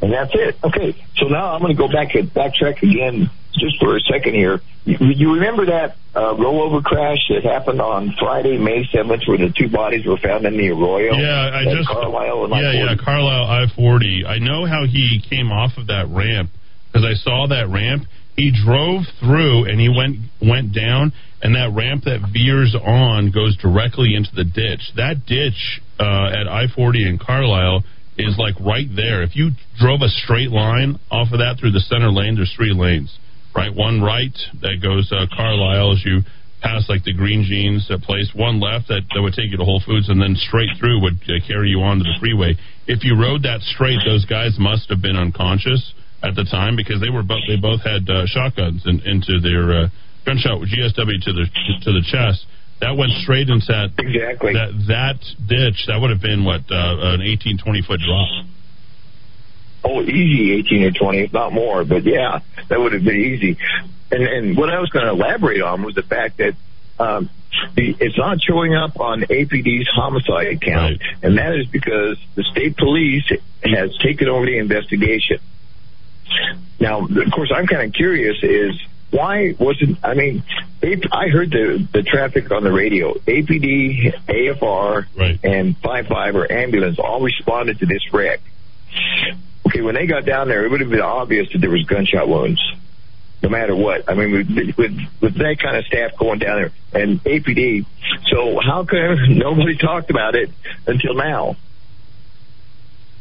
And that's it. Okay, so now I'm going to go back and backtrack again just for a second here. You, you remember that uh, rollover crash that happened on Friday, May 7th, where the two bodies were found in the arroyo? Yeah, I just Carlisle and yeah, yeah, I-40? Carlisle I forty. I know how he came off of that ramp because I saw that ramp. He drove through and he went went down, and that ramp that veers on goes directly into the ditch. That ditch uh, at I forty in Carlisle is like right there. If you drove a straight line off of that through the center lane, there's three lanes. Right, one right that goes uh, Carlisle as you pass like the Green Jeans uh, place. One left that, that would take you to Whole Foods, and then straight through would uh, carry you onto the freeway. If you rode that straight, those guys must have been unconscious at the time because they were both they both had uh, shotguns in, into their uh, gunshot GSW to the to the chest. That went straight into that exactly that that ditch. That would have been what uh, an 18, 20 foot drop. Oh, easy 18 or 20, if not more. But yeah, that would have been easy. And, and what I was going to elaborate on was the fact that um, the, it's not showing up on APD's homicide count, and that is because the state police has taken over the investigation. Now, of course, I'm kind of curious is why wasn't I mean I heard the the traffic on the radio. APD, AFR, and 5-5 or ambulance all responded to this wreck. Okay, when they got down there, it would have been obvious that there was gunshot wounds, no matter what. I mean, with with, with that kind of staff going down there and APD. So how come nobody talked about it until now?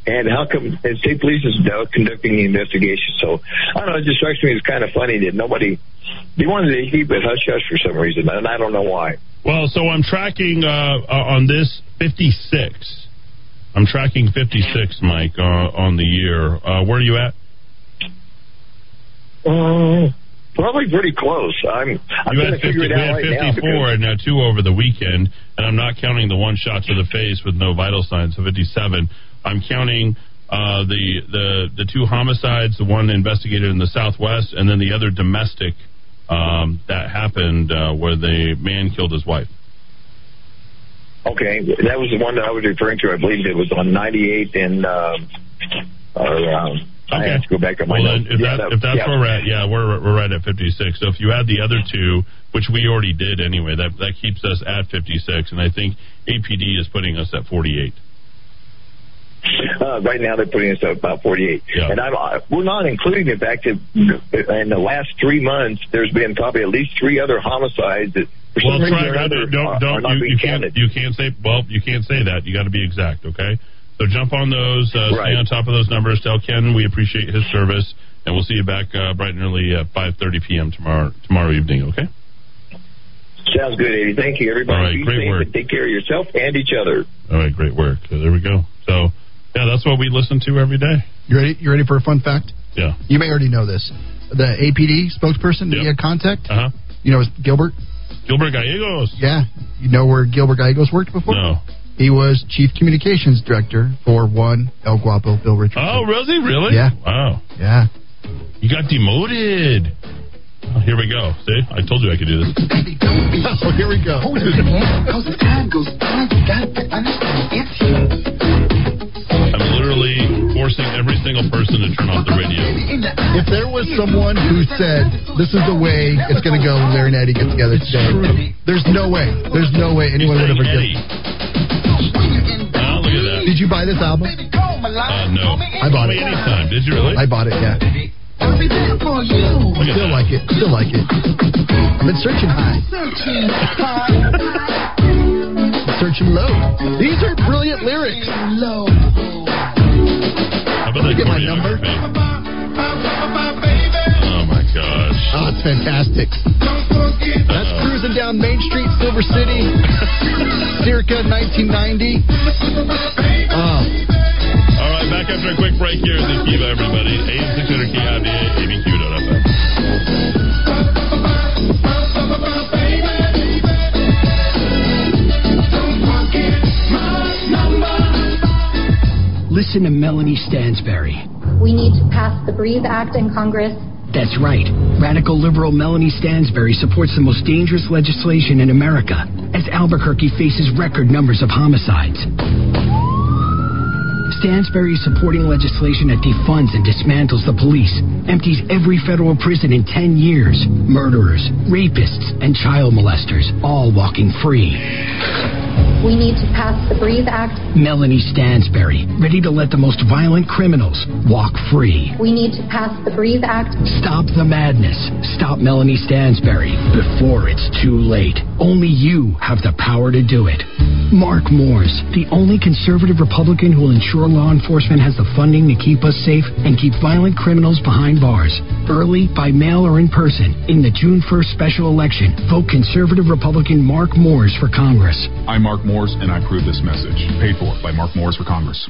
And how come and state police is now conducting the investigation? So I don't know. It just strikes me as kind of funny that nobody they wanted to keep it hush hush for some reason, and I don't know why. Well, so I'm tracking uh, uh, on this 56. I'm tracking 56, Mike, uh, on the year. Uh, where are you at? Uh, probably pretty close. I'm I'm You had 50, it we out had right now. 54 because- and now two over the weekend, and I'm not counting the one shot to the face with no vital signs, so 57. I'm counting uh, the the the two homicides, the one investigated in the Southwest, and then the other domestic um, that happened uh, where the man killed his wife. Okay, that was the one that I was referring to. I believe it was on 98 and um, or, um, I have to go back on my Well, notes. if, Yeah, that, that- if that's yeah. where we're at, yeah, we're we're right at 56. So if you add the other two, which we already did anyway, that that keeps us at 56, and I think APD is putting us at 48. Uh, right now, they're putting us at about 48. And I'm, uh, we're not including the fact that in the last three months, there's been probably at least three other homicides that, Well, some try, another, don't, don't, are not you, you can't you can't say well you can't say that you got to be exact okay so jump on those uh, stay on top of those numbers tell Ken we appreciate his service and we'll see you back uh, bright and early at 5:30 p.m. tomorrow tomorrow evening okay Sounds good, Eddie. Thank you, everybody. All right, Be great work. take care of yourself and each other. all right great work so there we go so yeah that's what we listen to every day You ready? You ready for a fun fact? yeah You may already know this. The APD spokesperson that you had contact, uh huh you know, is Gilbert. Gilbert Gallegos Yeah, you know where Gilbert Gallegos worked before? No. He was chief communications director for one El Guapo Bill Richardson. oh really really Yeah. wow Yeah. you got demoted oh, here we go see I told you I could do this oh, here we go. I'm literally forcing every single person to turn off the radio If there was someone who said this is the way it's going to go when Larry and Eddie get together today, there's no way. There's no way anyone would ever Eddie. get. Oh, look at that. Did you buy this album? Uh, no. I bought it. anytime. Did you really? I bought it. Yeah. Still like it. Still like it. I've been searching high. Searching low. These are brilliant lyrics. Low. About that get my number? on your face? Oh my gosh. Oh, it's fantastic. That's cruising down Main Street, Silver City, circa 1990. Oh. Ah. All right, back after a quick break here the Kiva, everybody. AM 600 KIVA, ABQ.FM. Listen to Melanie Stansbury. We need to pass the Breathe Act in Congress. That's right. Radical liberal Melanie Stansbury supports the most dangerous legislation in America as Albuquerque faces record numbers of homicides. Stansbury is supporting legislation that defunds and dismantles the police, empties every federal prison in 10 years. Murderers, rapists, and child molesters all walking free. We need to pass the Breathe Act. Melanie Stansbury, ready to let the most violent criminals walk free. We need to pass the Breathe Act. Stop the madness. Stop Melanie Stansbury before it's too late. Only you have the power to do it. Mark Moores, the only conservative Republican who will ensure law enforcement has the funding to keep us safe and keep violent criminals behind bars. Early, by mail, or in person. In the June 1st special election, vote conservative Republican Mark Moores for Congress. I'm Mark Moores, and I approve this message. Paid for by Mark Moores for Congress.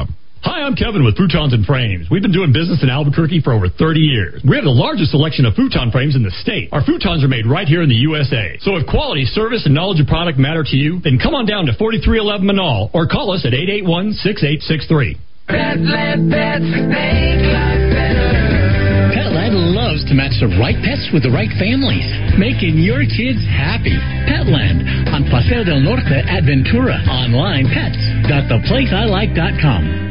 Hi, I'm Kevin with Futons and Frames. We've been doing business in Albuquerque for over 30 years. We have the largest selection of futon frames in the state. Our futons are made right here in the USA. So if quality, service, and knowledge of product matter to you, then come on down to 4311 Menaul or call us at 881-6863. Petland pets make life better. Petland loves to match the right pets with the right families, making your kids happy. Petland on Paseo del Norte at Ventura. Online pets.theplaceilike.com.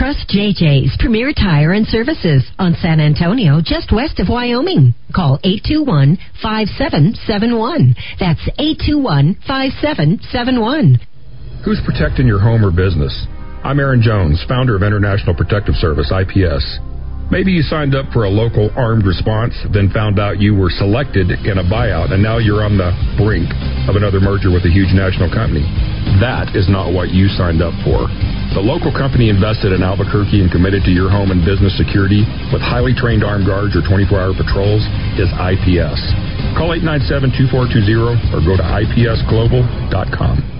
Trust JJ's Premier Tire and Services on San Antonio, just west of Wyoming. Call 821-5771. That's 821-5771. Who's protecting your home or business? I'm Aaron Jones, founder of International Protective Service, IPS. Maybe you signed up for a local armed response, then found out you were selected in a buyout, and now you're on the brink of another merger with a huge national company. That is not what you signed up for. The local company invested in Albuquerque and committed to your home and business security with highly trained armed guards or 24 hour patrols is IPS. Call 897 2420 or go to IPSglobal.com.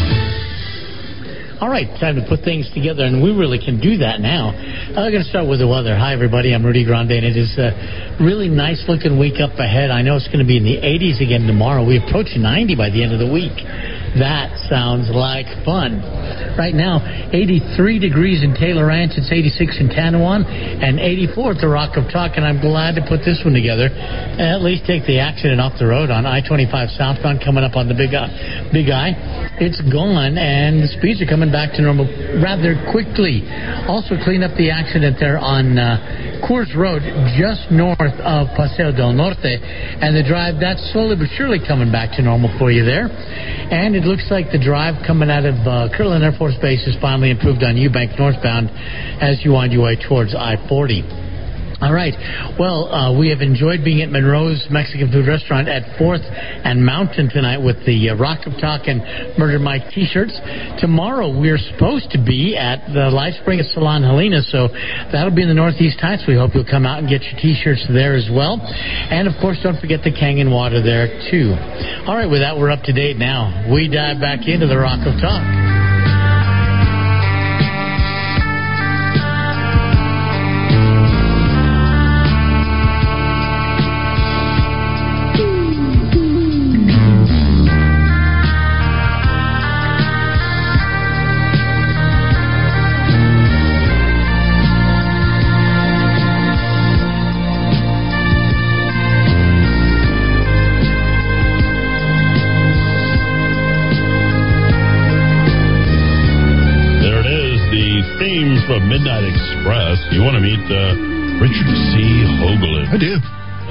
All right, time to put things together, and we really can do that now. I'm going to start with the weather. Hi, everybody. I'm Rudy Grande, and it is a really nice looking week up ahead. I know it's going to be in the 80s again tomorrow. We approach 90 by the end of the week. That sounds like fun. Right now, 83 degrees in Taylor Ranch. It's 86 in Tanoan and 84 at the Rock of Talk. And I'm glad to put this one together. And at least take the accident off the road on I-25 southbound coming up on the Big I. Big I. It's gone, and the speeds are coming back to normal rather quickly. Also, clean up the accident there on uh, Coors Road, just north of Paseo del Norte, and the drive that's slowly but surely coming back to normal for you there. And it looks like the drive coming out of uh, Kirtland Air Force Base is finally improved on Eubank northbound as you wind your way towards I-40. All right. Well, uh, we have enjoyed being at Monroe's Mexican food restaurant at 4th and Mountain tonight with the uh, Rock of Talk and Murder Mike t-shirts. Tomorrow we're supposed to be at the Live Spring at Salon Helena, so that'll be in the Northeast Heights. We hope you'll come out and get your t-shirts there as well. And, of course, don't forget the Kangen water there, too. All right, with that, we're up to date now. We dive back into the Rock of Talk. You want to meet uh, Richard C. Hoagland? I do.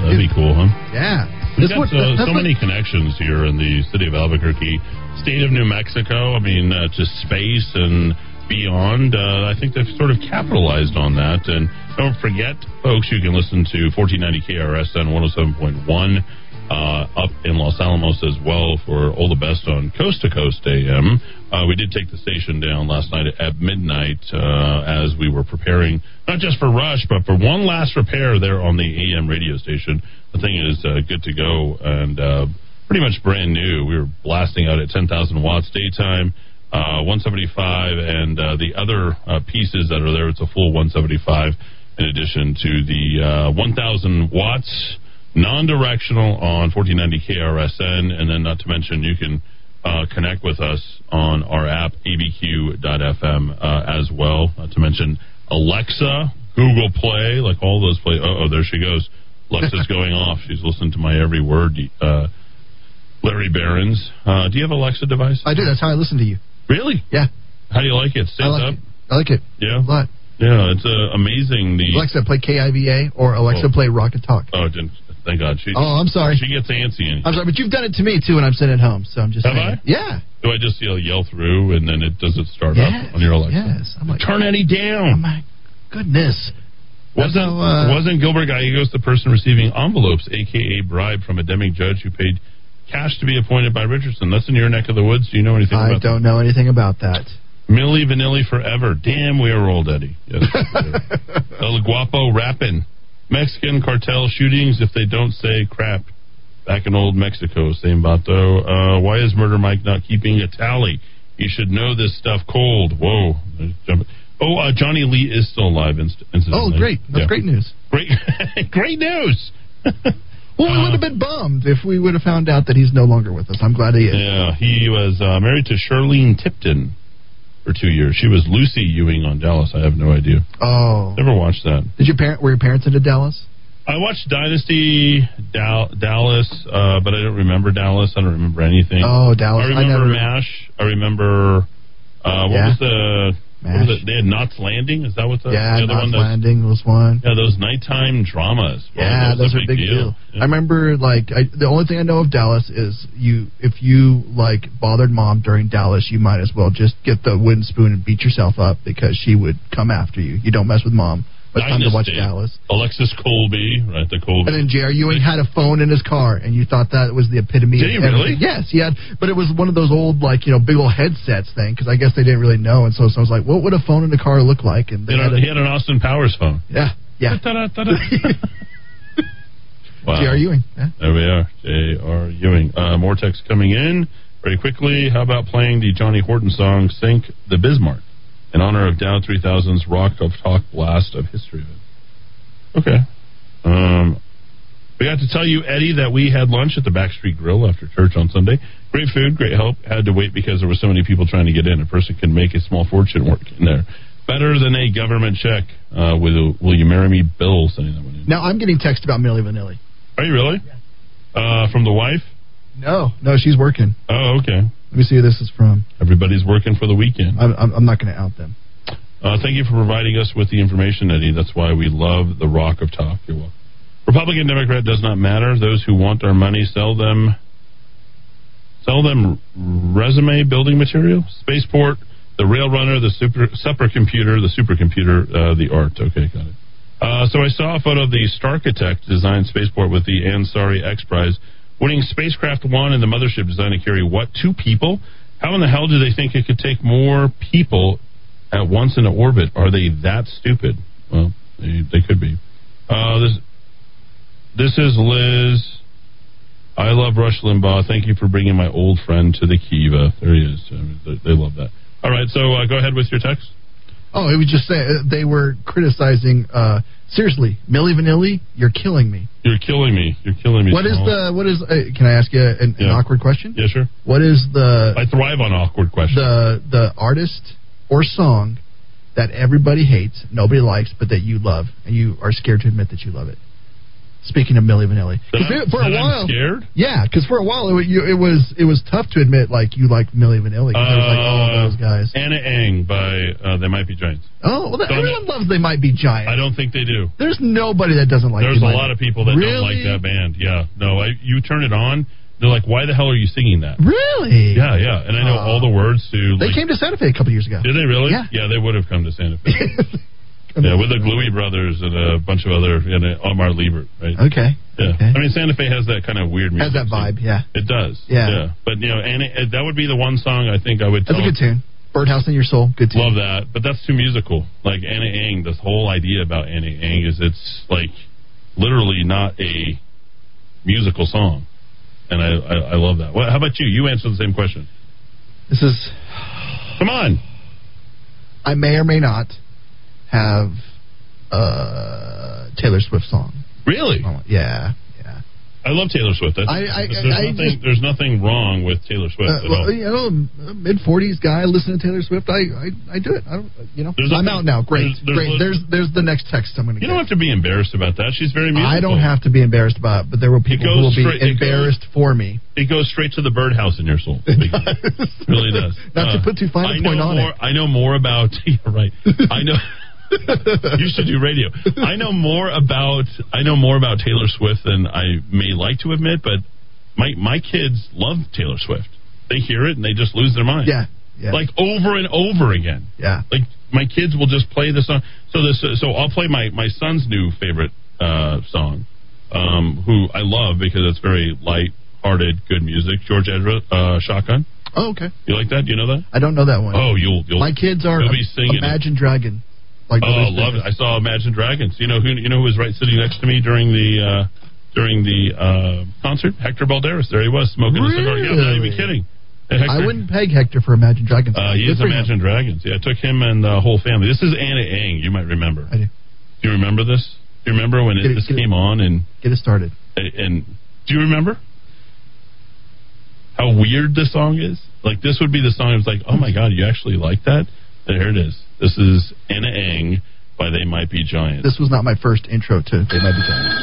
That'd be cool, huh? Yeah. We've got what- uh, that's so what- many connections here in the city of Albuquerque, state of New Mexico. I mean, uh, to space and beyond. Uh, I think they've sort of capitalized on that. And don't forget, folks, you can listen to 1490 KRSN 107.1 uh, up in Los Alamos as well for all the best on Coast to Coast AM. Uh, we did take the station down last night at midnight uh, as we were preparing, not just for Rush, but for one last repair there on the AM radio station. The thing is uh, good to go, and uh, pretty much brand new. We were blasting out at 10,000 watts daytime, uh, 175, and the other pieces that are there, it's a full 175 in addition to the uh, 1,000 watts non-directional on 1490 KRSN, and then not to mention you can uh, connect with us on our app abq.fm uh, as well. Not to mention Alexa, Google Play, like all those play. Oh, there she goes. Alexa's going off. She's listening to my every word. Uh, Larry Behrens. Uh, do you have Alexa device? I do. That's how I listen to you. Really? Yeah. How do you like it? I like up? it. I like it. Yeah. A lot. Yeah, it's uh, amazing. The Alexa, play KIVA or Alexa, Oh. play Rock of Talk. Oh, didn't, thank God. She, Oh, I'm sorry. She gets antsy. And, I'm sorry, but you've done it to me too when I'm sitting at home. So I'm just Have saying. I? Yeah. do I just yell, yell through and then it does it start Yes, up on your Alexa? Yes. I'm like, Turn Eddie down. Oh my goodness. Wasn't how, uh, wasn't Gilbert Gallegos the person receiving envelopes, aka bribe, from a Deming judge who paid cash to be appointed by Richardson? That's in your neck of the woods. Do you know anything I don't know anything about that. that? Milli Vanilli forever. Damn, we are old, Eddie. Yes. El Guapo rapping. Mexican cartel shootings if they don't say crap. Back in old Mexico, same vato. Uh, why is Murder Mike not keeping a tally? He should know this stuff cold. Whoa. Oh, uh, Johnny Lee is still alive. Inst- Oh, great. That's Yeah. great news. Great, great news. Well, we would have been bummed if we would have found out that he's no longer with us. I'm glad he is. Yeah, he was uh, married to Charlene Tilton for two years. She was Lucy Ewing on Dallas. I have no idea. Oh. Never watched that. Did your parent were your parents into Dallas? I watched Dynasty Dal- Dallas, uh, but I don't remember Dallas. I don't remember anything. Oh, Dallas. I I remember never- MASH. I remember uh, what Yeah. was the what MASH. was it? They had Knots Landing. Is that what the, yeah, the other Knots one? Landing was one. Yeah, those nighttime dramas. Wow, Yeah, those are big deal. I remember, like, I, the only thing I know of Dallas is you. If you like bothered mom during Dallas, you might as well just get the wooden spoon and beat yourself up because she would come after you. You don't mess with mom. But time to watch Dallas. Alexis Colby, right? The Colby. And then J.R. Ewing had a phone in his car, and you thought that was the epitome. Did of he really? Yes, he had. But it was one of those old, like you know, big old headsets thing. Because I guess they didn't really know, and so someone was like, "What would a phone in the car look like?" And He they had, a, a, he had an Austin Powers phone. yeah, yeah. Wow. J.R. Ewing. Yeah. There we are. J.R. Ewing. Uh, more text coming in very quickly. How about playing the Johnny Horton song Sink the Bismarck in honor of Dow 3000's Rock of Talk Blast of History? Okay. Um, we got to tell you, Eddie, that we had lunch at the Backstreet Grill after church on Sunday. Great food, great help. Had to wait because there were so many people trying to get in. A person can make a small fortune working in there. Better than a government check. Uh, will, will you marry me? Bill sending that one in. Now I'm getting text about Milli Vanilli. Are you really? Uh, from the wife? No, no, she's working. Oh, okay. Let me see who this is from. Everybody's working for the weekend. I'm, I'm, not going to out them. Uh, thank you for providing us with the information, Eddie. That's why we love the Rock of Talk. You're welcome. Republican, Democrat does not matter. Those who want our money sell them, sell them resume building material, spaceport, the rail runner, the super supercomputer, the supercomputer, uh, the art. Okay, got it. Uh, so I saw a photo of the Starchitect designed spaceport with the Ansari X Prize, winning spacecraft one and the mothership designed to carry what two people? How in the hell do they think it could take more people at once into orbit? Are they that stupid? Well, they, they could be. Uh, this this is Liz. I love Rush Limbaugh. Thank you for bringing my old friend to the Kiva. There he is. Uh, They, love that. All right, so uh, go ahead with your text. Oh, it was just say they were criticizing. Uh, seriously, Milli Vanilli, you're killing me. You're killing me. You're killing me. What is the what is? Uh, can I ask you an, an awkward question? Yeah, sure. What is the I thrive on awkward questions. the the artist or song that everybody hates, nobody likes, but that you love, and you are scared to admit that you love it? Speaking of Milli Vanilli, for a that I'm while, scared? yeah, because for a while it, you, it was it was tough to admit like you like Milli Vanilli. it was like oh Uh, those guys. Ana Ng by uh, They Might Be Giants. Oh well, Don't- everyone loves they might be Giants. I don't think they do. There's nobody that doesn't like. There's a lot of people that don't like that band. Yeah, no, I, you turn it on, they're like, "Why the hell are you singing that?" Really? Yeah, yeah, and I know Oh. all the words to. They like, came to Santa Fe a couple years ago. Did they really? Yeah. Yeah, they would have come to Santa Fe. yeah, with the Gluey brothers and a bunch of other, and uh, Ottmar Liebert, right? Okay. Yeah. Okay. I mean, Santa Fe has that kind of weird music. Has that vibe? Yeah. It does. Yeah. But you know, and it, that would be the one song I think I would. That's a good tune. Birdhouse in Your Soul. Good tune. Love that, but that's too musical. Like Ana Ng, this whole idea about Ana Ng is it's like literally not a musical song. and I, I I love that. Well, how about you? You answer the same question. This is. Come on. I may or may not have a Taylor Swift song. Really? Yeah. yeah. I love Taylor Swift. That's, I- I- there's, I nothing, just- there's nothing wrong with Taylor Swift Uh, at well, all. you know, mid forties guy listening to Taylor Swift. I, I, I do it. I don't, you know, There's I'm nothing- out now. Great, there's- great. There's, there's the next text I'm going to You get. don't have to be embarrassed about that. She's very musical. I don't have to be embarrassed about it, but there will people who will goes be straight- it goes- embarrassed for me. It goes straight to the birdhouse in your soul. It really does. Not to Uh, put too fine a point on more, it. I know more about. Right. I know. you should do radio. I know more about. I know more about Taylor Swift than I may like to admit, but my my kids love Taylor Swift. They hear it and they just lose their mind. Yeah. Yeah. Like over and over again. Yeah. Like my kids will just play the song. So this. So I'll play my my son's new favorite uh, song, um, who I love because it's very light-hearted, good music. George Ezra, uh, Shotgun. Oh, okay. You like that? You know that? I don't know that one. Oh, you'll. you'll My kids are You'll be singing. it. Imagine Dragon. Like oh, love it! I saw Imagine Dragons. You know who? You know who was right sitting next to me during the uh, during the uh, concert? Hector Balderas. There he was smoking a cigar. Yeah, I'm not even kidding. Hector, I wouldn't peg Hector for Imagine Dragons. Uh, he Good is for him. Imagine Dragons. Yeah, I took him and the whole family. This is Ana Ng. You might remember. I do. Do you remember this? Do you remember when it, it- this get it- came on and Get it started. and do you remember how weird the song is? Like this would be the song. It's like, oh my god, you actually like that? There it is. This is Ana Ng by They Might Be Giants. This was not my first intro to They Might Be Giants.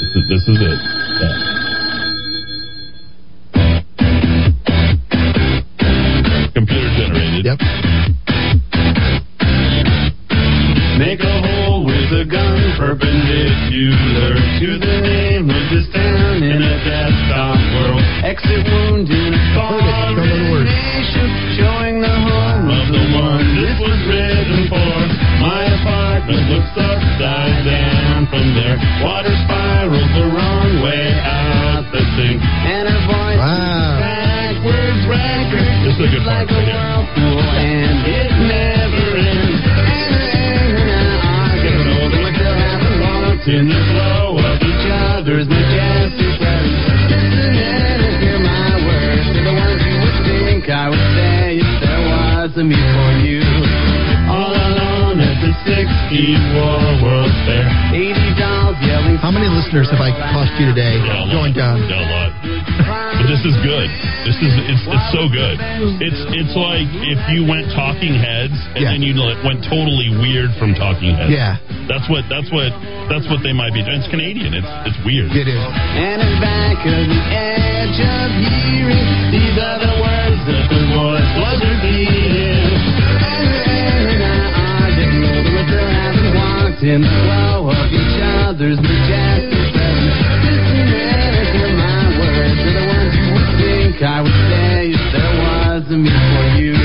This is, this is it. Yeah. Computer generated. Yep. Make a hole with a gun perpendicular to the name of this town in a desktop world. Exit wound in a foreign nation, showing the home of the one this was written for. My apartment looks upside down from there. Water spirals the wrong way out the sink, and her voice Wow. backwards record. Is a good part like a whirlpool, and it never ends. In the flow of each other's majestic presence. For you. All alone at the 64 World's Fair. 80 dolls yelling. How many listeners have I cost you today? Yeah. Going down. Yeah, a lot. But this is good. This is it's it's so good. It's it's like if you went Talking Heads and Yeah. then you went totally weird from Talking Heads. Yeah. That's what that's what that's what they might be. doing. It's Canadian. It's it's weird. It is. And in back of the edge of hearing, in the flow of each other's majestic presence. Listen and hear my words, they're the ones you would think I would say if there was a me for you.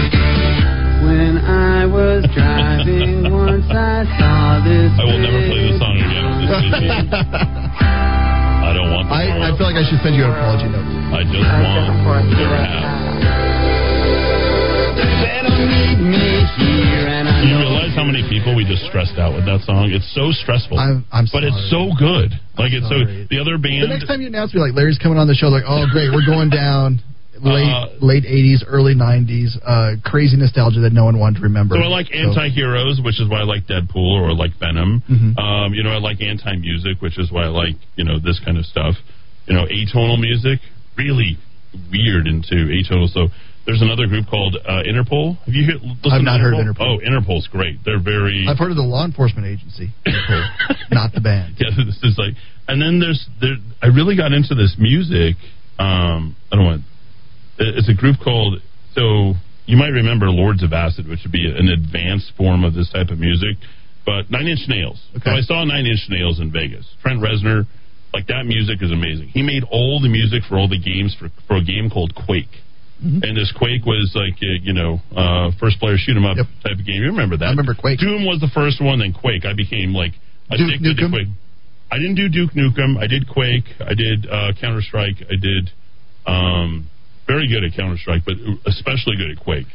When I was driving once, I saw this. I will never play this song again. I don't want. I, I feel like I should send you an apology note. I just want to have. They don't need me here, and I You realize how many people we just stressed out with that song? It's so stressful. I'm, I'm but it's so good. Like it's so. The other band. The next time you announce me, like Larry's coming on the show, like, oh great, we're going down. Late Uh, late eighties, early nineties, uh, crazy nostalgia that no one wanted to remember. So I like anti-heroes, which is why I like Deadpool or like Venom. Mhm. Um, you know, I like anti-music, which is why I like you know this kind of stuff. You know, atonal music, really weird into atonal. So there's another group called uh, Interpol. Have you heard? I've not heard of Interpol. Oh, Interpol's great. They're very. I've heard of the law enforcement agency, not the band. yeah, this is like, and then there's there. I really got into this music. Um, I don't want. It's a group called. So you might remember Lords of Acid, which would be an advanced form of this type of music. But Nine Inch Nails. So I saw Nine Inch Nails in Vegas. Trent Reznor, like that music is amazing. He made all the music for all the games for for a game called Quake. And this Quake was like uh, you know uh, first player shoot 'em up type of game. You remember that? I remember Quake. Doom was the first one, then Quake. I became like Duke addicted to Nukem? Quake. I didn't do Duke Nukem. I did Quake. I did uh, Counter Strike. I did um, very good at Counter Strike, but especially good at Quake.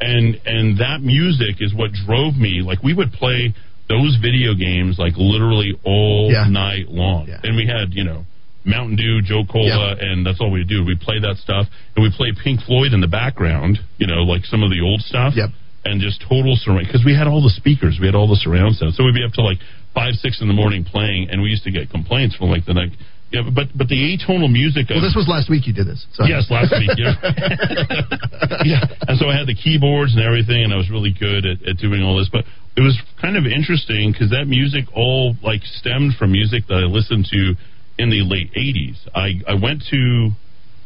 And and that music is what drove me. Like we would play those video games like literally all Yeah. night long, and we had you know Mountain Dew, Jolt Cola, and that's all we do. We play that stuff, and we play Pink Floyd in the background. You know, like some of the old stuff. Yep. And just total surround because we had all the speakers, we had all the surround sound, so we'd be up to like five, six in the morning playing, and we used to get complaints from like the night. Yeah, but but the atonal music. Well, this was last week you did this. Yes, last week. Yeah. yeah. And so I had the keyboards and everything, and I was really good at, at doing all this. But it was kind of interesting because that music all like stemmed from music that I listened to in the late '80s. I I went to,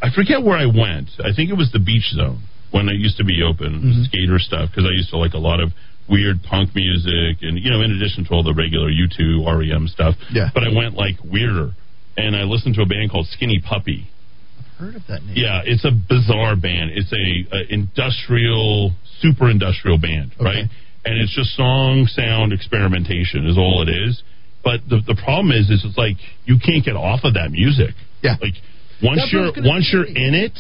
I forget where I went. I think it was the Beach Zone when it used to be open, Mm-hmm. skater stuff. Because I used to like a lot of weird punk music, and you know, in addition to all the regular U2, REM stuff. Yeah. But I went like weirder, and I listened to a band called Skinny Puppy. I've heard of that name? Yeah, it's a bizarre band. It's a, a industrial, super industrial band, right? And it's just song sound experimentation is all it is. But the the problem is, is it's like you can't get off of that music. Yeah. Like once That's you're once you're in it,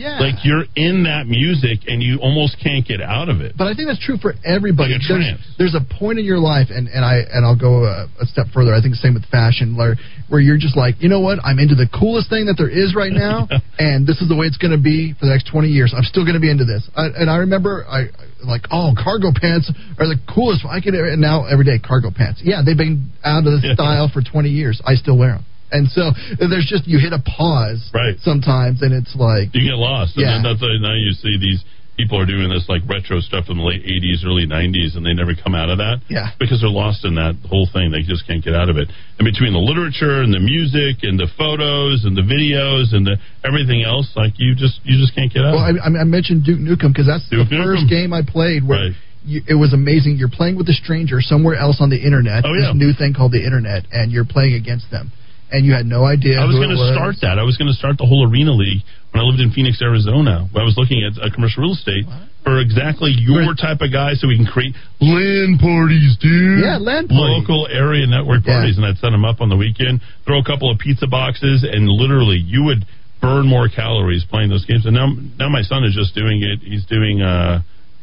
Yeah. like you're in that music and you almost can't get out of it. But I think that's true for everybody. Like a there's, there's a point in your life, and, and I and I'll go a, a step further. I think the same with fashion, where, where you're just like, you know what? I'm into the coolest thing that there is right now, and this is the way it's going to be for the next 20 years. I'm still going to be into this. I, and I remember, I like, oh, cargo pants are the coolest. I can and now every day cargo pants. Yeah, they've been out of the style for 20 years. I still wear them. And so there's just you hit a pause Right. sometimes, and it's like You get lost. Yeah. And then that's why now you see these people are doing this like retro stuff from the late 80s, early 90s, and they never come out of that. Yeah. Because they're lost in that whole thing. They just can't get out of it. And between the literature and the music and the photos and the videos and the everything else, like you just you just can't get out Well, of it. I, I mentioned Duke Nukem because that's Duke the first game I played where Right. you, it was amazing. You're playing with a stranger somewhere else on the internet. Oh, yeah. This new thing called the internet, and you're playing against them, and you had no idea. I was going to start that. I was going to start the whole arena league when I lived in Phoenix, Arizona. I was looking at uh, commercial real estate for exactly your type of guy, so we can create LAN parties, dude. Yeah, LAN parties. Local area network Yeah. parties, and I'd set them up on the weekend. Throw a couple of pizza boxes, and literally, you would burn more calories playing those games. And now, now my son is just doing it. He's doing. uh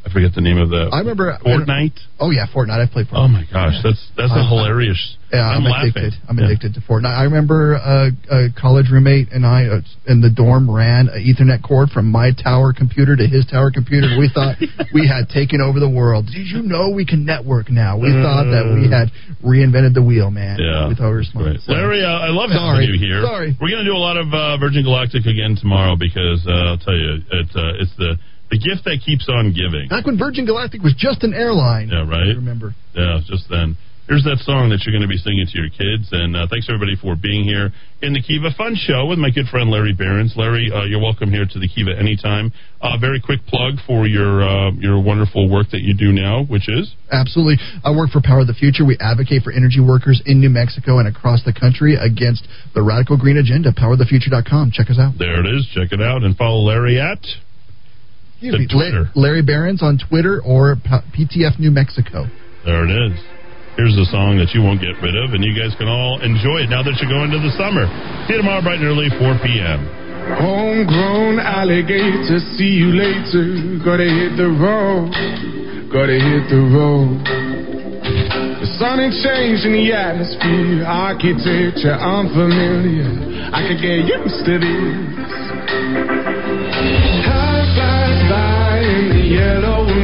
I forget the name of the I remember Fortnite. Oh yeah, Fortnite. I've played Fortnite. Oh my gosh, that's that's a I- hilarious. Yeah, I'm, laughing. addicted. I'm Yeah. addicted to Fortnite. I remember uh, a college roommate and I uh, in the dorm ran an Ethernet cord from my tower computer to his tower computer. We thought we had taken over the world. Did you know we can network now? We thought that we had reinvented the wheel, man. Yeah. we thought we were smart. So- Larry, uh, I love Sorry. having you here. Sorry. We're going to do a lot of uh, Virgin Galactic again tomorrow because uh, I'll tell you, it, uh, it's the the gift that keeps on giving. Back when Virgin Galactic was just an airline. Yeah, right. I remember. Yeah, just then. Here's that song that you're going to be singing to your kids. And uh, thanks everybody for being here in the Kiva Fun Show with my good friend Larry Behrens. Larry, uh, you're welcome here to the Kiva anytime. Uh, very quick plug for your uh, your wonderful work that you do now, which is Absolutely. I work for Power of the Future. We advocate for energy workers in New Mexico and across the country against the radical green agenda. PoweroftheFuture.com. Check us out. there it is. Check it out and follow Larry at Excuse The me, Twitter. Larry Behrens on Twitter or P- PTF New Mexico. There it is. Here's a song that you won't get rid of, and you guys can all enjoy it now that you're going to the summer. See you tomorrow bright and early, 4 p.m. Homegrown alligator, see you later. Gotta hit the road, gotta hit the road. The sun ain't changing the atmosphere, architecture unfamiliar. I could get used to this.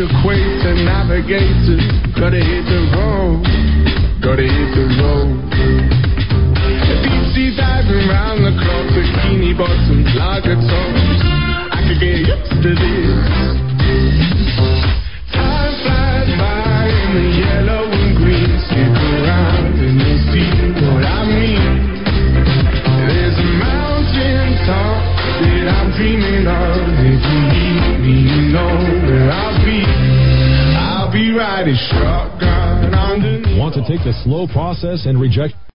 the equator, navigator, gotta hit the road, gotta hit the road. Deep sea diving round the clock, bikini bottoms, lager tops. I could get used to this. Time flies by in the yellow and green. Stick around and you'll see what I mean. There's a mountain top that I'm dreaming of. If you need me, you know where I'll be riding shotgun underneath. Want to take the slow process and reject